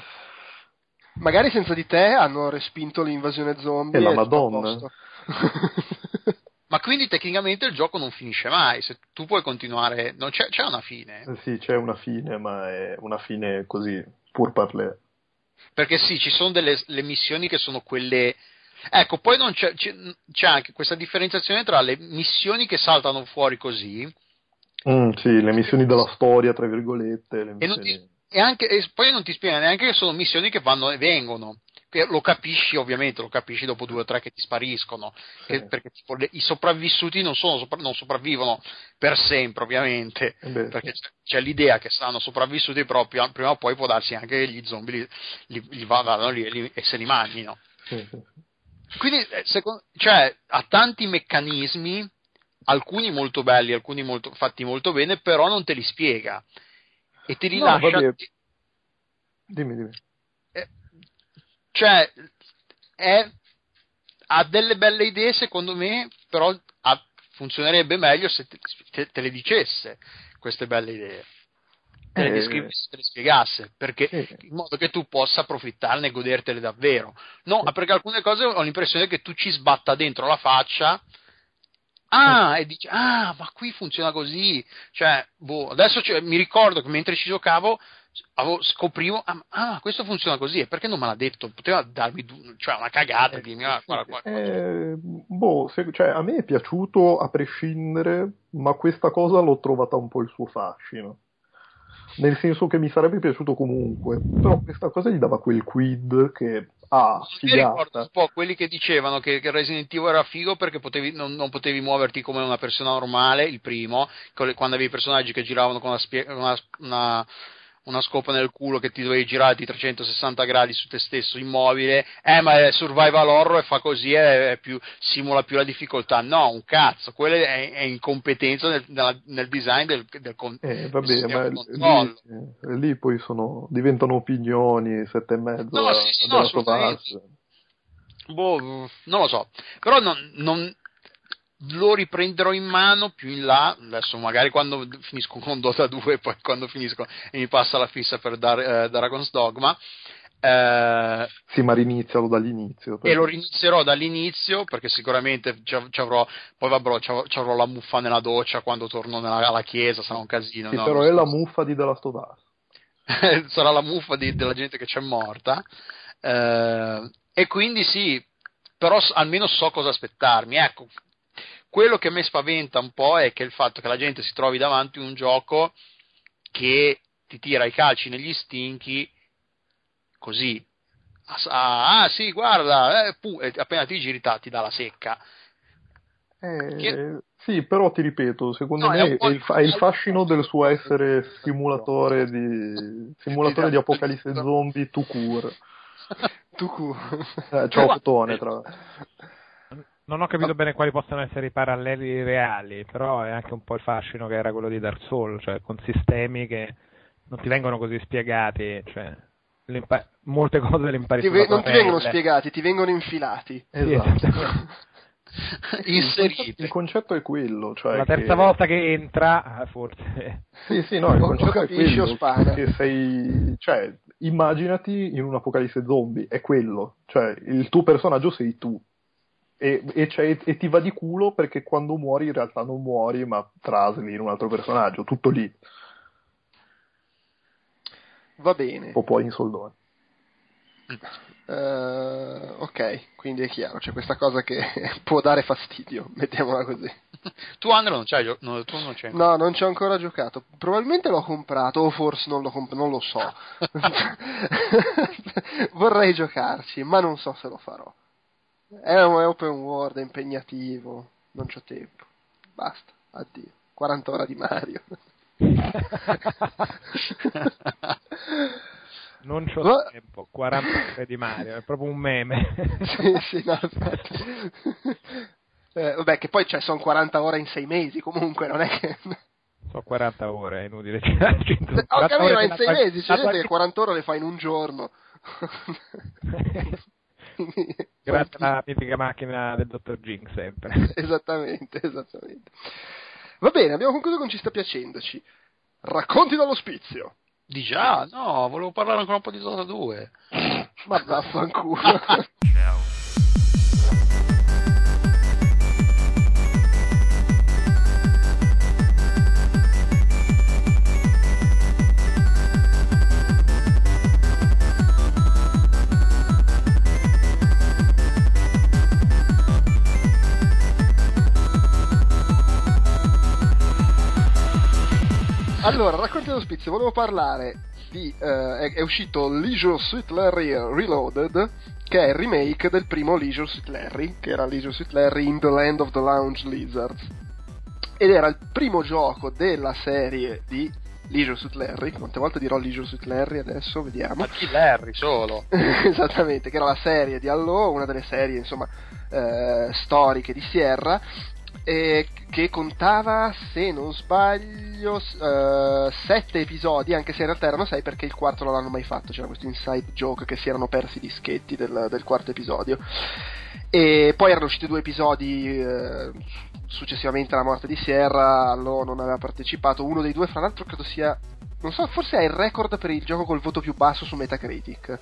Magari senza di te hanno respinto l'invasione zombie.
E la Madonna.
Ma quindi tecnicamente il gioco non finisce mai, se tu puoi continuare, non c'è, c'è una fine.
Eh sì, c'è una fine, ma è una fine così, pur parler.
Perché sì, ci sono delle missioni che sono quelle... Ecco, poi c'è, c'è, c'è, anche questa differenziazione tra le missioni che saltano fuori così.
Mm, sì, le missioni della storia, tra virgolette. Le missioni...
E, non ti, e, anche, e poi non ti spiega neanche che sono missioni che vanno e vengono. Lo capisci ovviamente, lo capisci dopo due o tre che ti spariscono, sì. che, perché tipo, le, i sopravvissuti non, sono, non, sopravvivono per sempre ovviamente, eh Beh, perché c'è, c'è, l'idea che saranno sopravvissuti proprio, prima o poi può darsi anche che gli zombie li, li, li vadano lì e, e se li mangino. Sì, Quindi eh, secondo, cioè, ha tanti meccanismi, alcuni molto belli, alcuni molto, fatti molto bene, però non te li spiega e ti rilascia. No,
dimmi, dimmi.
Eh, cioè, è, ha delle belle idee secondo me, però ha, funzionerebbe meglio se te, te, te le dicesse queste belle idee. Te le, eh, te le spiegasse perché, in modo che tu possa approfittarne e godertele davvero. No, perché alcune cose ho l'impressione che tu ci sbatta dentro la faccia Ah, e dici, ah, ma qui funziona così. Cioè, boh, adesso cioè, mi ricordo che mentre ci giocavo avevo, scoprivo, ah, ah, questo funziona così, e perché non me l'ha detto? Poteva darmi cioè, una cagata, eh, dirmi, ah, guarda, guarda,
eh, boh, se, cioè, a me è piaciuto a prescindere, ma questa cosa l'ho trovata un po' il suo fascino nel senso che mi sarebbe piaciuto comunque, però questa cosa gli dava quel quid che ah,
mi ricordo un po' quelli che dicevano che, Resident Evil era figo perché potevi, non, non, potevi muoverti come una persona normale, il primo, quando avevi personaggi che giravano con una, una, una una scopa nel culo che ti dovevi girare di 360 gradi su te stesso immobile, eh ma è survival horror e fa così, più, simula più la difficoltà. No, un cazzo, quello è, è incompetenza nel, nel, design del, del, con,
eh, vabbè, ma lì, eh, lì, poi sono, diventano opinioni, sette e mezzo no, sì, sì, no,
Boh, non lo so, però non, non, lo riprenderò in mano più in là, adesso magari quando finisco con Dota 2 poi quando finisco e mi passa la fissa per Dar- eh, Dragon's Dogma. Eh,
sì, ma rinizialo dall'inizio.
E lo rinizierò dall'inizio perché sicuramente ci, avrò, poi vabbè, ci avrò, la muffa nella doccia quando torno nella, alla chiesa, sarà un casino.
Sì,
no?
però è la muffa di of Us.
sarà la muffa di, della gente che c'è morta. Eh, e quindi sì, però almeno so cosa aspettarmi. Ecco, quello che mi spaventa un po' è che il fatto che la gente si trovi davanti a un gioco che ti tira i calci negli stinchi così. Ah, ah sì, guarda, eh, pu, appena ti giri ti dà la secca.
Eh, che... Sì, però ti ripeto, secondo no, me è, è, il, è, il, fascino del suo essere simulatore di, simulatore di apocalisse zombie to cure.
to cure.
Eh, ciao Cotone, tra l'altro.
Non ho capito bene quali possano essere i paralleli reali, però è anche un po' il fascino che era quello di Dark Souls, cioè con sistemi che non ti vengono così spiegati, cioè molte cose le impari
ti ve- Non ti vengono spiegati, ti vengono infilati.
Esatto.
Inseriti.
Il concetto è quello. Cioè
La terza
che...
volta che entra, forse.
Sì, sì, no, il concetto è quello. Che sei, cioè, immaginati in un apocalisse zombie, è quello. Cioè, il tuo personaggio sei tu e, e, e, ti va di culo perché quando muori in realtà non muori ma trasli in un altro personaggio, tutto lì.
Va bene.
O poi in soldoni.
Uh, ok, quindi è chiaro, c'è questa cosa che può dare fastidio, mettiamola così.
Tu Andro non c'hai no, tu non c'hai
No, non ci ho ancora giocato. Probabilmente l'ho comprato, o forse non, l'ho comp- non lo so. Vorrei giocarci, ma non so se lo farò. È un open world, è impegnativo, non c'ho tempo. Basta, addio. 40 ore di Mario.
non c'ho Ma... tempo, 40 ore di Mario, è proprio un meme.
sì, sì, no, eh, vabbè, che poi cioè, sono 40 ore in 6 mesi comunque, non è che...
So 40 ore, è inutile girarci.
Ho capito, ma in 6 mesi, cioè, 40 ore le fai in un giorno.
Grazie alla mitica macchina del dottor Jinx sempre.
esattamente, esattamente. Va bene, abbiamo concluso con Ci sta piacendoci. Racconti dall'ospizio.
Di già? No, volevo parlare ancora un po' di Dota 2.
Ma vaffanculo. Allora, racconti dello spizio, volevo parlare di... Uh, è, è, uscito Leisure Suit Larry Reloaded, che è il remake del primo Leisure Suit Larry, che era Leisure Suit Larry in The Land of the Lounge Lizards. Ed era il primo gioco della serie di Leisure Suit Larry, quante volte dirò Leisure Suit Larry adesso, vediamo.
Ma di Larry solo.
Esattamente, che era la serie di Allo, una delle serie, insomma, eh, storiche di Sierra, eh, che contava, se non sbaglio, uh, sette episodi, anche se in realtà erano sei perché il quarto non l'hanno mai fatto, c'era questo inside joke che si erano persi i dischetti del, del quarto episodio. E poi erano usciti due episodi uh, successivamente alla morte di Sierra, Lo non aveva partecipato. Uno dei due, fra l'altro, credo sia. Non so, forse ha il record per il gioco col voto più basso su Metacritic.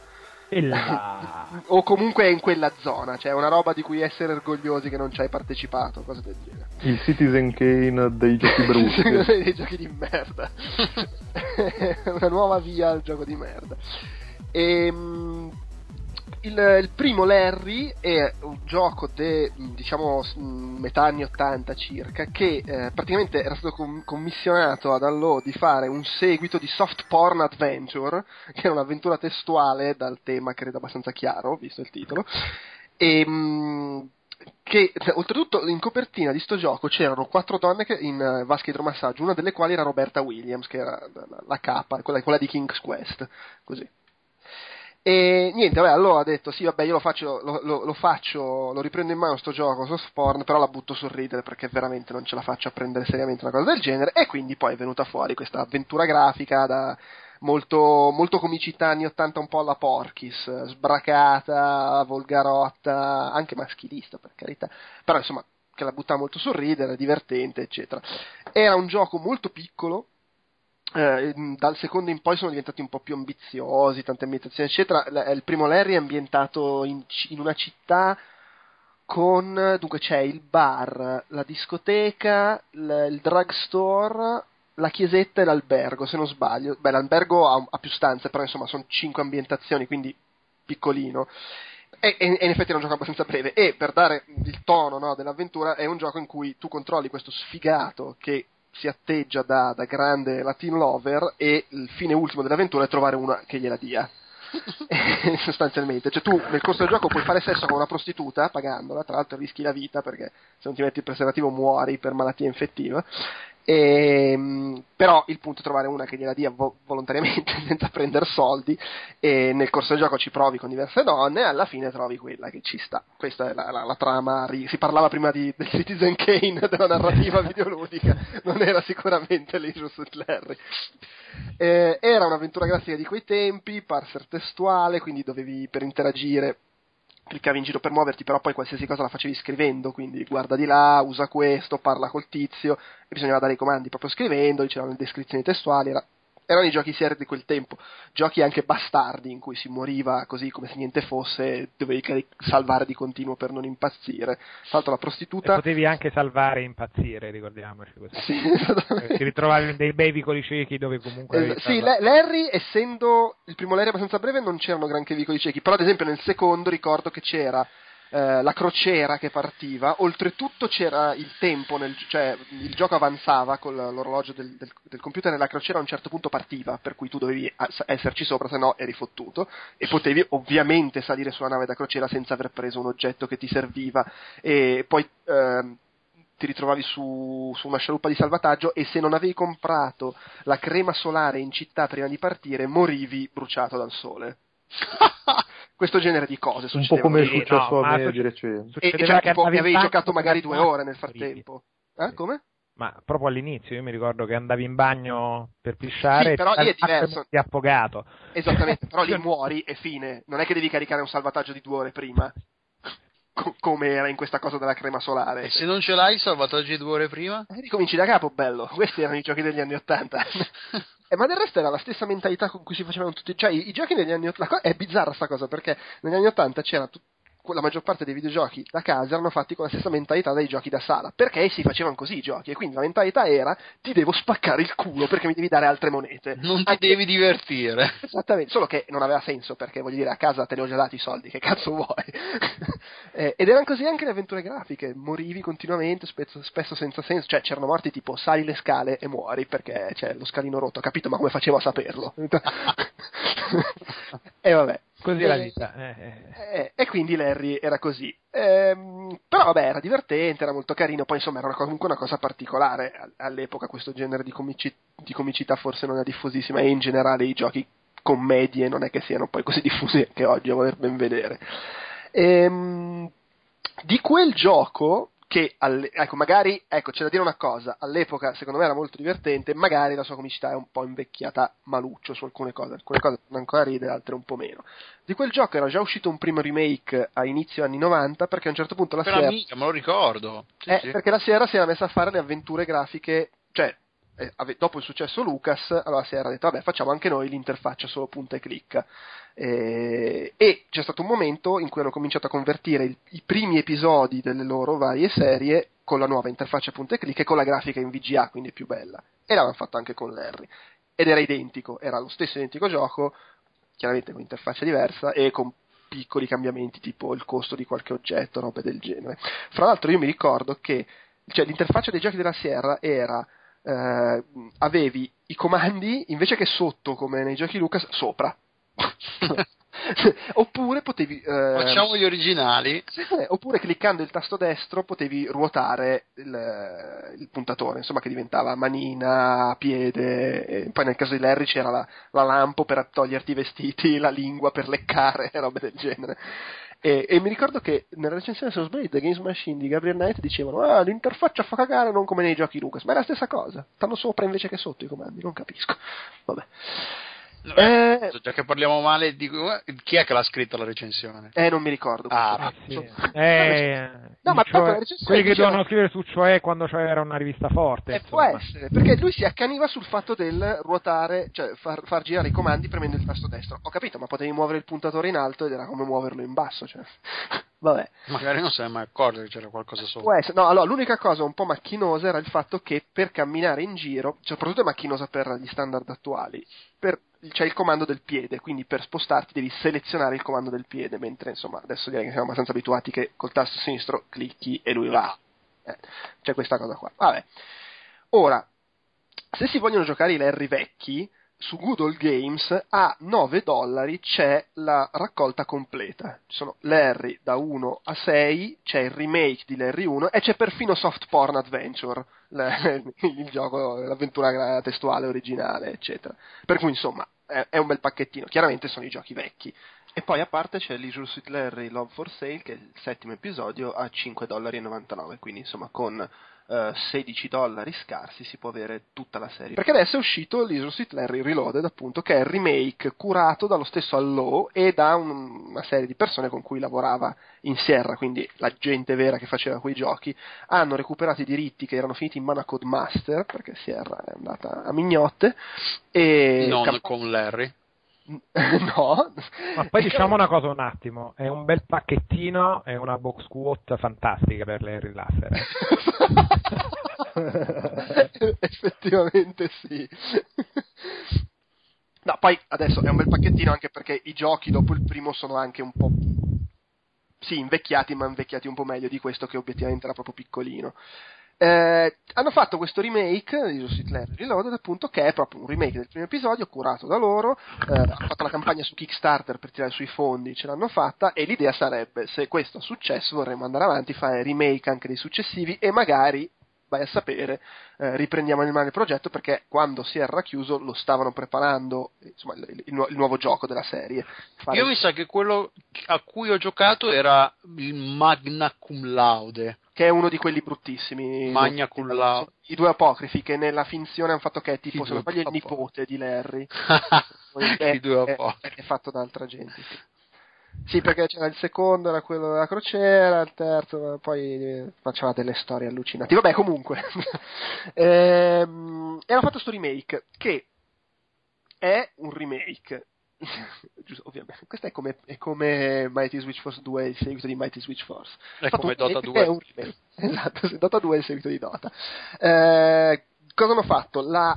o comunque è in quella zona, cioè è una roba di cui essere orgogliosi che non ci hai partecipato, cosa del genere.
Il Citizen Kane dei giochi brutti.
dei giochi di merda. una nuova via al gioco di merda. E, ehm, il, il, primo Larry è un gioco de, diciamo metà anni 80 circa che eh, praticamente era stato com- commissionato ad Allo di fare un seguito di Soft Porn Adventure che è un'avventura testuale dal tema credo abbastanza chiaro visto il titolo. E mh, che oltretutto in copertina di sto gioco c'erano quattro donne che, in uh, vasca idromassaggio una delle quali era Roberta Williams che era la, la capa quella, quella di King's Quest così e niente, vabbè, allora ha detto: Sì, vabbè, io lo faccio, lo, lo, lo, faccio, lo riprendo in mano sto gioco su Sporn, però la butto sul ridere perché veramente non ce la faccio a prendere seriamente una cosa del genere. E quindi poi è venuta fuori questa avventura grafica da molto, molto comicità anni 80, un po' alla Porkis, sbracata, volgarotta, anche maschilista per carità, però insomma, che la butta molto sul ridere, divertente, eccetera. Era un gioco molto piccolo eh, dal secondo in poi sono diventati un po' più ambiziosi, tante ambientazioni, eccetera. L- il primo Larry è ambientato in, in, una città con dunque c'è il bar, la discoteca, l- il drugstore, la chiesetta e l'albergo, se non sbaglio. Beh, l'albergo ha, ha più stanze, però insomma sono cinque ambientazioni, quindi piccolino. E, e, in effetti è un gioco abbastanza breve. E per dare il tono no, dell'avventura, è un gioco in cui tu controlli questo sfigato che si atteggia da, da grande Latin lover e il fine ultimo dell'avventura è trovare una che gliela dia. sostanzialmente, cioè tu nel corso del gioco puoi fare sesso con una prostituta pagandola, tra l'altro rischi la vita perché se non ti metti il preservativo muori per malattia infettiva e, ehm, però il punto è trovare una che gliela dia vo- volontariamente senza prendere soldi e nel corso del gioco ci provi con diverse donne e alla fine trovi quella che ci sta. Questa è la, la, la trama. Si parlava prima di, del Citizen Kane, della narrativa videoludica, non era sicuramente l'Injust Larry. Eh, era un'avventura grafica di quei tempi, parser testuale, quindi dovevi per interagire cliccavi in giro per muoverti, però poi qualsiasi cosa la facevi scrivendo, quindi guarda di là, usa questo, parla col tizio, e bisognava dare i comandi proprio scrivendo, c'erano le descrizioni testuali, era erano i giochi seri di quel tempo, giochi anche bastardi in cui si moriva così come se niente fosse, dovevi salvare di continuo per non impazzire. Tra l'altro la prostituta...
E potevi anche salvare e impazzire, ricordiamoci così. Sì, eh, Ti ritrovavi bei bei vicoli ciechi dove comunque...
Eh, sì, Larry, essendo il primo Larry abbastanza breve, non c'erano granché vicoli ciechi, però ad esempio nel secondo ricordo che c'era eh, la crociera che partiva, oltretutto c'era il tempo, nel, cioè il gioco avanzava con l'orologio del, del, del, computer e la crociera a un certo punto partiva, per cui tu dovevi esserci sopra, se no eri fottuto, e potevi ovviamente salire sulla nave da crociera senza aver preso un oggetto che ti serviva, e poi... Eh, ti ritrovavi su, su, una scialuppa di salvataggio e se non avevi comprato la crema solare in città prima di partire morivi bruciato dal sole. questo genere di cose.
Un po' come è successo no, a me di recente.
E, cioè, tipo, avevi giocato magari due ore nel frattempo. Eh, come?
Ma proprio all'inizio io mi ricordo che andavi in bagno per pisciare
sì, però lì è diverso.
ti affogato.
Esattamente, però lì muori e fine. Non è che devi caricare un salvataggio di due ore prima. come era in questa cosa della crema solare.
E se non ce l'hai il salvataggio di due ore prima?
Eh, ricominci da capo, bello. Questi erano i giochi degli anni Ottanta. Eh, ma del resto era la stessa mentalità con cui si facevano tutti. Cioè, i, i giochi negli anni Ottanta. È bizzarra sta cosa perché negli anni Ottanta c'era tut- la maggior parte dei videogiochi da casa erano fatti con la stessa mentalità dei giochi da sala, perché si facevano così i giochi, e quindi la mentalità era ti devo spaccare il culo perché mi devi dare altre monete.
Non ti Anche... devi divertire.
Esattamente, solo che non aveva senso, perché voglio dire, a casa te ne ho già dati i soldi, che cazzo vuoi? eh, ed erano così anche le avventure grafiche, morivi continuamente, spesso, spesso, senza senso, cioè c'erano morti tipo sali le scale e muori perché c'è lo scalino rotto, capito? Ma come facevo a saperlo? e vabbè.
Così è la vita. Eh,
eh. Eh, e quindi Larry era così. Ehm, però vabbè, era divertente, era molto carino, poi insomma era comunque una cosa particolare. All'epoca questo genere di, comici- di comicità forse non è diffusissima e in generale i giochi commedie non è che siano poi così diffusi anche oggi, a voler ben vedere. Ehm, di quel gioco che alle, ecco, magari, ecco, c'è da dire una cosa, all'epoca secondo me era molto divertente, magari la sua comicità è un po' invecchiata maluccio su alcune cose, alcune cose fanno ancora ridere, altre un po' meno. Di quel gioco era già uscito un primo remake a inizio anni 90 perché a un certo punto la
per
Sierra...
amica, me lo ricordo. Sì,
eh,
sì.
perché la Sierra si era messa a fare le avventure grafiche, cioè eh, dopo il successo Lucas, allora si era detto vabbè facciamo anche noi l'interfaccia solo punta e clicca. Eh, e c'è stato un momento in cui hanno cominciato a convertire il- i primi episodi delle loro varie serie con la nuova interfaccia punta e clicca e con la grafica in VGA, quindi più bella. E l'avevano fatto anche con Larry. Ed era identico, era lo stesso identico gioco, chiaramente con interfaccia diversa e con piccoli cambiamenti tipo il costo di qualche oggetto, robe del genere. Fra l'altro io mi ricordo che cioè, l'interfaccia dei giochi della Sierra era eh, avevi i comandi invece che sotto come nei giochi Lucas sopra oppure potevi eh,
Facciamo gli originali.
eh, oppure cliccando il tasto destro potevi ruotare il, il puntatore, insomma che diventava manina, piede, poi nel caso di Larry c'era la, la lampo per toglierti i vestiti, la lingua per leccare, robe del genere. E, e mi ricordo che nella recensione, se non sbaglio, The Games Machine di Gabriel Knight dicevano: Ah, l'interfaccia fa cagare, non come nei giochi Lucas. Ma è la stessa cosa. Stanno sopra invece che sotto i comandi, non capisco. Vabbè.
Eh, già che parliamo male, dico, eh, chi è che l'ha scritto la recensione?
Eh, non mi ricordo.
Ah,
Sì.
So-
Eh,
No, ma
cioè,
proprio la recensione
quelli che
diceva-
dovevano scrivere su cioè quando c'era una rivista forte.
Eh, può essere, perché lui si accaniva sul fatto del ruotare, cioè far, far girare i comandi premendo il tasto destro. Ho capito, ma potevi muovere il puntatore in alto ed era come muoverlo in basso, cioè. Vabbè.
Magari non se ne è mai accorto che c'era qualcosa
Può
sopra.
essere. No, allora, l'unica cosa un po' macchinosa era il fatto che per camminare in giro, cioè, soprattutto è macchinosa per gli standard attuali, c'è il comando del piede, quindi per spostarti devi selezionare il comando del piede, mentre insomma adesso direi che siamo abbastanza abituati che col tasto sinistro clicchi e lui va. Eh, c'è questa cosa qua. Vabbè. Ora, se si vogliono giocare i Larry vecchi, su Good Games a 9 dollari c'è la raccolta completa. Ci sono Larry da 1 a 6, c'è il remake di Larry 1 e c'è perfino Soft Porn Adventure, il gioco, l'avventura testuale originale, eccetera. Per cui insomma è, un bel pacchettino. Chiaramente sono i giochi vecchi.
E poi a parte c'è Leisure Suit Larry Love for Sale, che è il settimo episodio, a 5,99 dollari, quindi insomma con eh, 16 dollari scarsi si può avere tutta la serie.
Perché adesso è uscito l'Isle Suit Larry Reloaded, appunto, che è il remake curato dallo stesso Allo e da un- una serie di persone con cui lavorava in Sierra, quindi la gente vera che faceva quei giochi. Hanno recuperato i diritti che erano finiti in mano a Codemaster, perché Sierra è andata a mignotte. E
Non
cap-
con Larry.
no.
Ma poi diciamo una cosa un attimo, è un bel pacchettino e una box quote fantastica per le rilasser.
Effettivamente sì. No, poi adesso è un bel pacchettino anche perché i giochi dopo il primo sono anche un po'. Sì, invecchiati, ma invecchiati un po' meglio di questo che obiettivamente era proprio piccolino. Eh, hanno fatto questo remake di Justice League Reloaded, appunto, che è proprio un remake del primo episodio, curato da loro. Eh, hanno fatto la campagna su Kickstarter per tirare sui fondi, ce l'hanno fatta. E l'idea sarebbe: se questo ha successo, vorremmo andare avanti, fare remake anche dei successivi e magari vai a sapere, eh, riprendiamo in mano il progetto perché quando si era chiuso lo stavano preparando insomma, il, il nu- il nuovo gioco della serie. Fare-
Io mi sa che quello a cui ho giocato era il Magna Cum Laude.
Che è uno di quelli bruttissimi.
Magna cum laude.
I due apocrifi che nella finzione hanno fatto che è tipo, se non sbaglio, il nipote di Larry.
I due
è,
apocrifi.
è fatto da altra gente. Sì. Perché c'era il secondo, era quello della crociera, il terzo, poi eh, faceva delle storie allucinanti. Vabbè, comunque. ehm, e hanno fatto questo remake, che è un remake. Giusto, ovviamente. Questo è come, è come Mighty Switch Force 2, il seguito di Mighty Switch Force.
È come Dota
remake
2.
È un remake. Esatto, Dota 2 è il seguito di Dota. Eh, cosa hanno fatto? La-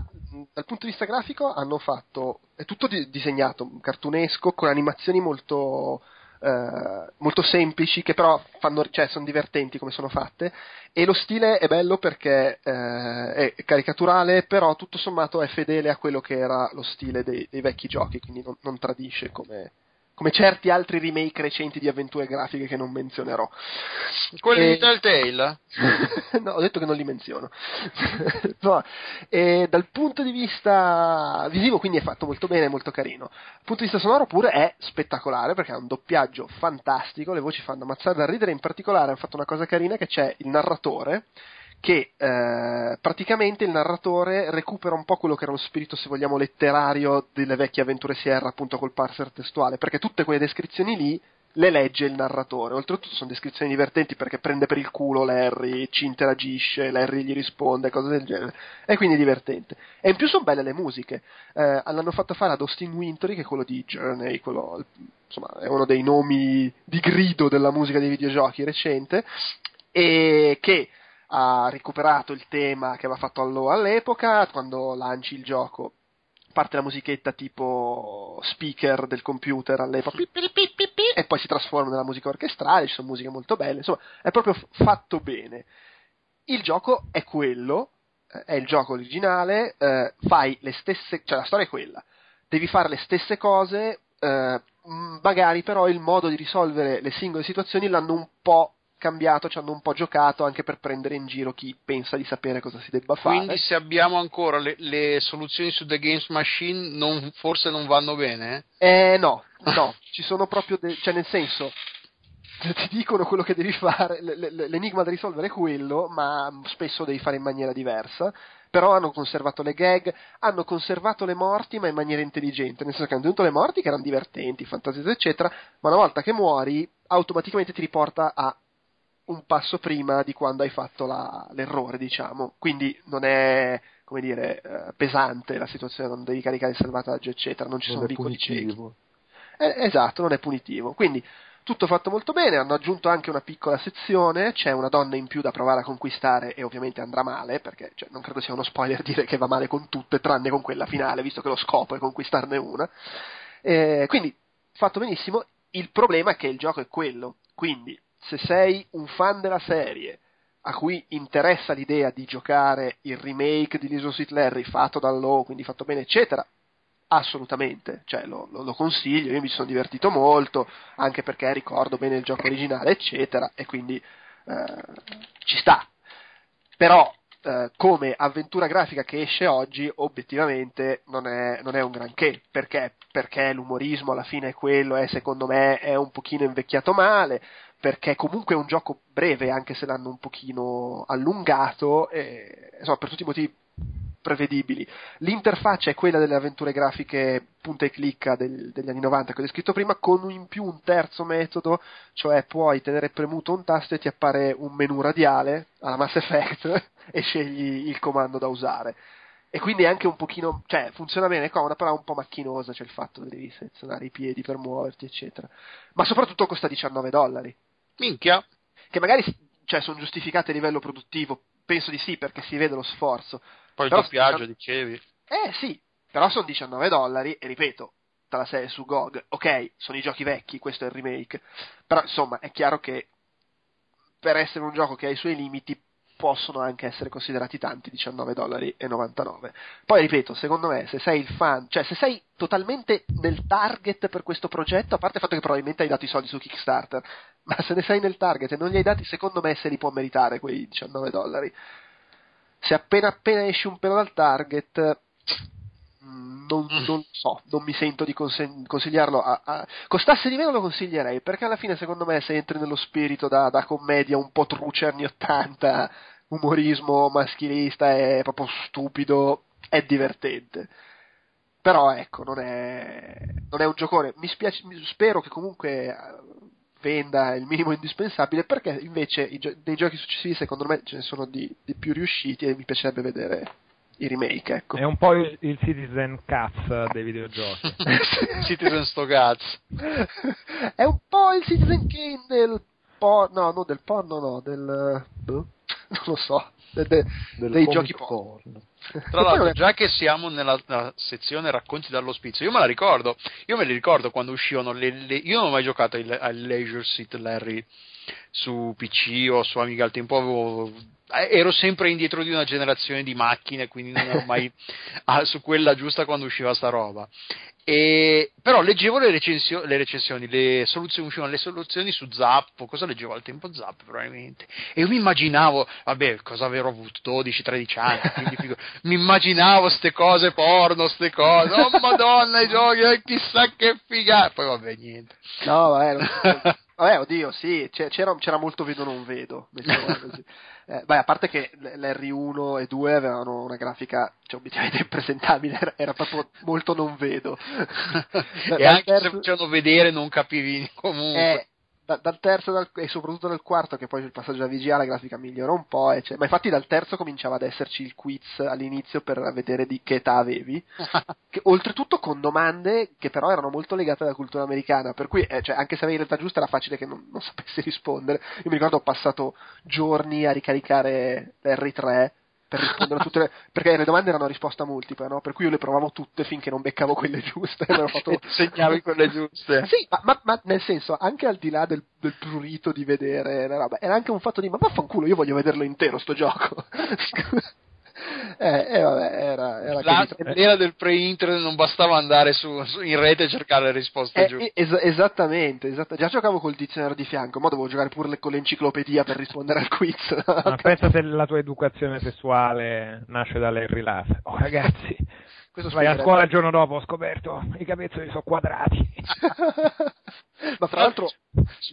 dal punto di vista grafico hanno fatto, è tutto di- disegnato, cartunesco, con animazioni molto, eh, molto semplici, che però fanno, cioè, sono divertenti come sono fatte, e lo stile è bello perché eh, è caricaturale, però tutto sommato è fedele a quello che era lo stile dei, dei vecchi giochi, quindi non, non tradisce come, come certi altri remake recenti di avventure grafiche che non menzionerò.
Quelli e... di Telltale?
no, ho detto che non li menziono. no. e dal punto di vista visivo quindi è fatto molto bene, molto carino. Dal punto di vista sonoro pure è spettacolare perché ha un doppiaggio fantastico, le voci fanno ammazzare da ridere, in particolare hanno fatto una cosa carina che c'è il narratore che eh, praticamente il narratore recupera un po' quello che era lo spirito, se vogliamo, letterario delle vecchie avventure Sierra, appunto col parser testuale, perché tutte quelle descrizioni lì le legge il narratore. Oltretutto sono descrizioni divertenti perché prende per il culo Larry, ci interagisce, Larry gli risponde, cose del genere. E quindi è divertente. E in più sono belle le musiche. Eh, l'hanno fatto fare ad Austin Wintory, che è quello di Journey, quello, insomma, è uno dei nomi di grido della musica dei videogiochi recente, e che ha recuperato il tema che aveva fatto all'epoca, quando lanci il gioco parte la musichetta tipo speaker del computer all'epoca e poi si trasforma nella musica orchestrale, ci sono musiche molto belle, insomma è proprio fatto bene. Il gioco è quello, eh, è il gioco originale, eh, fai le stesse, cioè la storia è quella, devi fare le stesse cose, eh, magari però il modo di risolvere le singole situazioni l'hanno un po' cambiato, ci hanno un po' giocato anche per prendere in giro chi pensa di sapere cosa si debba fare.
Quindi se abbiamo ancora le, le soluzioni su The Games Machine non, forse non vanno bene?
Eh no, no, ci sono proprio, de- cioè nel senso ti dicono quello che devi fare, l'enigma da risolvere è quello, ma spesso devi fare in maniera diversa. Però hanno conservato le gag, hanno conservato le morti, ma in maniera intelligente, nel senso che hanno tenuto le morti che erano divertenti, fantasiose, eccetera, ma una volta che muori, automaticamente ti riporta a un passo prima di quando hai fatto la, l'errore, diciamo. Quindi non è, come dire, eh, pesante la situazione, non devi caricare il salvataggio, eccetera, non ci non sono vicoli ciechi. Eh, esatto, non è punitivo. Quindi tutto fatto molto bene, hanno aggiunto anche una piccola sezione, c'è una donna in più da provare a conquistare e ovviamente andrà male, perché cioè, non credo sia uno spoiler dire che va male con tutte, tranne con quella finale, visto che lo scopo è conquistarne una. Eh, quindi, fatto benissimo, il problema è che il gioco è quello, quindi se sei un fan della serie a cui interessa l'idea di giocare il remake di Little Sweet Larry fatto da Low, quindi fatto bene, eccetera, assolutamente, cioè lo, lo, lo, consiglio, io mi sono divertito molto, anche perché ricordo bene il gioco originale, eccetera, e quindi eh, ci sta. Però eh, come avventura grafica che esce oggi, obiettivamente non è, non è un granché, perché? Perché l'umorismo alla fine è quello, è, secondo me è un pochino invecchiato male, perché comunque è un gioco breve, anche se l'hanno un pochino allungato, e, insomma, per tutti i motivi prevedibili. L'interfaccia è quella delle avventure grafiche punta e clicca del, degli anni 90 che ho descritto prima, con in più un terzo metodo, cioè puoi tenere premuto un tasto e ti appare un menu radiale alla Mass Effect e scegli il comando da usare. E quindi è anche un pochino, cioè funziona bene, è comoda, però è un po' macchinosa, cioè il fatto che devi selezionare i piedi per muoverti, eccetera. Ma soprattutto costa 19 dollari.
Minchia.
Che magari cioè, sono giustificate a livello produttivo, penso di sì, perché si vede lo sforzo.
Poi il doppiaggio, dicevi.
Eh sì, però sono 19 dollari, e ripeto, tra la serie su GOG, ok, sono i giochi vecchi, questo è il remake, però insomma è chiaro che per essere un gioco che ha i suoi limiti possono anche essere considerati tanti 19 dollari 99 poi ripeto secondo me se sei il fan cioè se sei totalmente nel target per questo progetto a parte il fatto che probabilmente hai dato i soldi su Kickstarter ma se ne sei nel target e non li hai dati secondo me se li può meritare quei 19 dollari. Se appena appena esci un pelo dal target non, mm. non, so, non mi sento di conseg- consigliarlo. A, a... Costasse di meno lo consiglierei, perché alla fine secondo me se entri nello spirito da, da commedia un po' truce anni 80, umorismo maschilista è proprio stupido, è divertente. Però ecco, non è, non è un giocone. Mi spiace, spero che comunque eh, venda il minimo indispensabile perché invece dei giochi successivi secondo me ce ne sono di, di, più riusciti e mi piacerebbe vedere i remake ecco.
è un po' il, il Citizen Cats dei videogiochi
Citizen sto cazzo
è un po' il Citizen Kane del porno no non del porno no del boh, non lo so de, de, dei giochi porno.
Tra l'altro, già che siamo nella, nella, sezione racconti dall'ospizio, io me la ricordo, io me li ricordo quando uscivano le, le, io non ho mai giocato al Leisure Suit Larry su PC o su Amiga al tempo avevo ero sempre indietro di una generazione di macchine, quindi non ero mai su quella giusta quando usciva sta roba. E, però leggevo le, recensio- le recensioni, le soluzioni, uscivano le soluzioni su Zappo, cosa leggevo al tempo? Zappo probabilmente, e io mi immaginavo, vabbè, cosa avrò avuto? 12-13 anni, figo, mi immaginavo ste cose porno, ste cose, oh madonna i giochi, eh, chissà che figata, poi vabbè niente.
No, vabbè, vabbè oddio, sì, c'era, c'era molto vedo non vedo, così. Eh, beh, a parte che l'R1 e 2 avevano una grafica cioè, obiettivamente impresentabile, era, era proprio molto non vedo.
e anche terzo... se facevano vedere non capivi comunque.
Eh, da, dal terzo dal, e soprattutto dal quarto, che poi il passaggio da VGA la grafica migliora un po', cioè, ma infatti dal terzo cominciava ad esserci il quiz all'inizio per vedere di che età avevi, che, oltretutto con domande che però erano molto legate alla cultura americana, per cui eh, cioè, anche se avevi l'età giusta era facile che non, non sapessi rispondere. Io mi ricordo ho passato giorni a ricaricare l'R3 per rispondere a tutte le perché le domande erano a risposta multipla, no? Per cui io le provavo tutte finché non beccavo quelle giuste.
fatto... e segnavi quelle giuste.
Sì, ma, ma, ma, nel senso, anche al di là del, del prurito di vedere la roba, era anche un fatto di ma vaffanculo, io voglio vederlo intero sto gioco. eh, eh, vabbè, era, era
La, l'era del pre-internet non bastava andare su, su, in rete e cercare le risposte
eh,
giuste.
Es- esattamente, esatt- già giocavo col dizionario di fianco, ma dovevo giocare pure con l'enciclopedia per rispondere al quiz.
Ma pensa se la tua educazione sessuale nasce dalle Lass. Oh ragazzi, questo vai a scuola il giorno dopo ho scoperto i capezzoli sono quadrati.
ma fra l'altro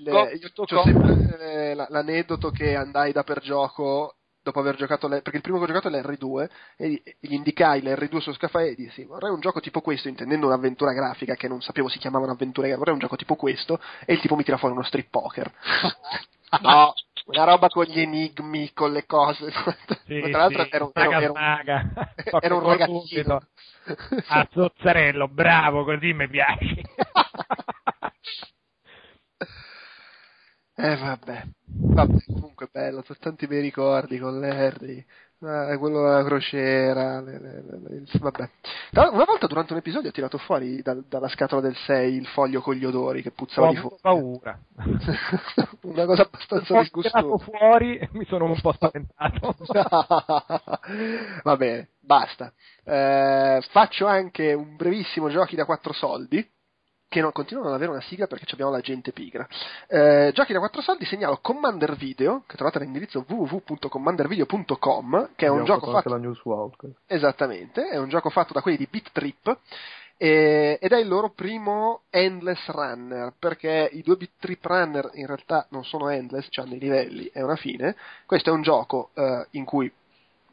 le, io ho sempre eh, l'aneddoto che andai da per gioco dopo aver giocato le, perché il primo che ho giocato è l'R2 e gli indicai l'R2 sullo scaffale e dissi vorrei un gioco tipo questo intendendo un'avventura grafica che non sapevo si chiamava un'avventura grafica vorrei un gioco tipo questo e il tipo mi tira fuori uno strip poker. No una roba con gli enigmi con le cose.
Sì, tra l'altro sì, era, un, era, era, un, era un ragazzino. A zozzarello bravo così mi piace.
Eh vabbè, vabbè, comunque bello, sono tanti bei ricordi con l'Harry, eh, quello della crociera, le, le, le, il, vabbè. Una volta durante un episodio ho tirato fuori da, dalla scatola del 6 il foglio con gli odori che puzzava
ho
di fuoco.
paura.
Una cosa abbastanza disgustosa.
Ho tirato fuori e mi sono un po' spaventato.
Va bene, basta. Eh, faccio anche un brevissimo giochi da 4 soldi che non, continuano ad avere una sigla perché abbiamo la gente pigra. Eh, giochi da 4 soldi segnalo Commander Video, che trovate all'indirizzo www.commandervideo.com, che è un gioco fatto...
la news wow.
Esattamente, è un gioco fatto da quelli di Beat Trip, eh, ed è il loro primo Endless Runner, perché i due Beat Trip Runner in realtà non sono endless, hanno i livelli e una fine. Questo è un gioco eh, in cui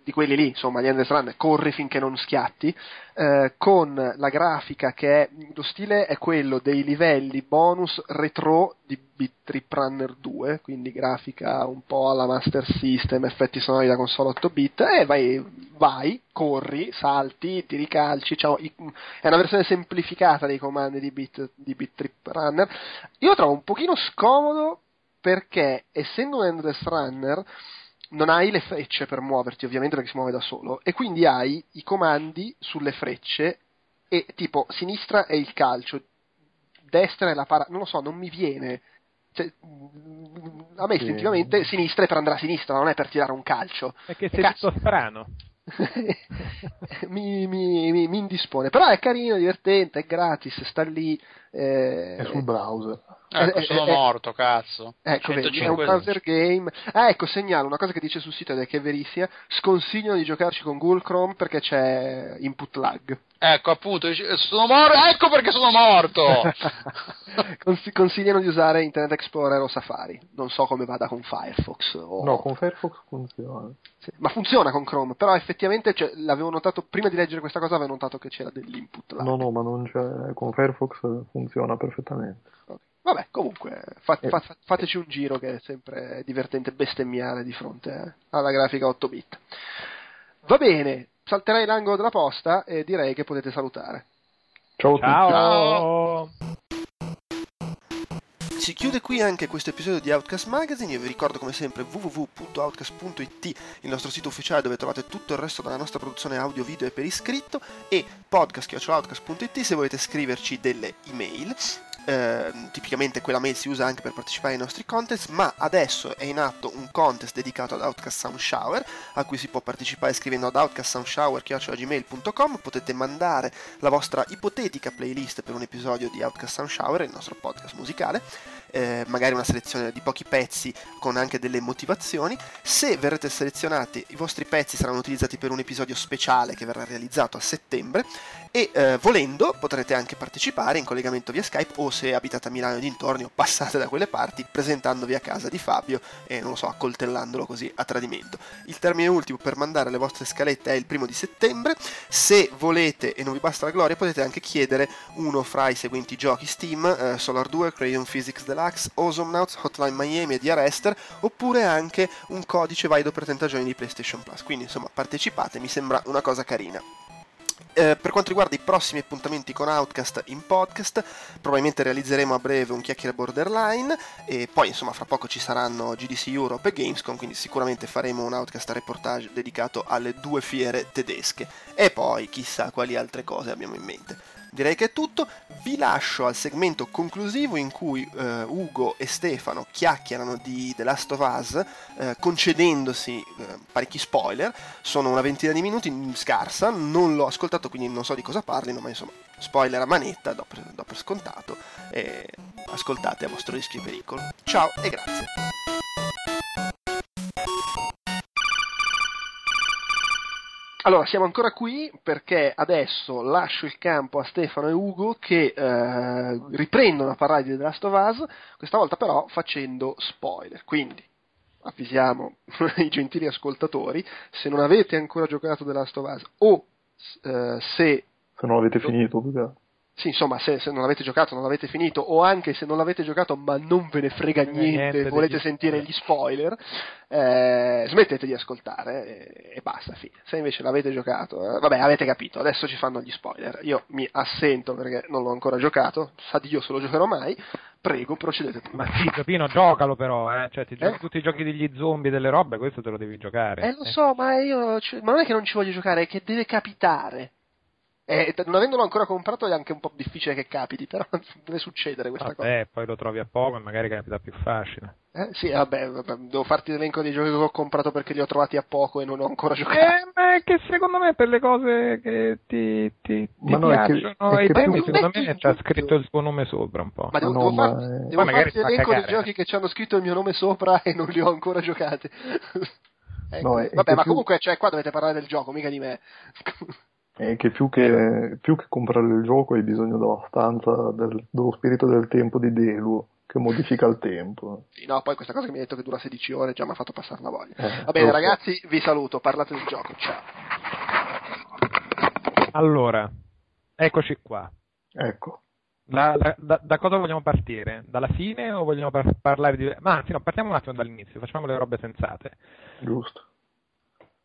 di quelli lì, insomma, gli Endless Run, corri finché non schiatti, eh, con la grafica che è, lo stile è quello dei livelli bonus retro di Beat Runner 2, quindi grafica un po' alla Master System, effetti sonori da console 8 bit, e vai, vai corri, salti, tiri calci, ciao, è una versione semplificata dei comandi di Beat, di Beat Runner. Io lo trovo un pochino scomodo perché, essendo un Endless Runner, non hai le frecce per muoverti, ovviamente perché si muove da solo, e quindi hai i comandi sulle frecce e tipo sinistra è il calcio, destra è la para, non lo so, non mi viene. Cioè, a me istintivamente sì. sinistra è per andare a sinistra, non è per tirare un calcio.
Che sei Cazzo. tutto strano.
mi, mi, mi, mi, indispone, però è carino, divertente, è gratis, sta lì. Eh,
è sul browser.
Ecco, sono eh, morto, cazzo.
Ecco, vedi, è un browser game. Ah, ecco, segnalo una cosa che dice sul sito ed è che è verissima. Sconsigliano di giocarci con Google Chrome perché c'è input lag.
Ecco, appunto, sono morto, ecco perché sono morto!
consigliano di usare Internet Explorer o Safari. Non so come vada con Firefox. O...
No, con Firefox funziona.
Sì, ma funziona con Chrome, però effettivamente cioè, l'avevo notato, prima di leggere questa cosa avevo notato che c'era dell'input lag.
No, no, ma non c'è, con Firefox funziona perfettamente.
Okay. Vabbè, comunque, fa, fa, fateci un giro che è sempre divertente bestemmiare di fronte eh, alla grafica 8 bit. Va bene, salterai l'angolo della posta e direi che potete salutare.
Ciao
a Ciao.
Si chiude qui anche questo episodio di Outcast Magazine, io vi ricordo come sempre www.outcast.it, il nostro sito ufficiale dove trovate tutto il resto della nostra produzione audio, video e per iscritto, e podcast.outcast.it se volete scriverci delle email. Eh, tipicamente quella mail si usa anche per partecipare ai nostri contest, ma adesso è in atto un contest dedicato ad Outcast Sound Shower, a cui si può partecipare scrivendo ad outcastsoundshower.gmail.com, potete mandare la vostra ipotetica playlist per un episodio di Outcast Sound Shower, il nostro podcast musicale, eh, magari una selezione di pochi pezzi con anche delle motivazioni. Se verrete selezionati, i vostri pezzi saranno utilizzati per un episodio speciale che verrà realizzato a settembre e eh, volendo potrete anche partecipare in collegamento via Skype o se abitate a Milano e dintorni o passate da quelle parti presentandovi a casa di Fabio e non lo so accoltellandolo così a tradimento. Il termine ultimo per mandare le vostre scalette è il primo di settembre. Se volete e non vi basta la gloria potete anche chiedere uno fra i seguenti giochi Steam, eh, Solar 2, Crayon Physics Deluxe, Awesome Nauts, Hotline Miami e The Arrester oppure anche un codice valido per 30 giorni di PlayStation Plus. Quindi insomma partecipate, mi sembra una cosa carina. Eh, per quanto riguarda i prossimi appuntamenti con Outcast in podcast, probabilmente realizzeremo a breve un chiacchiere borderline e poi insomma fra poco ci saranno GDC Europe e Gamescom, quindi sicuramente faremo un Outcast reportage dedicato alle due fiere tedesche e poi chissà quali altre cose abbiamo in mente direi che è tutto. Vi lascio al segmento conclusivo in cui eh, Ugo e Stefano chiacchierano di The Last of Us, eh, concedendosi eh, parecchi spoiler. Sono una ventina di minuti, scarsa, non l'ho ascoltato quindi non so di cosa parlino, ma insomma, spoiler a manetta, do per, do per scontato. Ascoltate a vostro rischio e pericolo. Ciao e grazie. Allora, siamo ancora qui perché adesso lascio il campo a Stefano e Ugo che eh, riprendono a parlare di The Last of Us, questa volta però facendo spoiler. Quindi avvisiamo i gentili ascoltatori, se non avete ancora giocato The Last of Us o eh, se...
Se non avete finito,
sì, insomma, se, se, non avete giocato, non l'avete finito, o anche se non l'avete giocato ma non ve ne frega niente, niente volete sentire gli spoiler, eh, smettete di ascoltare e, e, basta, fine. Se invece l'avete giocato, eh, vabbè, avete capito, adesso ci fanno gli spoiler. Io mi assento perché non l'ho ancora giocato, sa Dio se lo giocherò mai. Prego, procedete.
Ma sì, Giopino, giocalo però, eh. Cioè, ti giochi eh? tutti i giochi degli zombie, delle robe, questo te lo devi giocare.
Eh, lo so, ma io. Ma non è che non ci voglio giocare, è che deve capitare. E non avendolo ancora comprato è anche un po' difficile che capiti, però deve succedere questa
vabbè,
cosa.
Eh, poi lo trovi a poco e magari capita più facile.
Eh, sì, vabbè, vabbè, devo farti l'elenco dei giochi che ho comprato perché li ho trovati a poco e non ho ancora giocato.
Eh, ma è che secondo me per le cose che ti, ti, ti ma no, piacciono e temi, secondo me c'ha scritto il suo nome sopra un po'.
Ma devo, no, devo, ma farti, è... devo farti l'elenco dei giochi che ci hanno scritto il mio nome sopra e non li ho ancora giocati. ecco. no, vabbè, ma più... comunque, cioè, qua dovete parlare del gioco, mica di me.
è che più, che più che comprare il gioco hai bisogno della stanza del, dello spirito del tempo di Delu che modifica il tempo.
Sì, no, poi questa cosa che mi hai detto che dura 16 ore già mi ha fatto passare la voglia. Eh, Va bene, ragazzi, vi saluto, parlate del gioco, ciao.
Allora, eccoci qua.
Ecco.
La, la, da, da, cosa vogliamo partire? Dalla fine o vogliamo par- parlare di... Ma anzi no, partiamo un attimo dall'inizio, facciamo le robe sensate.
Giusto.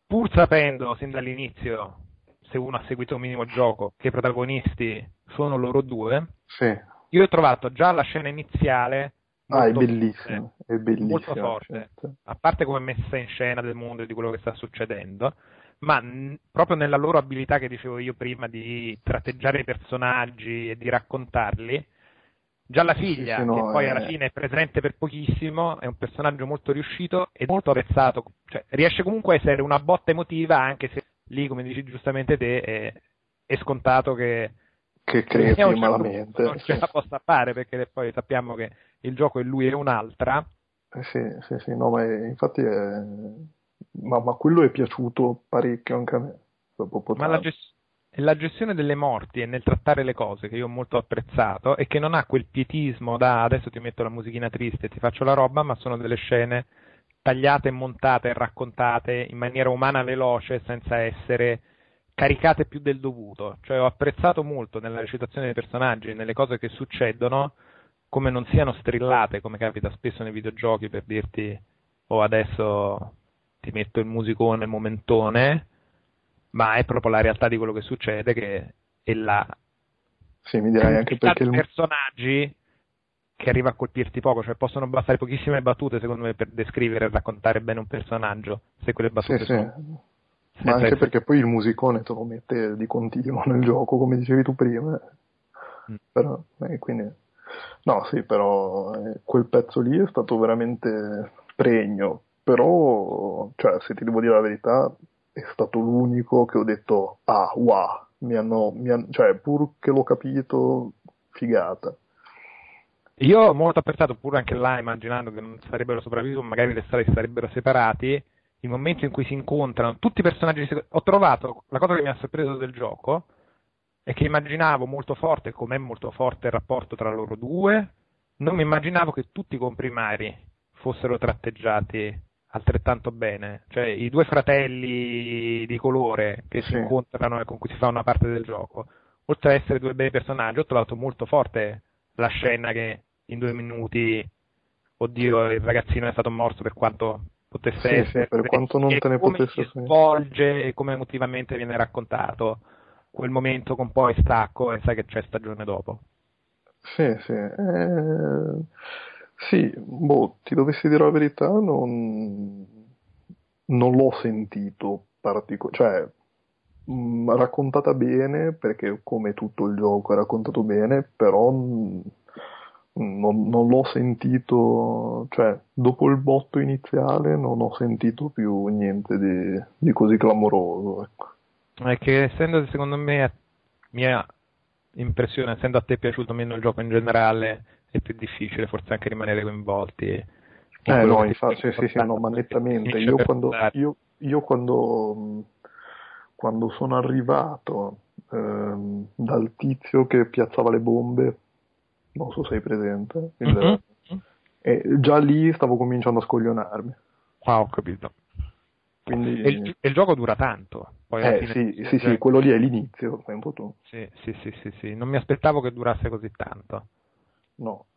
Pur sapendo sin dall'inizio se uno ha seguito un minimo gioco, che i protagonisti sono loro due,
sì.
io ho trovato già la scena iniziale
ah, è bellissimo, è bellissimo,
molto forte, certo. a parte come messa in scena del mondo e di quello che sta succedendo, ma n- proprio nella loro abilità che dicevo io prima di tratteggiare i personaggi e di raccontarli, già la figlia, sì, sì, no, che poi alla fine è presente per pochissimo, è un personaggio molto riuscito e molto apprezzato, cioè riesce comunque a essere una botta emotiva anche se lì, come dici giustamente te, è, è scontato che,
che crei certo malamente.
Non ce la possa fare perché poi sappiamo che il gioco è lui e un'altra.
Eh sì, sì, sì, no, ma è, infatti è... ma, ma, quello è piaciuto parecchio anche a me.
Ma la, gest- la, gestione delle morti e nel trattare le cose che io ho molto apprezzato e che non ha quel pietismo da adesso ti metto la musichina triste e ti faccio la roba, ma sono delle scene tagliate, montate e raccontate in maniera umana veloce senza essere caricate più del dovuto. Cioè ho apprezzato molto nella recitazione dei personaggi, nelle cose che succedono, come non siano strillate, come capita spesso nei videogiochi per dirti oh adesso ti metto il musicone, il momentone, ma è proprio la realtà di quello che succede che è la
sì, mi direi anche perché
i personaggi che arriva a colpirti poco, cioè possono bastare pochissime battute secondo me per descrivere e raccontare bene un personaggio, se quelle battute sì, sono...
Sì. Ma anche essere... perché poi il musicone te lo mette di continuo nel gioco, come dicevi tu prima. Mm. Però, eh, quindi... No, sì, però eh, quel pezzo lì è stato veramente pregno, però, cioè, se ti devo dire la verità, è stato l'unico che ho detto, ah, wow, mi hanno, mi hanno cioè, pur che l'ho capito, figata.
Io ho molto apprezzato, pur anche là, immaginando che non sarebbero sopravvissuti, magari le storie sarebbero separati, il momento in cui si incontrano tutti i personaggi. Ho trovato la cosa che mi ha sorpreso del gioco è che immaginavo molto forte, com'è molto forte il rapporto tra loro due. Non mi immaginavo che tutti i comprimari fossero tratteggiati altrettanto bene. Cioè, i due fratelli di colore che si incontrano e con cui si fa una parte del gioco, oltre ad essere due bei personaggi, ho trovato molto forte la scena che in due minuti, oddio, il ragazzino è stato morto per quanto potesse
sì,
essere,
sì, per quanto non te ne potesse
si svolge e come emotivamente viene raccontato quel momento con poi stacco e sai che c'è stagione dopo.
Sì, sì. Eh, sì, boh, ti dovessi dire la verità, non, non l'ho sentito particolare, cioè mh, mm, raccontata bene, perché come tutto il gioco è raccontato bene, però mh, non, non, l'ho sentito, cioè dopo il botto iniziale non ho sentito più niente di, di così clamoroso. Ecco.
È che essendo secondo me, mia impressione, essendo a te piaciuto meno il gioco in generale, è più difficile forse anche rimanere coinvolti.
Eh no, infatti, sì, sì, sì, no, ma nettamente. Io quando, io, io quando, quando sono arrivato ehm, dal tizio che piazzava le bombe non so se hai presente. Il, mm-hmm. E già lì stavo cominciando a scoglionarmi.
Ah, ho capito.
Quindi...
E, il, il gioco dura tanto. Poi
eh, sì, sì, sì, quello lì è l'inizio, fai un po' tu.
Sì, sì, sì, sì, sì, non mi aspettavo che durasse così tanto.
No.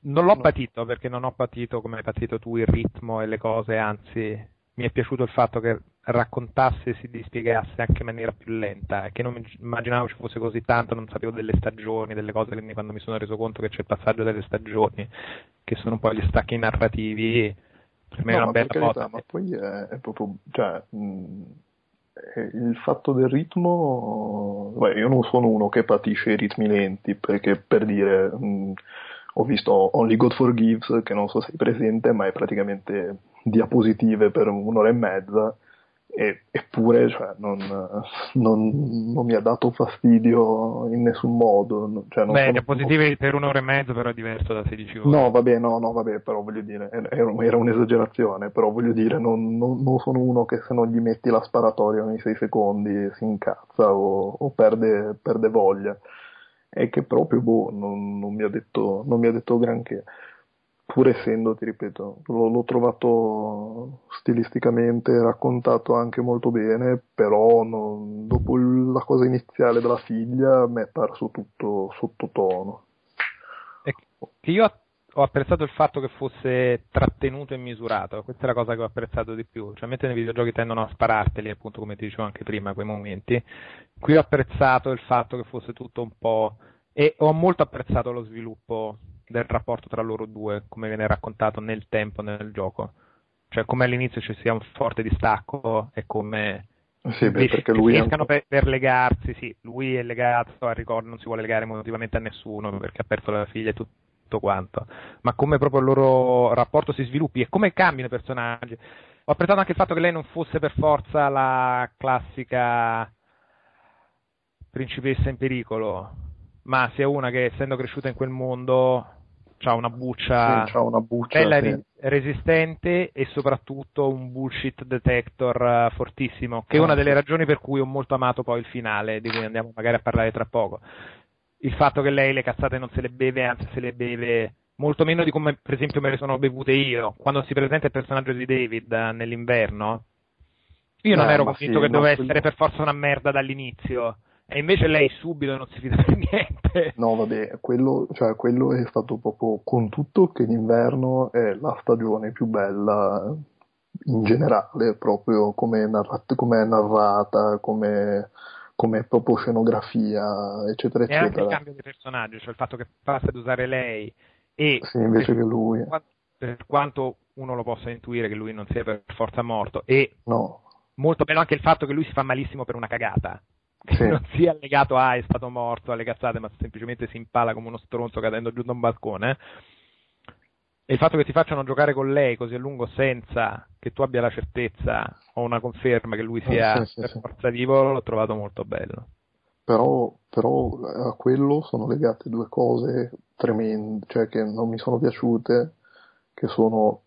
Non l'ho no. patito perché non ho patito come hai patito tu il ritmo e le cose, anzi mi è piaciuto il fatto che raccontasse e si dispiegasse anche in maniera più lenta e che non immaginavo ci fosse così tanto, non sapevo delle stagioni, delle cose, quindi quando mi sono reso conto che c'è il passaggio delle stagioni, che sono un po' gli stacchi narrativi, per me no, è una bella carità, cosa.
Ma poi è, è proprio, cioè, mh, il fatto del ritmo, beh, io non sono uno che patisce i ritmi lenti, perché per dire... Mh, ho visto Only God Forgives, che non so se è presente, ma è praticamente diapositive per un'ora e mezza, e, eppure cioè, non, non, non, mi ha dato fastidio in nessun modo. Cioè,
Beh, sono... diapositive per un'ora e mezza però è diverso da 16 ore.
No, vabbè, no, no, vabbè, però voglio dire, era, era un'esagerazione, però voglio dire, non, non, sono uno che se non gli metti la sparatoria ogni 6 secondi si incazza o, o perde, perde voglia è che proprio boh, non, non, mi detto, non, mi ha detto, granché. Pur essendo, ti ripeto, l'ho, l'ho, trovato stilisticamente raccontato anche molto bene, però non, dopo la cosa iniziale della figlia mi è parso tutto sottotono.
Che io ho apprezzato il fatto che fosse trattenuto e misurato, questa è la cosa che ho apprezzato di più, cioè mentre nei videogiochi tendono a spararteli, appunto come ti dicevo anche prima, quei momenti, qui ho apprezzato il fatto che fosse tutto un po' e ho molto apprezzato lo sviluppo del rapporto tra loro due, come viene raccontato nel tempo nel gioco, cioè come all'inizio ci sia un forte distacco e come
sì, beh, perché lui
riescano per, per, legarsi, sì, lui è legato al ricordo, non si vuole legare emotivamente a nessuno perché ha perso la figlia e tutto tutto quanto, ma come proprio il loro rapporto si sviluppi e come cambiano i personaggi. Ho apprezzato anche il fatto che lei non fosse per forza la classica principessa in pericolo, ma sia una che essendo cresciuta in quel mondo ha una buccia,
sì, una buccia
bella
sì.
resistente e soprattutto un bullshit detector uh, fortissimo, che è una delle ragioni per cui ho molto amato poi il finale, di cui andiamo magari a parlare tra poco il fatto che lei le cazzate non se le beve, anzi se le beve molto meno di come per esempio me le sono bevute io. Quando si presenta il personaggio di David eh, nell'inverno, io non eh, ero convinto sì, che quello... essere per forza una merda dall'inizio. E invece lei subito non si fida di niente.
No, vabbè, quello, cioè, quello è stato proprio con tutto che l'inverno è la stagione più bella in generale, proprio come come, è narrata, come come proprio scenografia, eccetera, eccetera. E
anche il cambio di personaggio, cioè il fatto che passa ad usare lei e
sì, invece per, che lui.
Per quanto uno lo possa intuire che lui non sia per forza morto e
no.
molto bello anche il fatto che lui si fa malissimo per una cagata. Che sì. non sia legato a è stato morto alle cazzate, ma semplicemente si impala come uno stronzo cadendo giù da un balcone. E il fatto che ti facciano giocare con lei così a lungo senza che tu abbia la certezza o una conferma che lui sia sì, sì, per forza vivo, l'ho trovato molto bello.
Però, però, a quello sono legate due cose tremende, cioè che non mi sono piaciute, che sono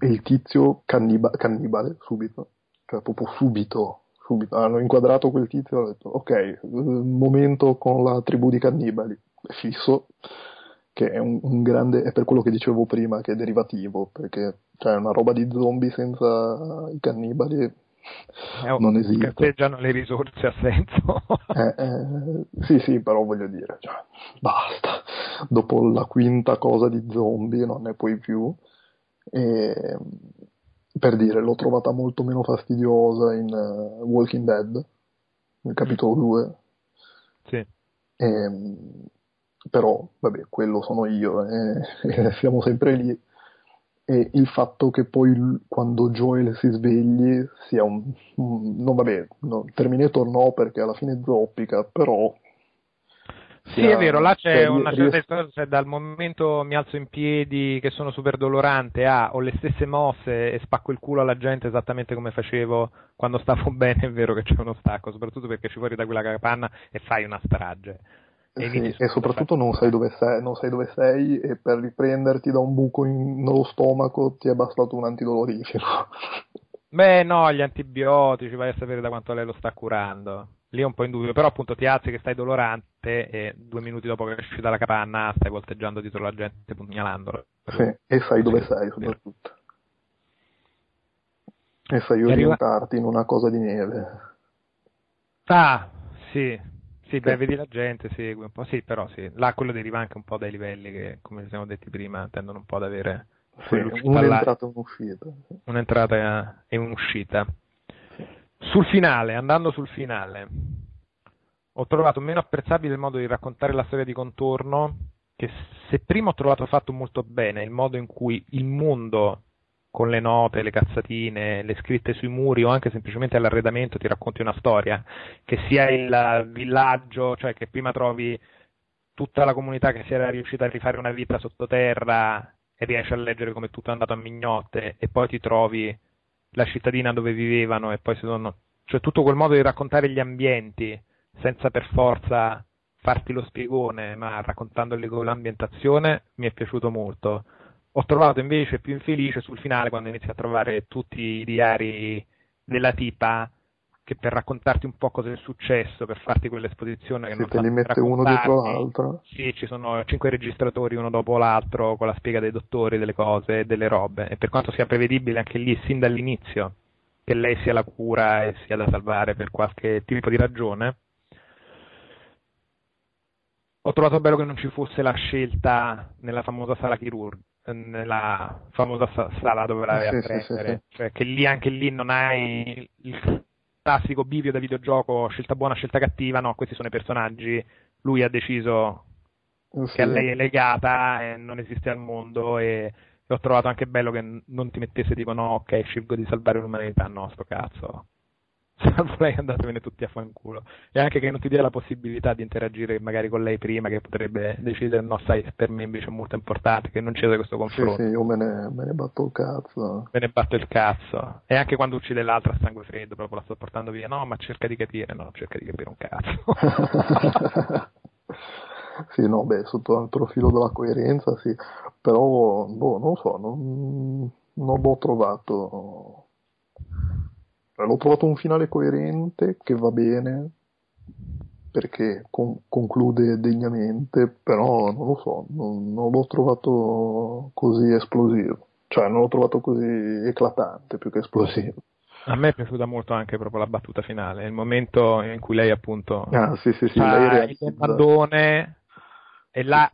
il tizio canniba- cannibale subito, cioè proprio subito subito. Hanno inquadrato quel tizio e hanno detto ok, momento con la tribù di cannibali, fisso, che è un, un, grande, è per quello che dicevo prima, che è derivativo, perché cioè, una roba di zombie senza i cannibali eh, non esiste.
Scarseggiano le risorse a senso.
eh, eh, sì, sì, però voglio dire, cioè, basta. Dopo la quinta cosa di zombie non ne puoi più. E, per dire, l'ho trovata molto meno fastidiosa in uh, Walking Dead, nel capitolo 2.
Sì.
E, ehm, però, vabbè, quello sono io, e, e siamo sempre lì. E il fatto che poi quando Joel si svegli sia un... un non vabbè, no, Terminator no perché alla fine zoppica, però
sì, è vero, là c'è una certa storia, cioè dal momento mi alzo in piedi che sono super dolorante a ho le stesse mosse e spacco il culo alla gente esattamente come facevo quando stavo bene, è vero che c'è uno stacco, soprattutto perché ci fuori da quella capanna e fai una strage.
E, sì, e soprattutto non sai, sei, non sai, dove sei, e per riprenderti da un buco in, nello stomaco ti è bastato un antidolorifico.
Beh no, gli antibiotici, vai a sapere da quanto lei lo sta curando lì è un po' in dubbio, però appunto ti alzi che stai dolorante e due minuti dopo che esci dalla capanna stai volteggiando dietro la gente pugnalandolo.
Sì, e sai dove sei soprattutto. E sai orientarti in una cosa di neve.
Ah, sì, sì, beh, vedi la gente, segui un po', sì, però sì, là quello deriva anche un po' dai livelli che, come siamo detti prima, tendono un po' ad avere
sì, un'entrata e un'uscita.
Un'entrata e un'uscita. Sul finale, andando sul finale, ho trovato meno apprezzabile il modo di raccontare la storia di contorno, che se prima ho trovato fatto molto bene il modo in cui il mondo, con le note, le cazzatine, le scritte sui muri o anche semplicemente all'arredamento ti racconti una storia, che sia il villaggio, cioè che prima trovi tutta la comunità che si era riuscita a rifare una vita sottoterra e riesci a leggere come tutto è andato a mignotte e poi ti trovi la cittadina dove vivevano e poi sono... cioè tutto quel modo di raccontare gli ambienti senza per forza farti lo spiegone, ma raccontandoli con l'ambientazione mi è piaciuto molto. Ho trovato invece più infelice sul finale quando inizi a trovare tutti i diari della tipa che per raccontarti un po' cosa è successo, per farti quell'esposizione che
Se non te li mette uno dietro l'altro.
Sì, ci sono cinque registratori uno dopo l'altro con la spiega dei dottori, delle cose delle robe. E per quanto sia prevedibile anche lì, sin dall'inizio, che lei sia la cura e sia da salvare per qualche tipo di ragione, ho trovato bello che non ci fosse la scelta nella famosa sala chirurgica nella famosa sala dove la vai a prendere, sì, sì, sì. cioè che lì anche lì non hai il classico bivio da videogioco, scelta buona, scelta cattiva, no, questi sono i personaggi, lui ha deciso oh, sì. che a lei è legata e non esiste al mondo e, e, ho trovato anche bello che non ti mettesse tipo no, ok, scelgo di salvare l'umanità, no, sto cazzo. Salvo lei andatevene tutti a fanculo. E anche che non ti dia la possibilità di interagire magari con lei prima, che potrebbe decidere, no, sai, per me invece è molto importante, che non c'è questo confronto.
Sì, sì, io me ne, me ne batto il cazzo.
Me ne batto il cazzo. E anche quando uccide l'altra a sangue freddo, proprio la sto portando via. No, ma cerca di capire, no, cerca di capire un cazzo.
sì, no, beh, sotto il profilo della coerenza, sì. Però, boh, non so, non, non l'ho trovato l'ho trovato un finale coerente che va bene perché con- conclude degnamente, però non lo so, non, non, l'ho trovato così esplosivo, cioè non l'ho trovato così eclatante più che esplosivo.
A me è piaciuta molto anche proprio la battuta finale, il momento in cui lei appunto
ah, sì, sì, sì, lei
il bandone e là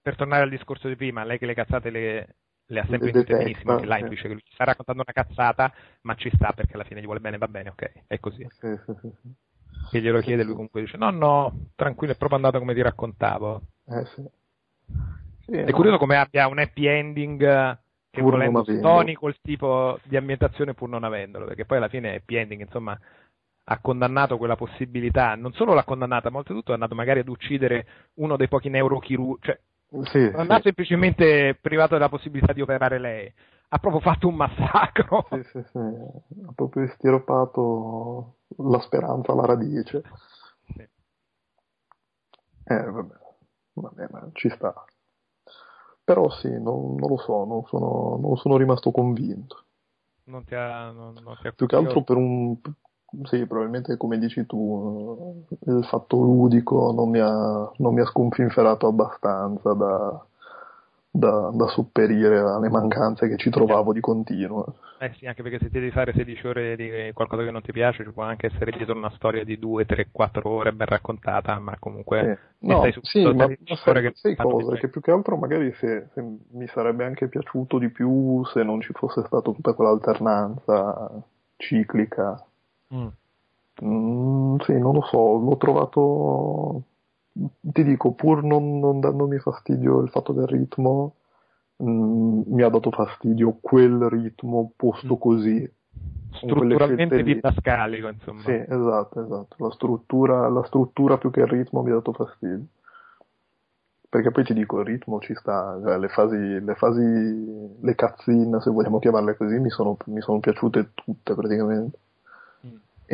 per tornare al discorso di prima, lei che le cazzate le, le ha sempre intese benissimo che là intuisce che lui sta raccontando una cazzata ma ci sta perché alla fine gli vuole bene va bene ok è così
sì, sì, sì.
che glielo chiede lui comunque dice no no tranquillo è proprio andato come ti raccontavo
eh, sì.
è no. curioso come abbia un happy ending che pur volendo stoni col tipo di ambientazione pur non avendolo perché poi alla fine happy ending insomma ha condannato quella possibilità, non solo l'ha condannata, ma oltretutto è andato magari ad uccidere uno dei pochi neurochirurgi, cioè sì, non ha sì. semplicemente privato della possibilità di operare lei, ha proprio fatto un massacro.
Sì, sì, sì, ha proprio estirpato la speranza alla radice. Sì. Eh, vabbè, vabbè, ma ci sta. Però sì, non, non lo so, non sono, non sono rimasto convinto.
Non ti ha, non, non ti ha
Più che altro per un, sì, probabilmente come dici tu, il fatto ludico non mi ha, non mi ha sconfinferato abbastanza da, da, da, sopperire alle mancanze che ci trovavo di continuo.
Eh sì, anche perché se ti devi fare 16 ore di qualcosa che non ti piace, ci può anche essere dietro una storia di 2, 3, 4 ore ben raccontata, ma comunque
sì. no, stai sì, ma, ma che sai cosa? Che più che altro magari se, se, mi sarebbe anche piaciuto di più se non ci fosse stata tutta quell'alternanza ciclica Mm. Mm, sì, non lo so, l'ho trovato, ti dico, pur non, non dandomi fastidio il fatto del ritmo, mm, mi ha dato fastidio quel ritmo posto mm. così.
Strutturalmente didascalico, insomma.
Sì, esatto, esatto. La struttura, la struttura più che il ritmo mi ha dato fastidio. Perché poi ti dico, il ritmo ci sta, cioè, le fasi, le fasi, le cazzine, se vogliamo chiamarle così, mi sono, mi sono piaciute tutte praticamente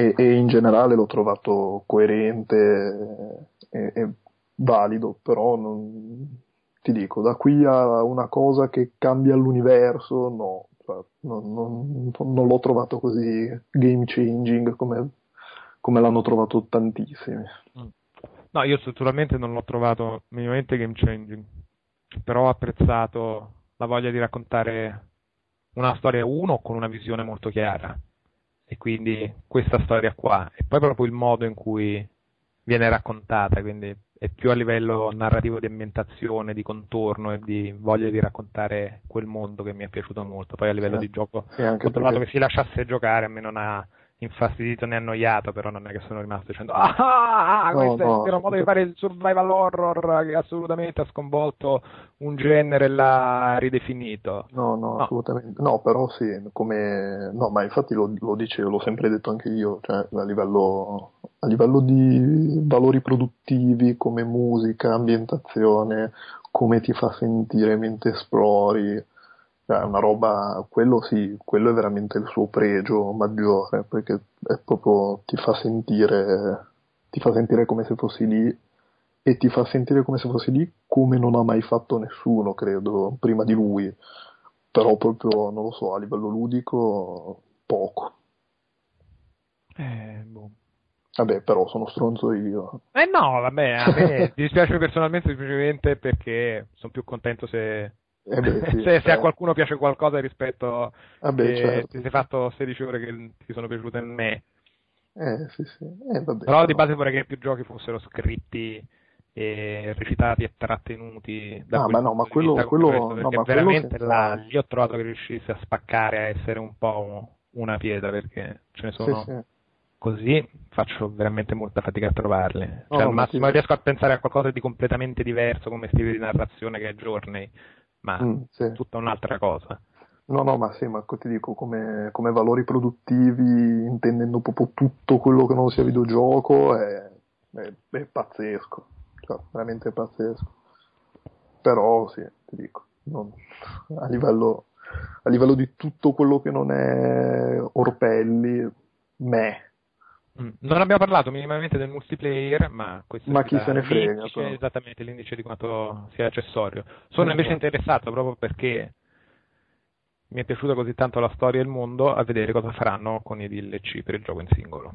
e, e in generale l'ho trovato coerente e, e valido, però non, ti dico, da qui a una cosa che cambia l'universo, no, cioè, non, non, non, l'ho trovato così game changing come, come l'hanno trovato tantissimi. Mm.
No, io strutturalmente non l'ho trovato minimamente game changing, però ho apprezzato la voglia di raccontare una storia uno con una visione molto chiara e quindi questa storia qua e poi proprio il modo in cui viene raccontata, quindi è più a livello narrativo di ambientazione, di contorno e di voglia di raccontare quel mondo che mi è piaciuto molto. Poi a livello sì. di gioco ho trovato perché... che si lasciasse giocare, a me non ha infastidito né annoiato, però non è che sono rimasto dicendo ah, ah, ah questo no, è il vero modo di fare il survival horror che assolutamente ha sconvolto un genere e l'ha ridefinito.
No, no, no. assolutamente. No, però sì, come... No, ma infatti lo, lo dicevo, l'ho sempre detto anche io, cioè a livello, a livello di valori produttivi come musica, ambientazione, come ti fa sentire mentre esplori, cioè, una roba, quello sì, quello è veramente il suo pregio maggiore, perché è proprio, ti fa sentire, ti fa sentire come se fossi lì e ti fa sentire come se fossi lì come non ha mai fatto nessuno, credo, prima di lui. Però proprio, non lo so, a livello ludico, poco.
Eh, boh.
Vabbè, però sono stronzo io.
Eh no, vabbè, a me dispiace personalmente semplicemente perché sono più contento se eh beh, sì, se, se, a qualcuno piace qualcosa rispetto
ah beh, certo.
ti sei fatto 16 ore che ti sono piaciute a me.
Eh, sì, sì. Eh, vabbè,
però, però di base vorrei che più giochi fossero scritti e recitati e trattenuti da
ah, ma no, ma quello, quello, no, ma
veramente quello là, lì ho trovato che riuscisse a spaccare a essere un po' una pietra perché ce ne sono sì, sì. così faccio veramente molta fatica a trovarli no, cioè, al massimo ti... riesco a pensare a qualcosa di completamente diverso come stile di narrazione che è Journey ma mm, sì. tutta un'altra cosa.
No, no, ma sì, ma ti dico, come, come, valori produttivi, intendendo proprio tutto quello che non sia videogioco, è, è, è pazzesco, cioè, veramente pazzesco. Però sì, ti dico, non, a, livello, a livello di tutto quello che non è orpelli, me.
Non abbiamo parlato minimamente del multiplayer, ma questo
ma chi se ne frega.
È esattamente l'indice di quanto sia accessorio. Sono invece interessato proprio perché mi è piaciuta così tanto la storia e il mondo a vedere cosa faranno con i DLC per il gioco in singolo.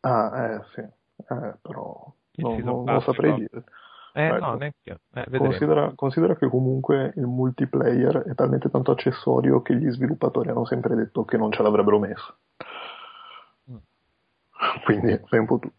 Ah, eh sì, eh, però non, non, non saprei dire.
Eh, ecco. no, neanche
eh, considera, considera, che comunque il multiplayer è talmente tanto accessorio che gli sviluppatori hanno sempre detto che non ce l'avrebbero messo. quindi sei un po' tu.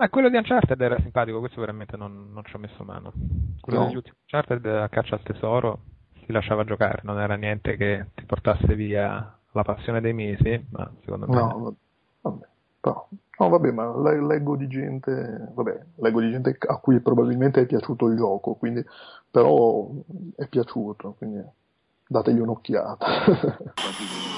Ah, quello di Uncharted era simpatico, questo veramente non, non ci ho messo mano. Quello no. degli ultimi Uncharted a caccia al tesoro si lasciava giocare, non era niente che ti portasse via la passione dei mesi, ma secondo me...
No, vabbè, no, no, vabbè ma leggo di gente, vabbè, leggo di gente a cui probabilmente è piaciuto il gioco, quindi, però è piaciuto, quindi dategli un'occhiata.